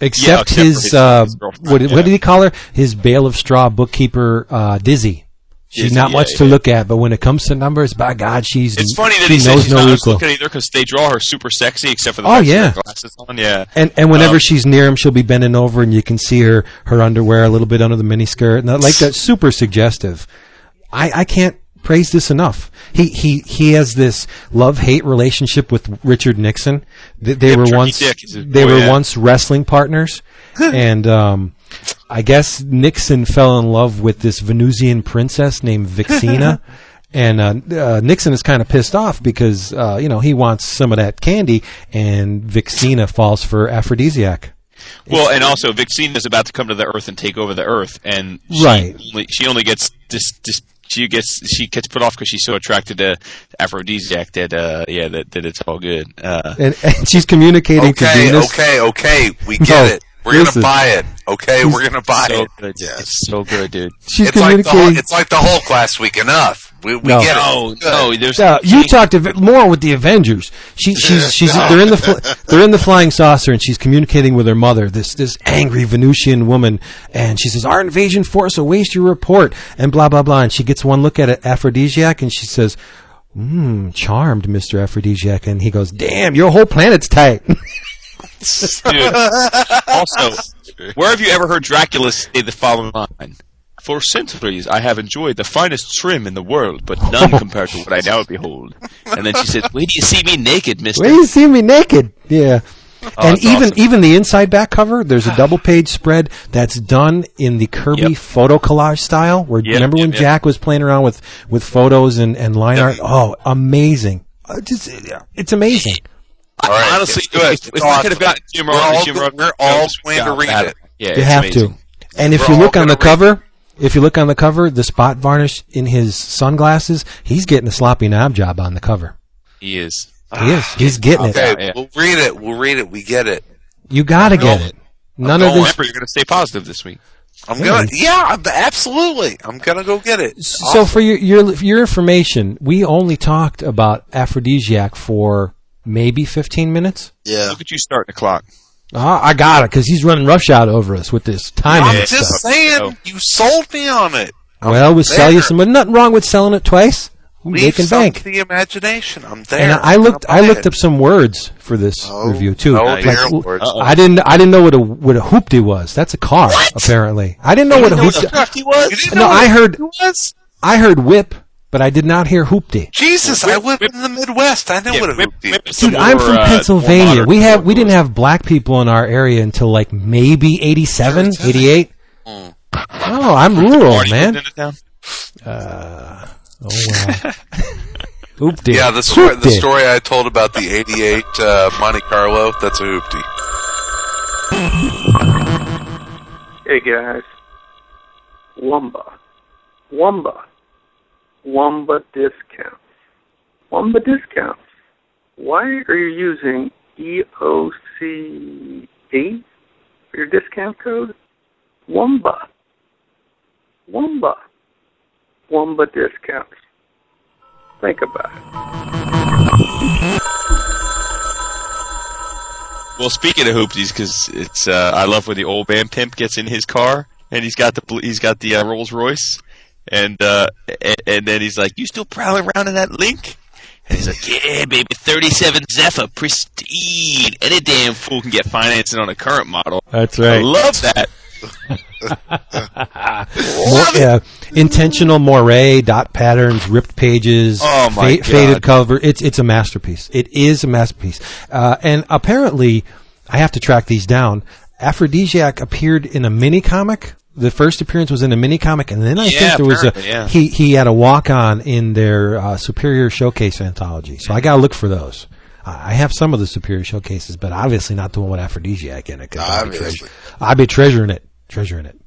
Except, except his, his- uh, his what, yeah. what did he call her? His bale of straw bookkeeper, uh, Dizzy. She's not yeah, much yeah. to look at, but when it comes to numbers, by God, she's It's funny that she he says knows she's no not much equal. looking either because they draw her super sexy, except for the Oh, yeah. glasses on. Yeah, And and whenever Um, she's near him, she'll be bending over, and you can see her her underwear a little bit under the miniskirt, and that, like that's super suggestive. I I can't praise this enough. He he he has this love hate relationship with Richard Nixon. They, they Yep, were once Dick they were yeah. once wrestling partners, and um, I guess Nixon fell in love with this Venusian princess named Vixina. And uh, uh, Nixon is kind of pissed off because uh, you know he wants some of that candy, and Vixina falls for afrodisiac. Well, and also Vixina is about to come to the Earth and take over the Earth, and she Right. Only, she only gets this. this she gets she gets put off because she's so attracted to afrodisiac that uh yeah that, that it's all good. Uh, And, and she's communicating to Okay, Venus. okay, okay. We get No, it. We're listen. gonna buy it. Okay, we're gonna buy so it. good. Yes. It's so good, dude. She's It's like the communicating. Hulk, it's like the Hulk last week. Enough. We, we No. get it. No, It's good. no, there's Yeah, you talked more with the Avengers. She, she's, she's, they're in the, fl- they're in the flying saucer, and she's communicating with her mother, this, this angry Venusian woman, and she says, "Our invasion force awaits your report," and blah blah blah. And she gets one look at it, afrodisiac, and she says, "Hmm, charmed, Mister Afrodisiac." And he goes, "Damn, your whole planet's tight." Dude. also, where have you ever heard Dracula say the following line? For centuries, I have enjoyed the finest trim in the world, but none compared to what I now behold. And then she says, "Wait do you see me naked, Mister." Where do you see me naked? Yeah. and even awesome. even the inside back cover, there's a double page spread that's done in the Kirby Yep. photo collage style. Where Yep, remember when yep, yep. Jack was playing around with with photos and and line art? Oh, amazing! Uh, just, it's amazing. All right, Honestly, it's good. if, if It's I could have gotten Jim We're all Jim go- Rohn, we're all going to read that. it. Yeah, You have amazing. to. And if We're you look on the gonna read cover, if you look on the cover, the spot varnish in his sunglasses, he's getting a sloppy knob job on the cover. He is. He is. Ah, he's getting it. Okay, we'll read it. We'll read it. We get it. You gotta get it. None of this. Remember, you're going to stay positive this week. I'm Yeah. gonna. Yeah, absolutely. I'm gonna go get it. So for your, your for your information, we only talked about afrodisiac for maybe 15 minutes. Yeah. Look at you starting the clock. Ah, I got it because he's running roughshod over us with this timing I'm just stuff. saying. You sold me on it. Well, we'll sell you there. some, nothing wrong with selling it twice. They Leave can some bank. the imagination. I'm there. And I looked, I looked it. up some words for this Oh. review too. Oh, Like, dear w- Lord. Uh-oh. I didn't, I didn't know what a what a hoopty was. That's a car, apparently. I didn't know what a know what hoopty. the fuck he was? You didn't No, know I what heard- it was? I heard whip, but I did not hear hoopty. Jesus, I live whip- in the Midwest. I know Yeah, what a whip- hoopty whip is. some Dude, I'm from uh, Pennsylvania. We have we didn't have black people in our area until like maybe 87, 88. Mm. Oh, I'm rural, man. lived in the town? Uh, oh well. Hoopty. Yeah, the story, the story I told about the 88 uh, Monte Carlo, that's a hoopty. Hey guys. Wumba. Wumba. Wumba discounts. Wumba discounts. Why are you using EOC8 for your discount code? Wumba. Wumba. Wumba discounts. Think about it. Well, speaking of hoopties, because it's uh, I love when the old man pimp gets in his car and he's got the he's got the uh, Rolls Royce, and uh, and, and then he's like, "You still prowling around in that Link?" And he's like, "Yeah, baby, 37 Zephyr, pristine. Any damn fool can get financing on a current model. That's right. I love that." More, yeah, intentional moire, dot patterns, ripped pages, Oh, my God. faded cover. It's it's a masterpiece. It is a masterpiece. Uh, and apparently, I have to track these down. Afrodisiac appeared in a mini comic. The first appearance was in a mini comic, and then I Yeah, think there was a yeah. he he had a walk on in their uh, Superior Showcase anthology. So I got to look for those. I I have some of the Superior Showcases, but obviously not the one with Afrodisiac in it. 'cause I'd be I'd be treasuring it, treasuring it.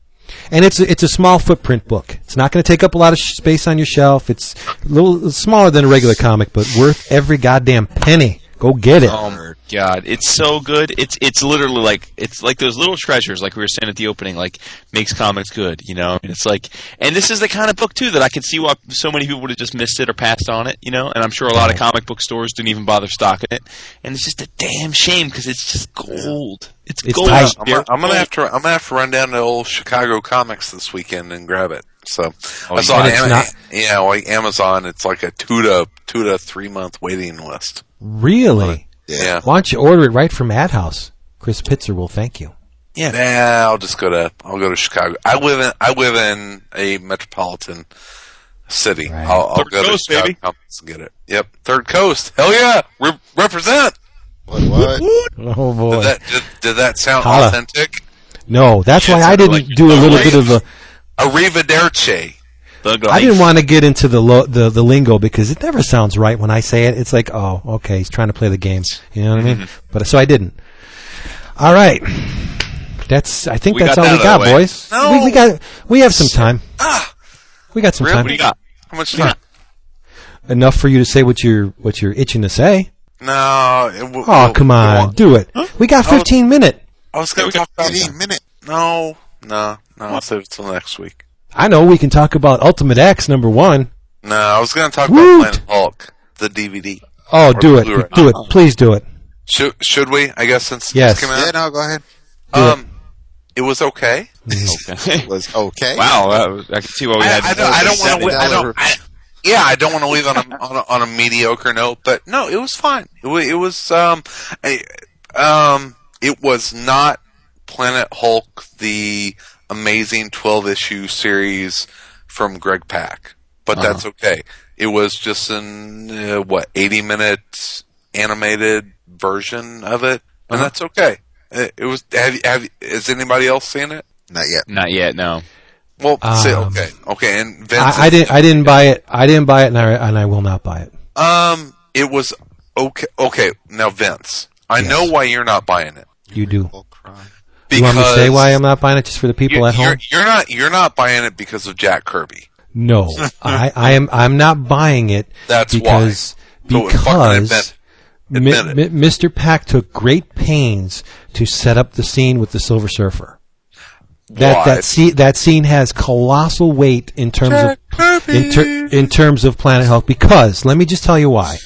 And it's a, it's a small footprint book. It's not going to take up a lot of sh- space on your shelf. It's a little smaller than a regular comic, but worth every goddamn penny. Go get it. Oh god, it's so good. It's it's literally like it's like those little treasures, like we were saying at the opening, like makes comics good. You know, I mean, it's like, and this is the kind of book too that I can see why so many people would have just missed it or passed on it. You know, and I'm sure a lot of comic book stores didn't even bother stocking it, and it's just a damn shame because it's just gold. It's, It's gold. tight. I'm, gonna- I'm gonna have to. I'm gonna have to run down to old Chicago Comics this weekend and grab it. So oh, I saw and it's Am- not- yeah, like Amazon. It's like a two to two to three month waiting list. Really? Yeah. Why don't you order it right from AdHouse? Chris Pitzer will thank you. Yeah. Nah, I'll just go to. I'll go to Chicago. I live in. I live in a metropolitan City. Right. I'll, I'll Third go Coast, to Chicago baby. Compass and get it. Yep, Third Coast. Hell yeah, Re- represent. What? What? Oh boy. Did that did, did that sound Holla. authentic? no, that's Yeah, why I didn't like- do a little bit of a. Arrivederci. Thug I didn't want to get into the, lo- the the lingo because it never sounds right when I say it. It's like, oh, okay, he's trying to play the game. You know what I mean? Mm-hmm. But so I didn't. All right, that's. I think We that's all that we got, of the way. boys. No. We, we got. We have some time. Ah, We got some Really? time. What do you got? how much time? Enough for you to say what you're what you're itching to say. No. It, w- Oh, w- come on, do it. We got Oh. 15 minutes. I was gonna got talk about. 15 minutes. No, no, no. I'll save it till next week. I know we can talk about Ultimate X number one. No, I was going to talk Woot. about Planet Hulk, the DVD. Oh, do it, Blu-ray. do it, please do it. Should should we? I guess since Yes. this came Yeah, out. no, go ahead. do it. um, it was okay. Okay. It was okay. wow, that was, I can see why we I, had. I don't, I don't want to. I don't. I, yeah, I don't want to leave on a, on a on a mediocre note, but no, it was fine. It was, it was um, I, um, it was not Planet Hulk, the amazing twelve issue series from Greg Pak, but that's okay. It was just an uh, what eighty minute animated version of it, and that's okay. It, it was. Have, have you- has anybody else seen it? Not yet. Not yet. No. Well, say Um, okay, okay, and Vince. I, I didn't. I didn't buy it. I didn't buy it, and I and I will not buy it. Um, it was okay. Okay, now Vince, I Yes. know why you're not buying it You do. Because You want me to say why I'm not buying it, just for the people you're, at home? You're, you're not. You're not buying it because of Jack Kirby. No, I, I am. I'm not buying it That's because fucking because admit- Mi- admit Mi- Mr. Pak took great pains to set up the scene with the Silver Surfer. That Why? that scene that scene has colossal weight in terms Jack of in, ter- in terms of Planet Hulk because let me just tell you why.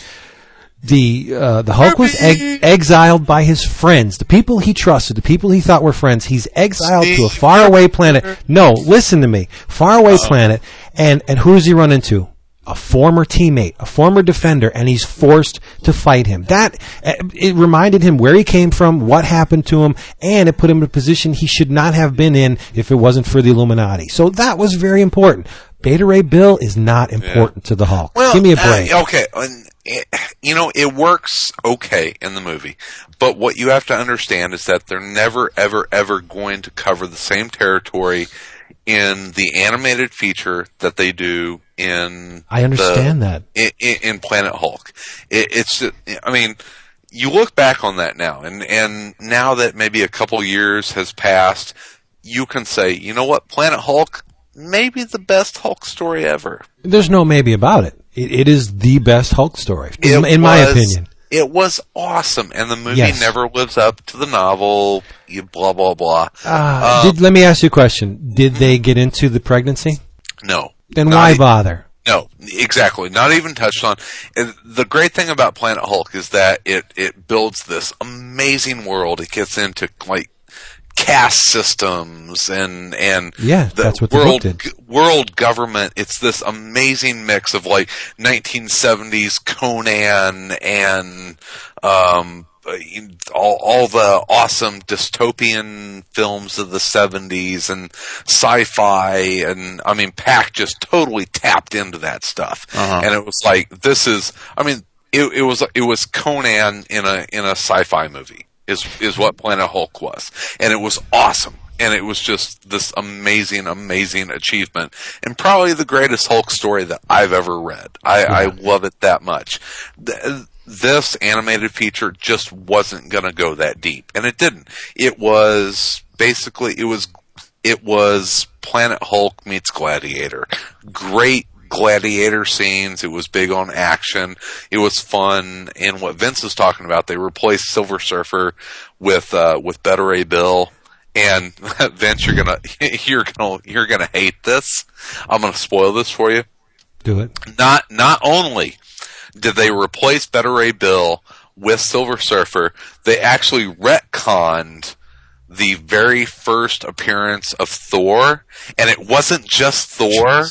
The uh, the Hulk was ex- exiled by his friends, the people he trusted, the people he thought were friends. He's exiled to a faraway planet. No, listen to me, faraway planet. And and who does he run into? A former teammate, a former defender, and he's forced to fight him. That uh, it reminded him where he came from, what happened to him, and it put him in a position he should not have been in if it wasn't for the Illuminati. So that was very important. Beta Ray Bill is not important to the Hulk. Well, Give me a uh, break. okay, and, eh, you know it works okay in the movie, but what you have to understand is that they're never, ever, ever going to cover the same territory in the animated feature that they do in. I understand the, that. in, in, in Planet Hulk. It, it's, I mean, you look back on that now, and and now that maybe a couple years has passed, you can say, you know what, Planet Hulk, maybe the best Hulk story ever. There's no maybe about it. It, it is the best Hulk story, in, in my opinion. It was awesome, and the movie Yes. never lives up to the novel. You blah blah blah. Uh, Um, did, let me ask you a question. Did they get into the pregnancy? no, Then why e- bother? No, exactly. Not even touched on. And the great thing about Planet Hulk is that it it builds this amazing world. It gets into like caste systems and and Yeah, the that's what the book world g- world government. It's this amazing mix of like 1970s Conan and um all, all the awesome dystopian films of the 70s and sci-fi and I mean Pak just totally tapped into that stuff Uh-huh. and it was like this is I mean it, it was it was Conan in a in a sci-fi movie is is what Planet Hulk was. And it was awesome. And it was just this amazing amazing achievement. And probably the greatest Hulk story that I've ever read. I, I love it that much. Th- this animated feature just wasn't going to go that deep. And it didn't. It was basically it was it was Planet Hulk meets Gladiator. Great gladiator scenes. It was big on action. It was fun. And what Vince is talking about, they replaced Silver Surfer with uh, with Beta Ray Bill. And Vince, you're gonna you're gonna you're gonna hate this. I'm gonna spoil this for you Do it. not not only did they replace Beta Ray Bill with Silver Surfer, they actually retconned the very first appearance of Thor, and it wasn't just Thor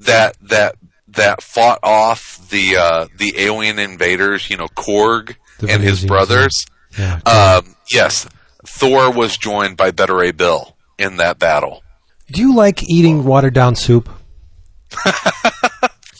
that that that fought off the uh, the alien invaders, you know, Korg The and his brothers. Yeah. Um, yes, Thor was joined by Beta Ray Bill in that battle. Do you like eating watered down soup?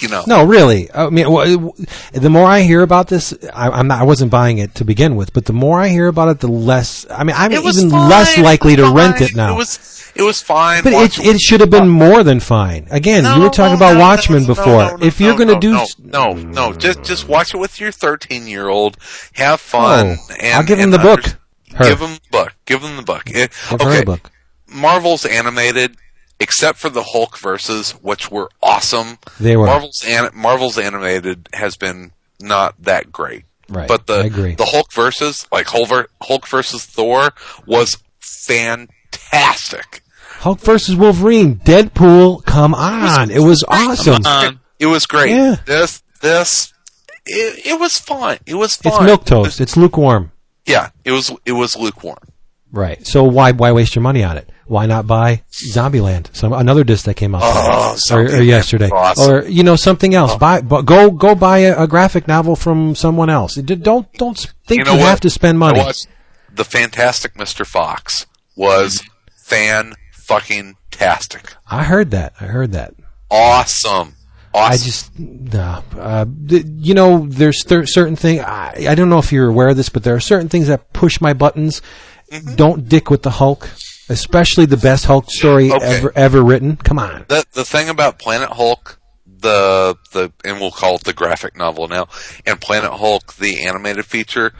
you know. No, really. I mean, w- w- the more I hear about this, I, I'm not. I wasn't buying it to begin with, but the more I hear about it, the less. I mean, I'm even fine, less likely to fine. rent it now. It was it was fine. but it, it should have been more than fine. Again, No, you were talking about no, Watchmen no, before. no, no, if you're no, going to do, no, no, no, just just watch it with your 13 year old. Have fun. And, I'll give him the book. Her. Give him the book. Give him the book. Give okay, book. Marvel's animated, except for the Hulk verses, which were awesome. They were. Marvel's an- Marvel's animated has been not that great. Right. But the I agree. the Hulk versus like Hulk, Hulk versus Thor was fantastic. Hulk versus Wolverine, Deadpool. Come on, it was awesome. Um, It was great. Yeah. This this it, it was fun. It was fun. It's milk toast. It's lukewarm. Yeah, it was it was lukewarm. Right. So why why waste your money on it? Why not buy Zombieland? Some another disc that came out Oh, or, or yesterday, awesome. or you know something else. Buy, but go go buy a, a graphic novel from someone else. Don't don't think You you, know what? have to spend You money. know? The Fantastic Mr. Fox was fan fucking tastic. I heard that. I heard that. Awesome. Awesome. I just no. Uh, th- you know, there's th- certain things. I, I don't know if you're aware of this, but there are certain things that push my buttons. Mm-hmm. Don't dick with the Hulk, especially the best Hulk story Okay. ever ever written. Come on. the the thing about Planet Hulk, the the and we'll call it the graphic novel now, and Planet Hulk, the animated feature,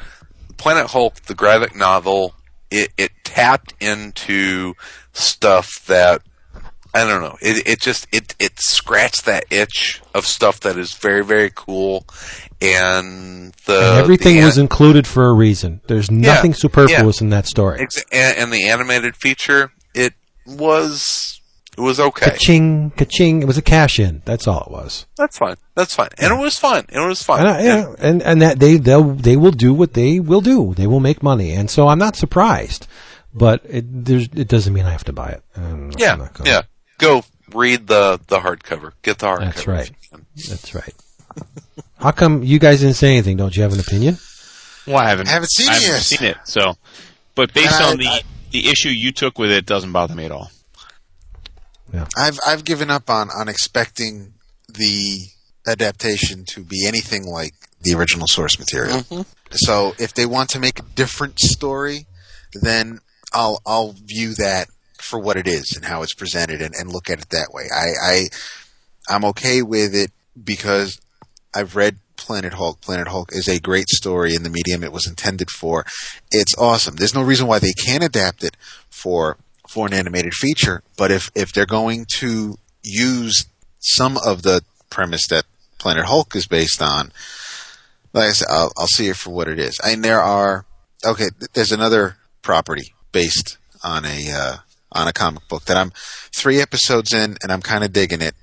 Planet Hulk, the graphic novel, it it tapped into stuff that I don't know. It it just it it scratched that itch of stuff that is very very cool, and the And everything the was included for a reason. There's nothing superfluous in that story. ex- and, and the animated feature it was it was okay. Ka-ching, ka-ching. It was a cash in. That's all it was. That's fine. That's fine. And it was fun. It was fun. And, I, yeah, and and that they they they will do what they will do. They will make money, and so I'm not surprised. But it there's it doesn't mean I have to buy it. I'm yeah, gonna. yeah. Go read the the hardcover. Get the hardcover. That's right. That's right. How come you guys didn't say anything? Don't you have an opinion? well, I haven't, I haven't seen I it haven't yet. seen it. So, but based I- on the I- the issue you took with it, doesn't bother me at all. Yeah. I've I've given up on on expecting the adaptation to be anything like the original source material. Mm-hmm. So if they want to make a different story, then I'll I'll view that for what it is and how it's presented and, and look at it that way. I, I I'm okay with it because I've read Planet Hulk. Planet Hulk is a great story in the medium it was intended for. It's awesome. There's no reason why they can't adapt it for for an animated feature, but if if they're going to use some of the premise that Planet Hulk is based on, like I said, I'll, I'll see it for what it is. Mean, there are okay. There's another property based on a uh, on a comic book that I'm three episodes in, and I'm kind of digging it.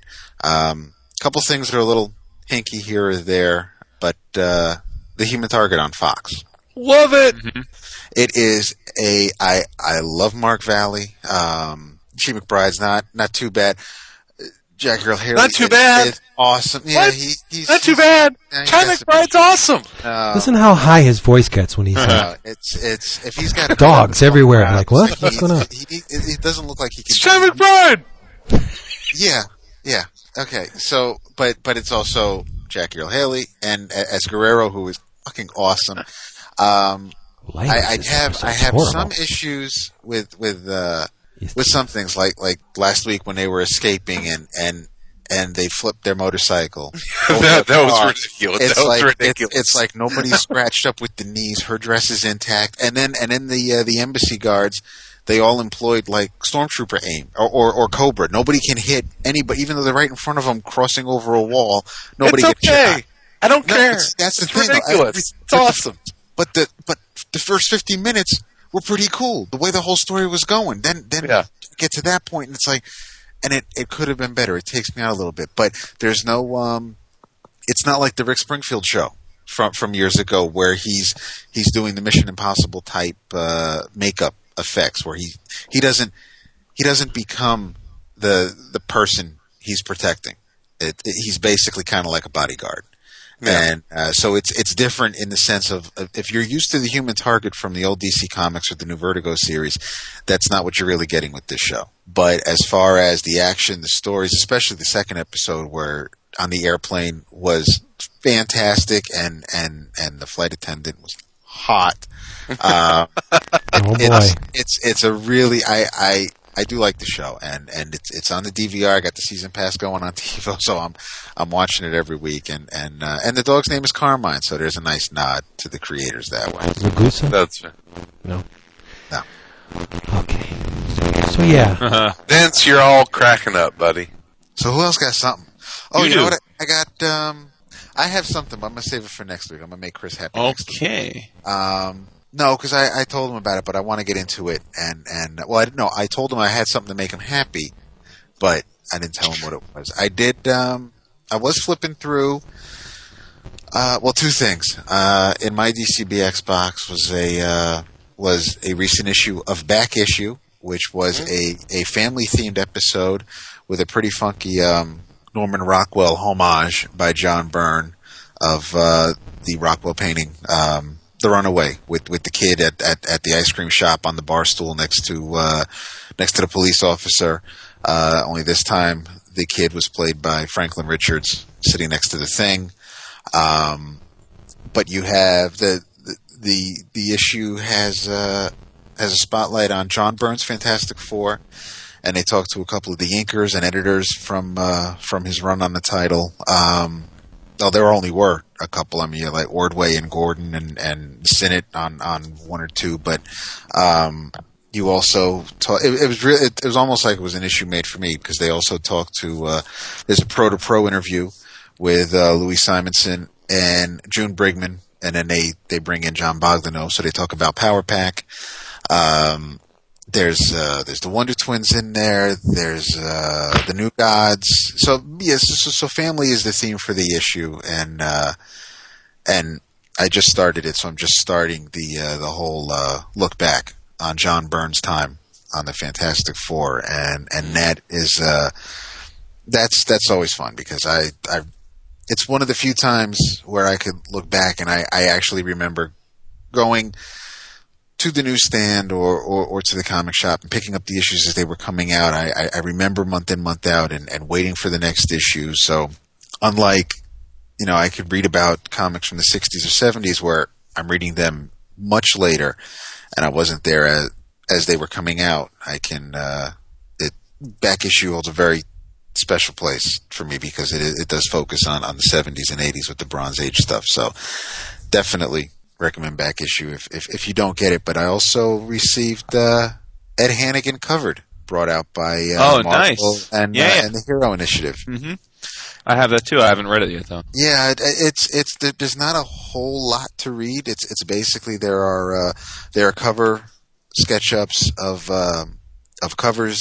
Um, a couple things are a little hinky here or there, but uh, the Human Target on Fox. Love it. It is a I I love Mark Valley. Um, Chi McBride's not not too bad. Uh, Jack Earle Haley Not too is- bad. is awesome. Yeah, What? he, he's Not too he's- bad. yeah, he's China got some- McBride's awesome. uh, Listen how high his voice gets when he's like, uh, it's it's if he's got Dogs everywhere. around, Like, what? it's What's going on? He, he, it it doesn't look like he can. It's China McBride. Yeah, yeah. Okay, so but but it's also Jackie Earle Haley and as Guerrero, who is fucking awesome. Um, I, I have I have horrible. some issues with with uh, with some things like like last week when they were escaping and and and they flipped their motorcycle. that, that was ridiculous. It's that was like ridiculous. It's, it's like nobody's scratched up with the knees. Her dress is intact, and then and then the uh, the embassy guards. They all employed like stormtrooper aim or, or or Cobra. Nobody can hit anybody, even though they're right in front of them, crossing over a wall. Nobody it's okay. I don't No, care. it's- that's the it's thing. I- ridiculous. it's- it's awesome. But the but the first fifteen minutes were pretty cool. The way the whole story was going. Then then Yeah. get to that point and it's like, and it it could have been better. It takes me out a little bit, but there's no um, it's not like the Rick Springfield show from from years ago where he's he's doing the Mission Impossible type uh, makeup effects where he he doesn't he doesn't become the the person he's protecting. It, it- he's basically kind of like a bodyguard. And uh, so it's it's different in the sense of, of if you're used to the human target from the old DC comics or the new Vertigo series, that's not what you're really getting with this show. But as far as the action, the stories, especially the second episode where on the airplane was fantastic, and and and the flight attendant was hot. Uh, Oh boy. it's it's it's a really I I I do like the show, and and it's it's on the DVR. I got the season pass going on TiVo, so I'm I'm watching it every week, and and uh, and the dog's name is Carmine, so there's a nice nod to the creators that way. Zagusa? That's No. No. Okay. So yeah, Uh-huh. Vince. You're all cracking up, buddy. So who else got something? Oh, You you, know do. what? I got um, I have something, but I'm gonna save it for next week. I'm gonna make Chris happy. next week. Okay. Um, no, because I, I told him about it, but I want to get into it. And and well, I didn't know. I told him I had something to make him happy, but I didn't tell him what it was. I did. Um, I was flipping through. Uh, well, two things. Uh, in my DCBS box was a uh, was a recent issue of Back Issue, which was a a family themed episode with a pretty funky um, Norman Rockwell homage by John Byrne of uh, the Rockwell painting, um, "The Runaway," with with the kid at, at, at the ice cream shop on the bar stool next to uh, next to the police officer. Uh, only this time, the kid was played by Franklin Richards, sitting next to the thing. Um, but you have the the the, the issue has uh, has a spotlight on John Byrne's Fantastic Four, and they talked to a couple of the inkers and editors from uh, from his run on the title. Um, well, there only were a couple. I mean, like Ordway and Gordon and and Sinnott on on one or two, but um, you also talk. It, it was really. It, it was almost like it was an issue made for me because they also talked to. Uh, there's a pro to pro interview with uh, Louise Simonson and June Brigman, and then they they bring in Jon Bogdanove, so they talk about Power Pack. Um, there's uh, there's the Wonder Twins in there. There's uh, the New Gods. So yes, so, so family is the theme for the issue, and uh, and I just started it, so I'm just starting the uh, the whole uh, look back on John Byrne's time on the Fantastic Four, and and that is uh, that's that's always fun because I I it's one of the few times where I could look back and I, I actually remember going to the newsstand or, or, or to the comic shop and picking up the issues as they were coming out. I, I, I remember month in, month out and, and waiting for the next issue. So unlike, you know, I could read about comics from the 60s or 70s where I'm reading them much later and I wasn't there as, as they were coming out. I can, uh, it, back issue holds a very special place for me because it, it does focus on, on the 70s and 80s with the Bronze Age stuff. So definitely recommend back issue if, if, if you don't get it. But I also received uh, Ed Hannigan covered, brought out by uh, Oh, Marvel nice. and, Yeah, uh, yeah. and the Hero Initiative. Mm-hmm. I have that too. I haven't read it yet though. Yeah, it, it's it's there's not a whole lot to read. It's it's basically there are uh, there are cover sketch ups of um, of covers,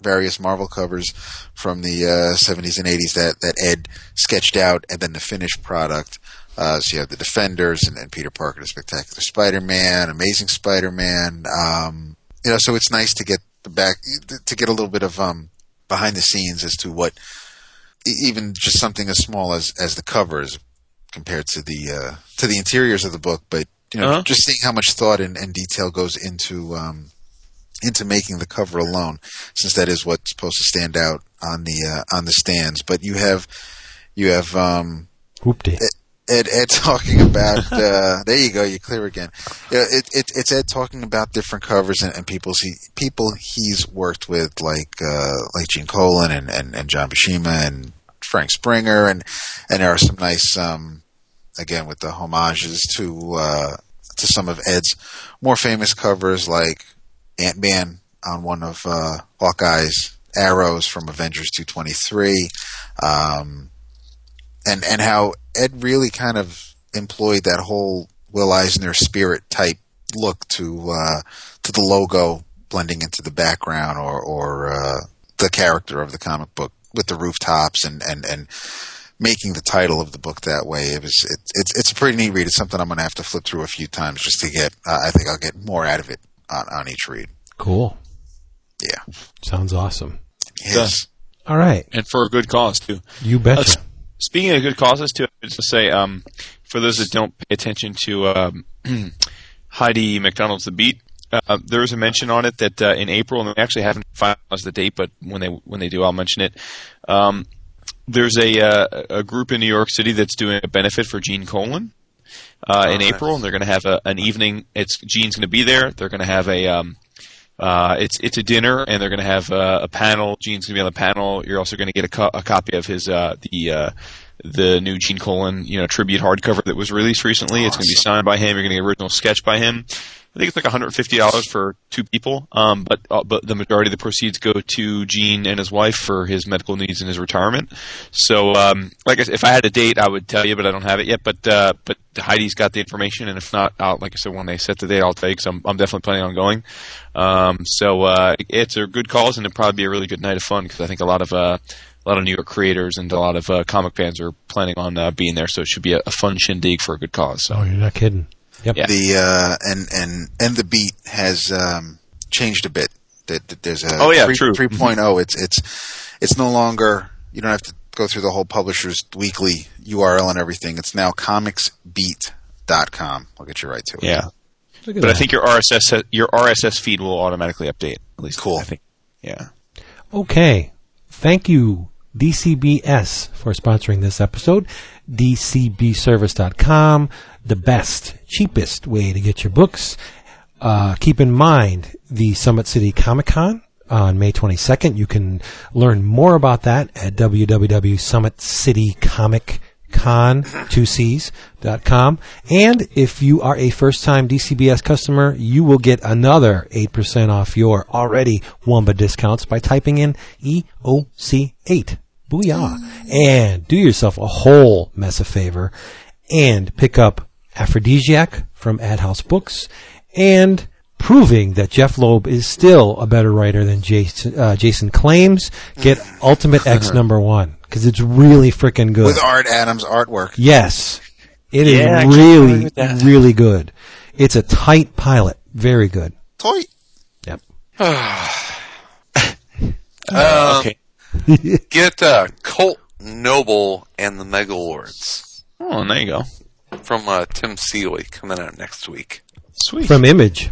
various Marvel covers from the uh, 70s and 80s that that Ed sketched out, and then the finished product. Uh, so you have the Defenders and, and Peter Parker, the Spectacular Spider-Man, Amazing Spider-Man. Um, you know, so it's nice to get the back to get a little bit of um, behind the scenes as to what even just something as small as as the covers compared to the uh, to the interiors of the book, but you know, Uh-huh. just seeing how much thought and, and detail goes into um, into making the cover alone, since that is what's supposed to stand out on the uh, on the stands. But you have you have um, Whoopty. Ed Ed talking about uh, there you go you're clear again. Yeah it, it it's Ed talking about different covers and, and people he people he's worked with like uh, like Gene Colan and, and, and John Buscema and Frank Springer. And and there are some nice um, again with the homages to uh, to some of Ed's more famous covers like Ant Man on one of uh, Hawkeye's arrows from Avengers 223 um, and and how Ed really kind of employed that whole Will Eisner spirit type look to uh, to the logo blending into the background or or uh, the character of the comic book with the rooftops and and and making the title of the book that way. It was it, it's it's a pretty neat read. It's something I'm going to have to flip through a few times just to get. Uh, I think I'll get more out of it on, on each read. Cool. Yeah. Sounds awesome. Yes. All right. And for a good cause too. You betcha. Uh, Speaking of good causes, too, just to say, um, for those that don't pay attention to um, Heidi MacDonald's The Beat, uh, there was a mention on it that uh, in April, and we actually haven't finalized the date, but when they when they do, I'll mention it. Um, there's a uh, a group in New York City that's doing a benefit for Gene Colan uh, in. April, and they're going to have a, an evening. It's Gene's going to be there. They're going to have a um, uh, it's it's a dinner, and they're going to have uh, a panel. Gene's going to be on the panel. You're also going to get a, co- a copy of his uh, the uh, the new Gene Colan you know tribute hardcover that was released recently. It's going to be signed by him. You're going to get original sketch by him. I think it's like $150 for two people, um, but uh, but the majority of the proceeds go to Gene and his wife for his medical needs and his retirement. So, um, like I said, if I had a date, I would tell you, but I don't have it yet. But uh, but Heidi's got the information, and if not, I'll, like I said, when they set the date, I'll tell you 'cause I'm I'm definitely planning on going. Um, so uh, it's a good cause, and it'll probably be a really good night of fun because I think a lot of uh, a lot of New York creators and a lot of uh, comic fans are planning on uh, being there. So it should be a, a fun shindig for a good cause. So Oh, you're not kidding. Yep. Yeah. The uh, and and and the beat has um, changed a bit. That that there's a Oh, yeah, three, true. 3.0. It's it's it's no longer you don't have to go through the whole publisher's weekly URL and everything. It's now comicsbeat.com. I'll get you right to it. yeah. Look at But I think your RSS your RSS feed will automatically update. At least Cool. I think. Yeah. Okay. Thank you, DCBS, for sponsoring this episode. DCBService.com, the best, cheapest way to get your books. Uh, keep in mind the Summit City Comic Con on May 22nd. You can learn more about that at www.summitcitycomiccon2cs.com. And if you are a first time DCBS customer, you will get another 8% off your already Wamba discounts by typing in E EOC8. Booyah. And do yourself a whole mess of favor and pick up Afrodisiac from AdHouse Books and proving that Jeph Loeb is still a better writer than Jason, uh, Jason claims, get Ultimate X number one because it's really freaking good. With Art Adams artwork. yes, it is Yeah, I can't really, agree with that. really good. It's a tight pilot, very good. Toy. Yep. Uh, okay. Get uh, Colt Noble and the Megalords Oh, there you go. From uh, Tim Seeley coming out next week. Sweet. From Image.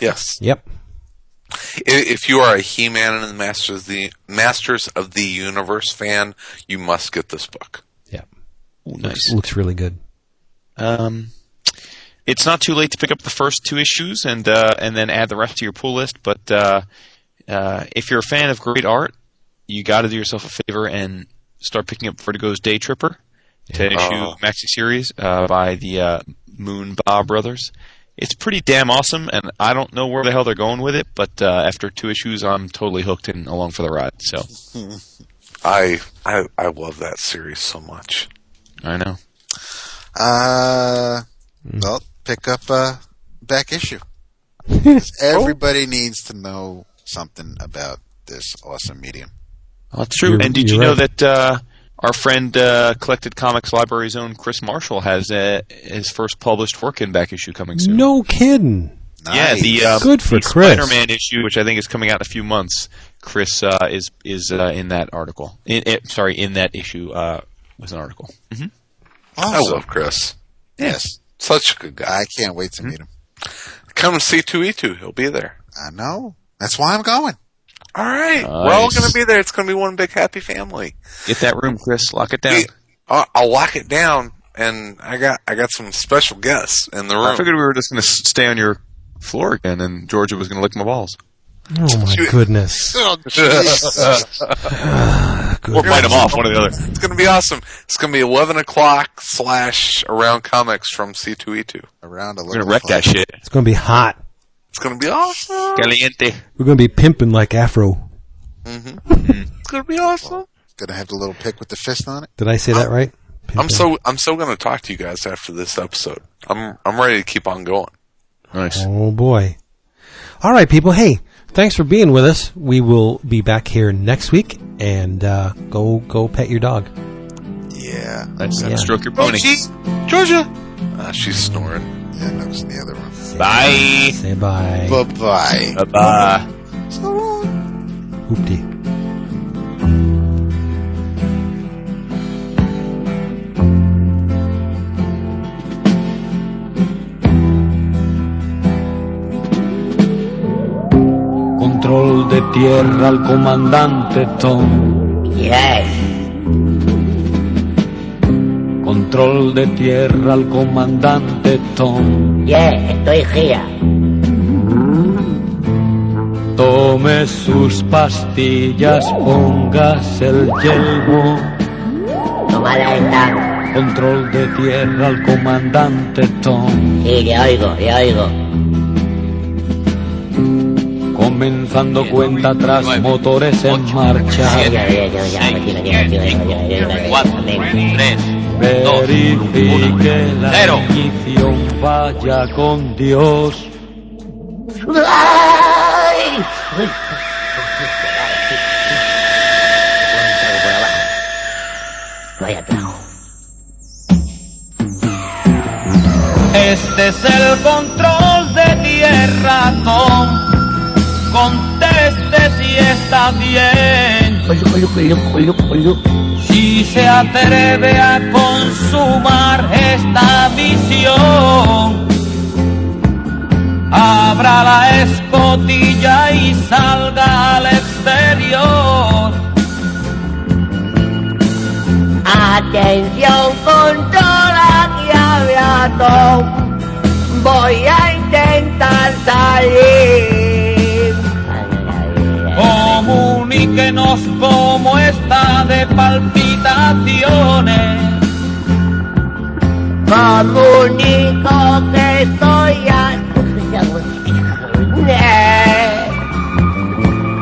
Yes. Yep. If you are a He-Man and the Masters of the Masters of the Universe fan, you must get this book. Yeah, Ooh, nice. Looks really good. Um, it's not too late to pick up the first two issues and uh, and then add the rest to your pull list. But uh, uh, if you're a fan of great art, you got to do yourself a favor and start picking up Vertigo's Day Tripper, ten issue Oh. maxi series uh, by the uh, Moon Ba brothers. It's pretty damn awesome, and I don't know where the hell they're going with it, but uh, after two issues, I'm totally hooked and along for the ride. So I I I love that series so much. I know. Uh, well, pick up a back issue. Everybody needs to know something about this awesome medium. Well, that's true. You're- and did you're you know that uh, our friend uh, Collected Comics Library's own Chris Marshall has uh, his first published work in back issue coming soon? No kidding. Yeah, the uh, Good for the Chris. Spider-Man issue, which I think is coming out in a few months. Chris uh, is is uh, in that article. In, eh, sorry, in that issue uh, was an article. hmm I Awesome. love Chris. Yes, Such a good guy. I can't wait to meet him. Come and C2E2. He'll be there. I know. That's why I'm going. All right. We're all going to be there. It's going to be one big happy family. Get that room, Chris. Lock it down. Hey, I'll, I'll lock it down, and I got I got some special guests in the room. I figured we were just going to stay on your floor again, and Georgia was going to lick my balls. Oh my goodness. Oh, jeez. Ah, or bite them off, one or the other. It's going to be awesome. It's going to be 11 o'clock slash around comics from C2E2. Around a We're going to wreck that shit. It's going to be hot. It's going to be awesome. Caliente. We're going to be pimping like Afro. Mm-hmm. it's going to be awesome. Gonna have the little pick with the fist on it. Did I say that right? I'm Pimpin'. so I'm so going to talk to you guys after this episode. I'm I'm ready to keep on going. Nice. Oh boy. All right, people. Hey, thanks for being with us. We will be back here next week, and uh, go go pet your dog. Yeah. That's Yeah. stroke your pony. Georgia. Uh, she's snoring. That was the other room. Bye. Say bye. Bye bye. Bye bye. Hoopty. Control de tierra al comandante Tom. Yes. Control de tierra al comandante Tom. Yeah, estoy gira. Tome sus pastillas, póngase el yelmo. Tomada esta. Control de tierra al comandante Tom. Sí, le oigo, le oigo. Comenzando cuenta atrás, motores en marcha. Verifique la Cero. ignición, vaya con Dios. ¡Ay! Vaya trago. Este es el control de tierra, Tom. Conteste si está bien. Si se atreve a consumar esta misión, abra la escotilla y salga al exterior. Atención, controla aquí habla Tom. Voy a intentar salir. Comuníquenos cómo está de palpitaciones. Comunico que estoy a...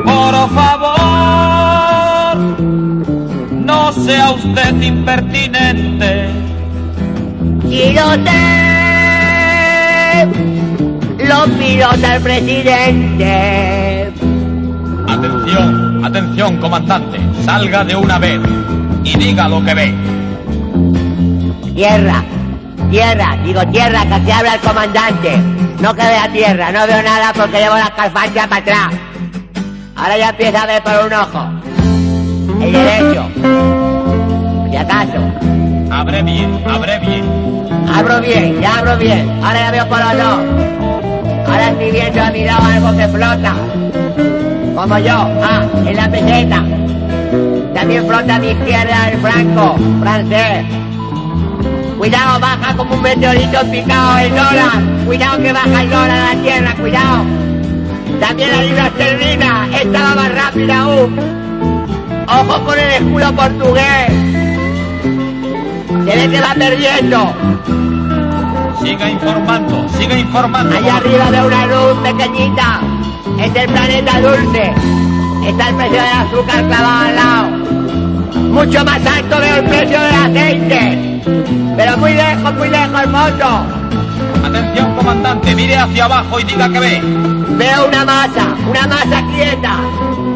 Por favor, no sea usted impertinente. Lo sé, lo pilota el presidente. Atención, atención, comandante. Salga de una vez y diga lo que ve. Tierra, tierra, digo tierra, que se habla el comandante. No que vea tierra, no veo nada porque llevo las calfanchas para atrás. Ahora ya empieza a ver por un ojo. El derecho. Si acaso. Abre bien, abre bien. Abro bien, ya abro bien. Ahora ya veo por los dos. Ahora estoy viendo a mi lado algo que flota. Como yo, ah, en la peseta. También flota a mi izquierda el franco, francés. Cuidado, baja como un meteorito picado el dólar. Cuidado que baja el dólar a la tierra, cuidado. También la libra esterlina, esta va más rápida aún. Ojo con el escudo portugués. Se ve que va perdiendo. Siga informando, siga informando. Allá arriba de una luz pequeñita. Es el planeta dulce. Está el precio del azúcar clavado al lado. Mucho más alto veo el precio del aceite. Pero muy lejos, muy lejos, hermoso. Atención, comandante, mire hacia abajo y diga que ve. Veo una masa, una masa quieta.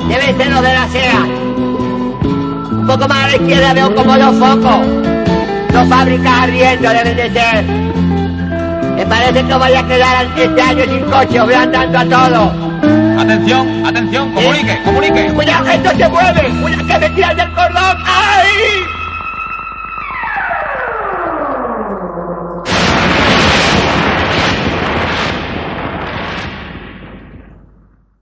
Debe ser los de la SEA. Un poco más a la izquierda veo como dos focos. Dos fábricas ardiendo deben de ser. Me parece que voy a quedar este año sin coche, voy andando a todos. Atención, atención, comunique, comunique. Cuidado, esto se mueve. Cuidado que me tiran del cordón. ¡Ay!